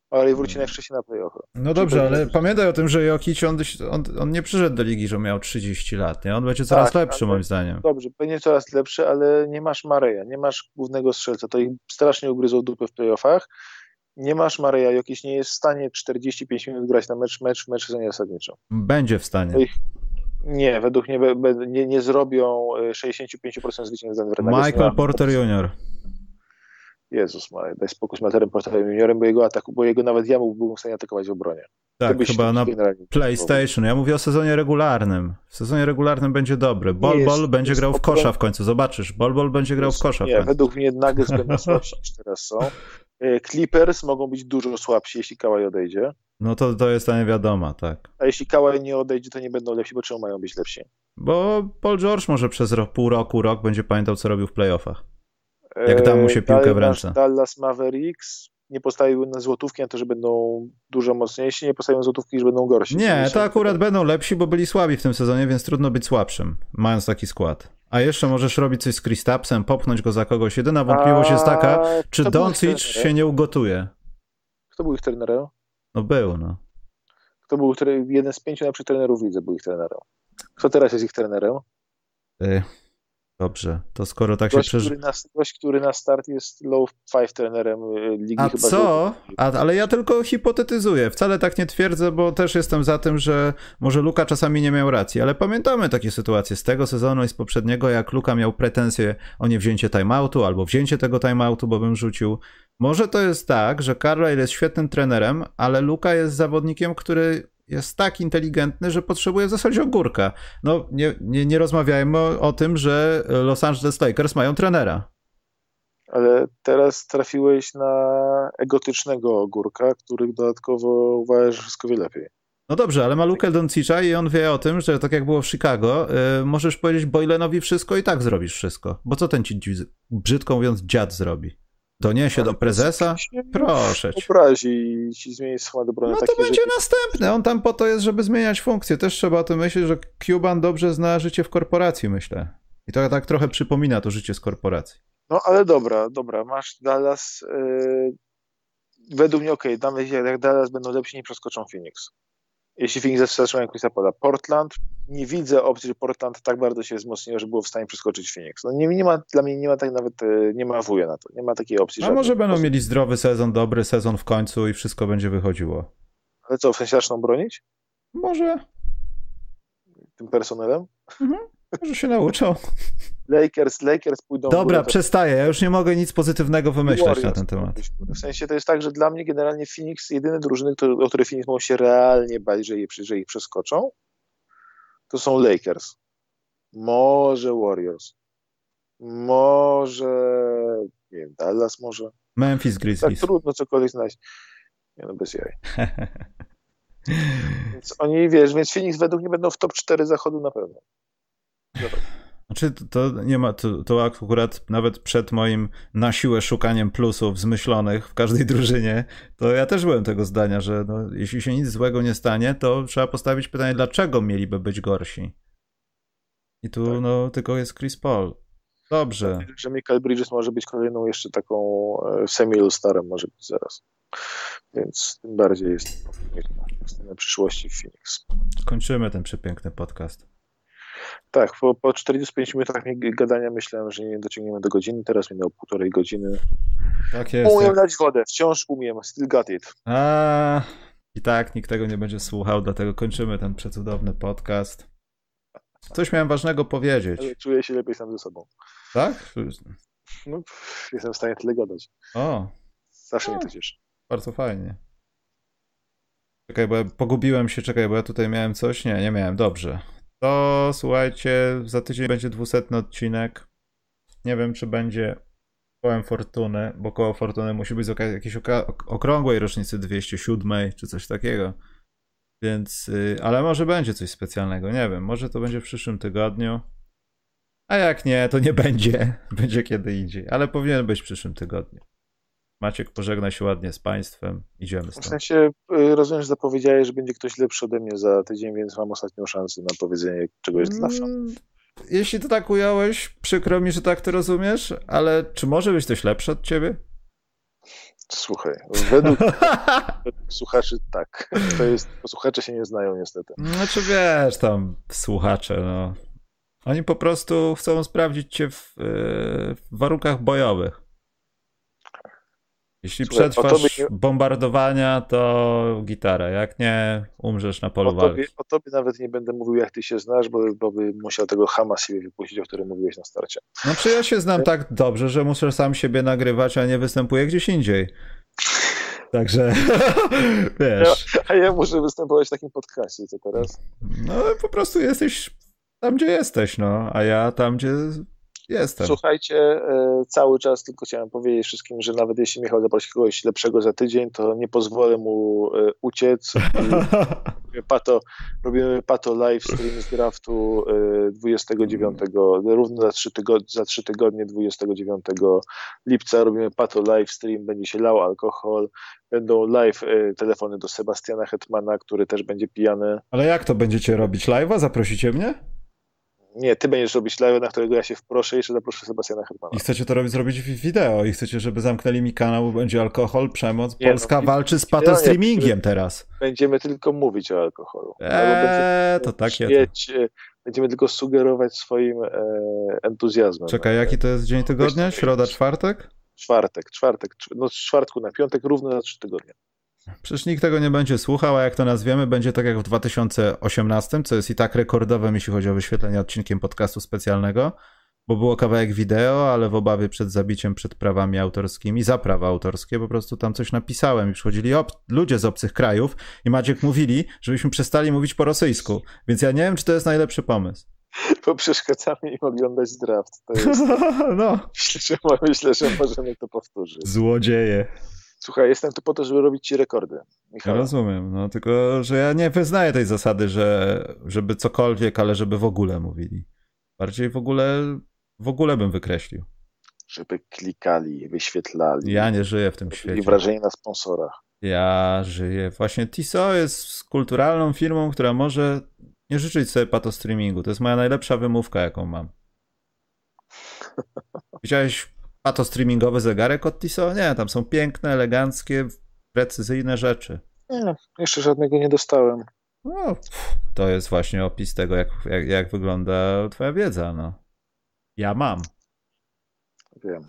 Ale wróci najwcześniej na playoffy. No dobrze, ale pamiętaj o tym, że Jokic, on, on, on, nie przyszedł do ligi, że miał 30 lat, nie? On będzie coraz tak, lepszy moim zdaniem. Dobrze, będzie coraz lepszy, ale nie masz Mareja, nie masz głównego strzelca, to ich strasznie ugryzą dupy w playoffach nie masz Mareja, jakiś nie jest w stanie 45 minut grać na mecz, mecz, mecz sezonie zasadniczym. Będzie w stanie. Nie, według mnie nie, nie zrobią 65% zwycięstw Denver. Michael Porter Jr. Jezus Maria, daj spokój z Materem Porterem Juniorem, bo jego ataku, bo jego nawet ja mógłbym w stanie atakować w obronie. Tak, chyba na PlayStation. Ja mówię o sezonie regularnym. W sezonie regularnym będzie dobry. Bol Bol będzie grał w kosza w końcu, zobaczysz. Bol Bol będzie grał w kosza Nie, według mnie Nuggets będą słabsi niż teraz są. E, Clippers mogą być dużo słabsi, jeśli Kawhi odejdzie. No to, to jest nie wiadoma, tak. A jeśli Kawhi nie odejdzie, to nie będą lepsi, bo czemu mają być lepsi? Bo Paul George może przez rok, pół roku, rok będzie pamiętał, co robił w playoffach. Jak da mu się piłkę w ręce. Dallas Mavericks nie postawiły na złotówki na to, że będą dużo mocniejsi, nie postawią złotówki, że będą gorsi. Nie, to akurat będą lepsi, bo byli słabi w tym sezonie, więc trudno być słabszym, mając taki skład. A jeszcze możesz robić coś z Kristapsem, popchnąć go za kogoś. Jedyna wątpliwość A... jest taka, czy Doncic się nie ugotuje. Kto był ich trenerem? No był, no. Kto był jeden z pięciu najlepszych trenerów widzę, był ich trenerem. Kto teraz jest ich trenerem? Y Dobrze, to skoro tak gość, się przeżywa. Gość, który na start jest low five trenerem y, ligi A chyba co? A, ale ja tylko hipotetyzuję. Wcale tak nie twierdzę, bo też jestem za tym, że może Luka czasami nie miał racji, ale pamiętamy takie sytuacje z tego sezonu i z poprzedniego, jak Luka miał pretensje o niewzięcie timeoutu albo wzięcie tego timeoutu, bo bym rzucił. Może to jest tak, że Carlisle jest świetnym trenerem, ale Luka jest zawodnikiem, który jest tak inteligentny, że potrzebuje w zasadzie ogórka. No, nie, nie, nie rozmawiajmy o, o tym, że Los Angeles Lakers mają trenera. Ale teraz trafiłeś na egotycznego ogórka, który dodatkowo uważa, że wszystko wie lepiej. No dobrze, ale ma Lukę Doncicza i on wie o tym, że tak jak było w Chicago, yy, możesz powiedzieć Boylenowi wszystko i tak zrobisz wszystko. Bo co ten ci, brzydko mówiąc, dziad zrobi? Doniesie do prezesa? Proszę cię. Obrazi i ci zmieni schmat obrony. No to będzie następny. On tam po to jest, żeby zmieniać funkcję. Też trzeba o tym myśleć, że Cuban dobrze zna życie w korporacji, myślę. I to tak trochę przypomina to życie z korporacji. No ale dobra, dobra. Masz Dallas. Yy... Według mnie okej, okay, damy jak Dallas będą lepsi, nie przeskoczą Phoenix jeśli Phoenix zatrzymają Chrisa Paula. Portland, nie widzę opcji, że Portland tak bardzo się wzmocniło, że było w stanie przeskoczyć Phoenix. No nie, nie ma, dla mnie nie ma tak nawet, e, nie ma wuja na to, nie ma takiej opcji. A może będą mieli zdrowy sezon, dobry sezon w końcu i wszystko będzie wychodziło. Ale co, w sensie zaczną bronić? Może. Tym personelem? Mhm. Może się nauczą. Lakers, Lakers pójdą. Dobra, górę, przestaję. Ja już nie mogę nic pozytywnego wymyśleć Warriors, na ten temat. W sensie to jest tak, że dla mnie generalnie Phoenix, jedyne drużyny, o które Phoenix mogą się realnie bać, że, je, że ich przeskoczą, to są Lakers. Może Warriors. Może, nie wiem, Dallas może. Memphis Grizzlies. Tak trudno cokolwiek znaleźć. Nie no, bez jaj. <laughs> więc oni, wiesz, więc Phoenix według mnie będą w top 4 zachodu na pewno. Dobra. Znaczy, to nie ma, to, to akurat nawet przed moim na siłę szukaniem plusów zmyślonych w każdej <laughs> drużynie, to ja też byłem tego zdania, że no, jeśli się nic złego nie stanie, to trzeba postawić pytanie, dlaczego mieliby być gorsi. I tu tak. no tylko jest Chris Paul. Dobrze. Tak, że Michael Bridges może być kolejną jeszcze taką e, semi starem może być zaraz. Więc tym bardziej jest na przyszłości w Phoenix. Kończymy ten przepiękny podcast. Tak, po, po 45 minutach gadania myślałem, że nie dociągniemy do godziny, teraz minęło półtorej godziny. Tak jest. Umiem dać wodę, wciąż umiem, still got it. A, I tak, nikt tego nie będzie słuchał, dlatego kończymy ten przecudowny podcast. Coś miałem ważnego powiedzieć. Ale czuję się lepiej sam ze sobą. Tak? No, jestem w stanie tyle gadać. O. Zawsze mnie to cieszy. Bardzo fajnie. Czekaj, bo ja pogubiłem się, czekaj, bo ja tutaj miałem coś. Nie, nie miałem, dobrze. To słuchajcie, za tydzień będzie dwusetny odcinek. Nie wiem, czy będzie kołem Fortuny, bo koło Fortuny musi być z jakiejś okrągłej rocznicy 207 czy coś takiego. Więc, yy, ale może będzie coś specjalnego, nie wiem. Może to będzie w przyszłym tygodniu. A jak nie, to nie będzie. <laughs> Będzie kiedy indziej, ale powinien być w przyszłym tygodniu. Maciek, pożegna się ładnie z Państwem. Idziemy stąd. W sensie y, rozumiem, że zapowiedziałeś, że będzie ktoś lepszy ode mnie za tydzień, więc mam ostatnią szansę na powiedzenie czegoś dla mm, Jeśli to tak ująłeś, przykro mi, że tak to rozumiesz, ale czy może być ktoś lepszy od ciebie? Słuchaj, według, <laughs> według słuchaczy tak. To jest, słuchacze się nie znają niestety. Znaczy wiesz, tam słuchacze, no. Oni po prostu chcą sprawdzić cię w, y, w warunkach bojowych. Jeśli Słuchaj, przetrwasz nie... bombardowania, to gitara. Jak nie, umrzesz na polu o tobie, walki. O tobie nawet nie będę mówił, jak ty się znasz, bo, bo by musiał tego Hama siebie wypuścić, o którym mówiłeś na starcie. No czy ja się znam tak dobrze, że muszę sam siebie nagrywać, a nie występuję gdzieś indziej. Także, <laughs> wiesz. Ja, a ja muszę występować w takim podcaście, co teraz? No po prostu jesteś tam, gdzie jesteś, no, a ja tam, gdzie Jestem. Słuchajcie, e, cały czas tylko chciałem powiedzieć wszystkim, że nawet jeśli Michał zaprosi kogoś lepszego za tydzień, to nie pozwolę mu e, uciec. <laughs> robimy, pato, robimy pato live stream z draftu 29, e, równo za 3, tygodnie, za 3 tygodnie 29 lipca robimy pato live stream, będzie się lał alkohol, będą live telefony do Sebastiana Hetmana, który też będzie pijany. Ale jak to będziecie robić live'a? Zaprosicie mnie? Nie, ty będziesz robić live, na którego ja się wproszę i jeszcze zaproszę Sebastiana Hetmana. I chcecie to robić, zrobić w wideo i chcecie, żeby zamknęli mi kanał, bo będzie alkohol, przemoc. Nie, Polska no, walczy z patostreamingiem teraz. Będziemy tylko mówić o alkoholu. Eee, to takie. Śmieć, będziemy tylko sugerować swoim e, entuzjazmem. Czekaj, jaki to jest dzień tygodnia? Środa, czwartek? Czwartek, czwartek. No z czwartku na piątek równo na trzy tygodnie. Przecież nikt tego nie będzie słuchał, a jak to nazwiemy, będzie tak jak w 2018, co jest i tak rekordowym, jeśli chodzi o wyświetlenie odcinkiem podcastu specjalnego. bo było kawałek wideo, ale w obawie przed zabiciem przed prawami autorskimi, za prawa autorskie, po prostu tam coś napisałem i przychodzili ludzie z obcych krajów i Maciek mówili, żebyśmy przestali mówić po rosyjsku, więc ja nie wiem, czy to jest najlepszy pomysł. Bo przeszkadzamy im oglądać draft. To jest... <laughs> no. myślę, że, myślę, że możemy to powtórzyć. Złodzieje. Słuchaj, jestem tu po to, żeby robić ci rekordy. Michał. Rozumiem, no tylko, że ja nie wyznaję tej zasady, że żeby cokolwiek, ale żeby w ogóle mówili. Bardziej w ogóle, w ogóle bym wykreślił. Żeby klikali, wyświetlali. Ja nie żyję w tym świecie. I wrażenie na sponsorach. Ja żyję. Właśnie TISO jest kulturalną firmą, która może nie życzyć sobie pato streamingu. To jest moja najlepsza wymówka, jaką mam. <laughs> Widziałeś pato streamingowy zegarek od TISO? Nie, tam są piękne, eleganckie, precyzyjne rzeczy. Nie, jeszcze żadnego nie dostałem. No, to jest właśnie opis tego, jak, jak, jak wygląda twoja wiedza. No. Ja mam. Wiem.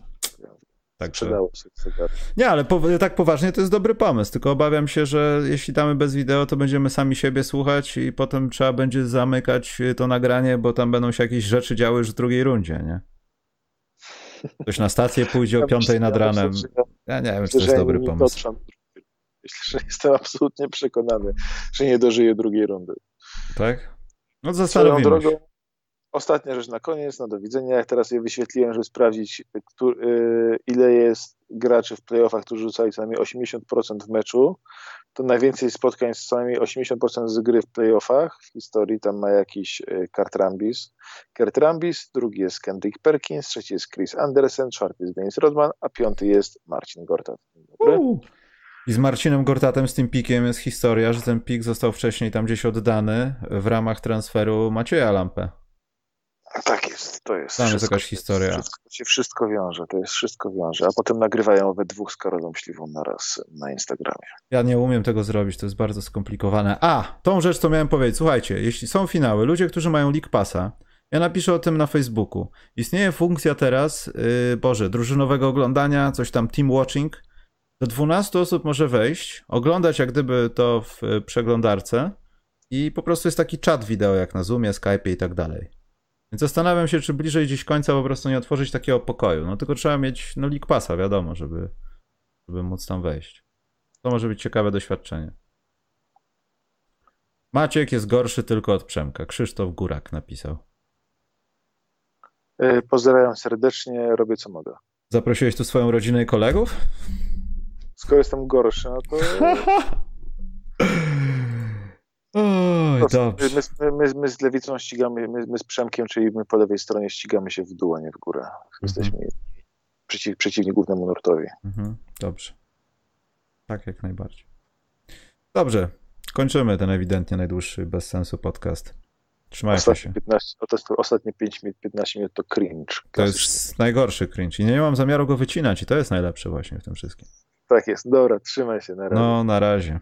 Tak, zegarek. Nie, ale po, tak poważnie to jest dobry pomysł, tylko obawiam się, że jeśli damy bez wideo, to będziemy sami siebie słuchać i potem trzeba będzie zamykać to nagranie, bo tam będą się jakieś rzeczy działy już w drugiej rundzie, nie? Ktoś na stację pójdzie o piątej nad ranem. Ja nie wiem, czy to jest dobry pomysł. Myślę, że jestem absolutnie przekonany, że nie dożyję drugiej rundy. Tak? No zastanowimy drogą, się. Ostatnia rzecz na koniec, no do widzenia. Jak teraz je wyświetliłem, żeby sprawdzić, y, ile jest graczy w playoffach, którzy rzucali co najmniej 80% w meczu, to najwięcej spotkań z co najmniej 80% z gry w playoffach w historii, tam ma jakiś y, Kurt Rambis. Kurt Rambis, drugi jest Kendrick Perkins, trzeci jest Chris Anderson, czwarty jest Dennis Rodman, a piąty jest Marcin Gortat. I z Marcinem Gortatem, z tym pikiem jest historia, że ten pik został wcześniej tam gdzieś oddany w ramach transferu Macieja Lampę. Tak jest, to jest. Tam jest jakaś historia. Wszystko, się wszystko wiąże, to jest wszystko wiąże. A potem nagrywają we dwóch z Karolą Śliwą na raz na Instagramie. Ja nie umiem tego zrobić, to jest bardzo skomplikowane. A, tą rzecz, co miałem powiedzieć. Słuchajcie, jeśli są finały, ludzie, którzy mają League Passa, ja napiszę o tym na Facebooku. Istnieje funkcja teraz, yy, Boże, drużynowego oglądania, coś tam team watching, do 12 osób może wejść, oglądać jak gdyby to w e, przeglądarce i po prostu jest taki czat wideo jak na Zoomie, Skype i tak dalej. Więc zastanawiam się, czy bliżej gdzieś końca po prostu nie otworzyć takiego pokoju. No tylko trzeba mieć no League Passa, wiadomo, żeby, żeby móc tam wejść. To może być ciekawe doświadczenie. Maciek jest gorszy tylko od Przemka. Krzysztof Górak napisał. E, pozdrawiam serdecznie, robię co mogę. Zaprosiłeś tu swoją rodzinę i kolegów? skoro jestem gorszy, no to... <laughs> Oj, dobrze. My, my, my, z lewicą ścigamy, my, my, z Przemkiem, czyli my po lewej stronie ścigamy się w dół, a nie w górę. Mhm. Jesteśmy przeciw, przeciwni głównemu nurtowi. Mhm, dobrze. Tak, jak najbardziej. Dobrze. Kończymy ten ewidentnie najdłuższy, bez sensu podcast. Trzymajcie ostatnie się. 15, ostatnie 5 minut, 15 minut to cringe. To jest najgorszy cringe i nie mam zamiaru go wycinać i to jest najlepsze właśnie w tym wszystkim. Tak jest. Dobra, trzymaj się. Na razie. No, na razie.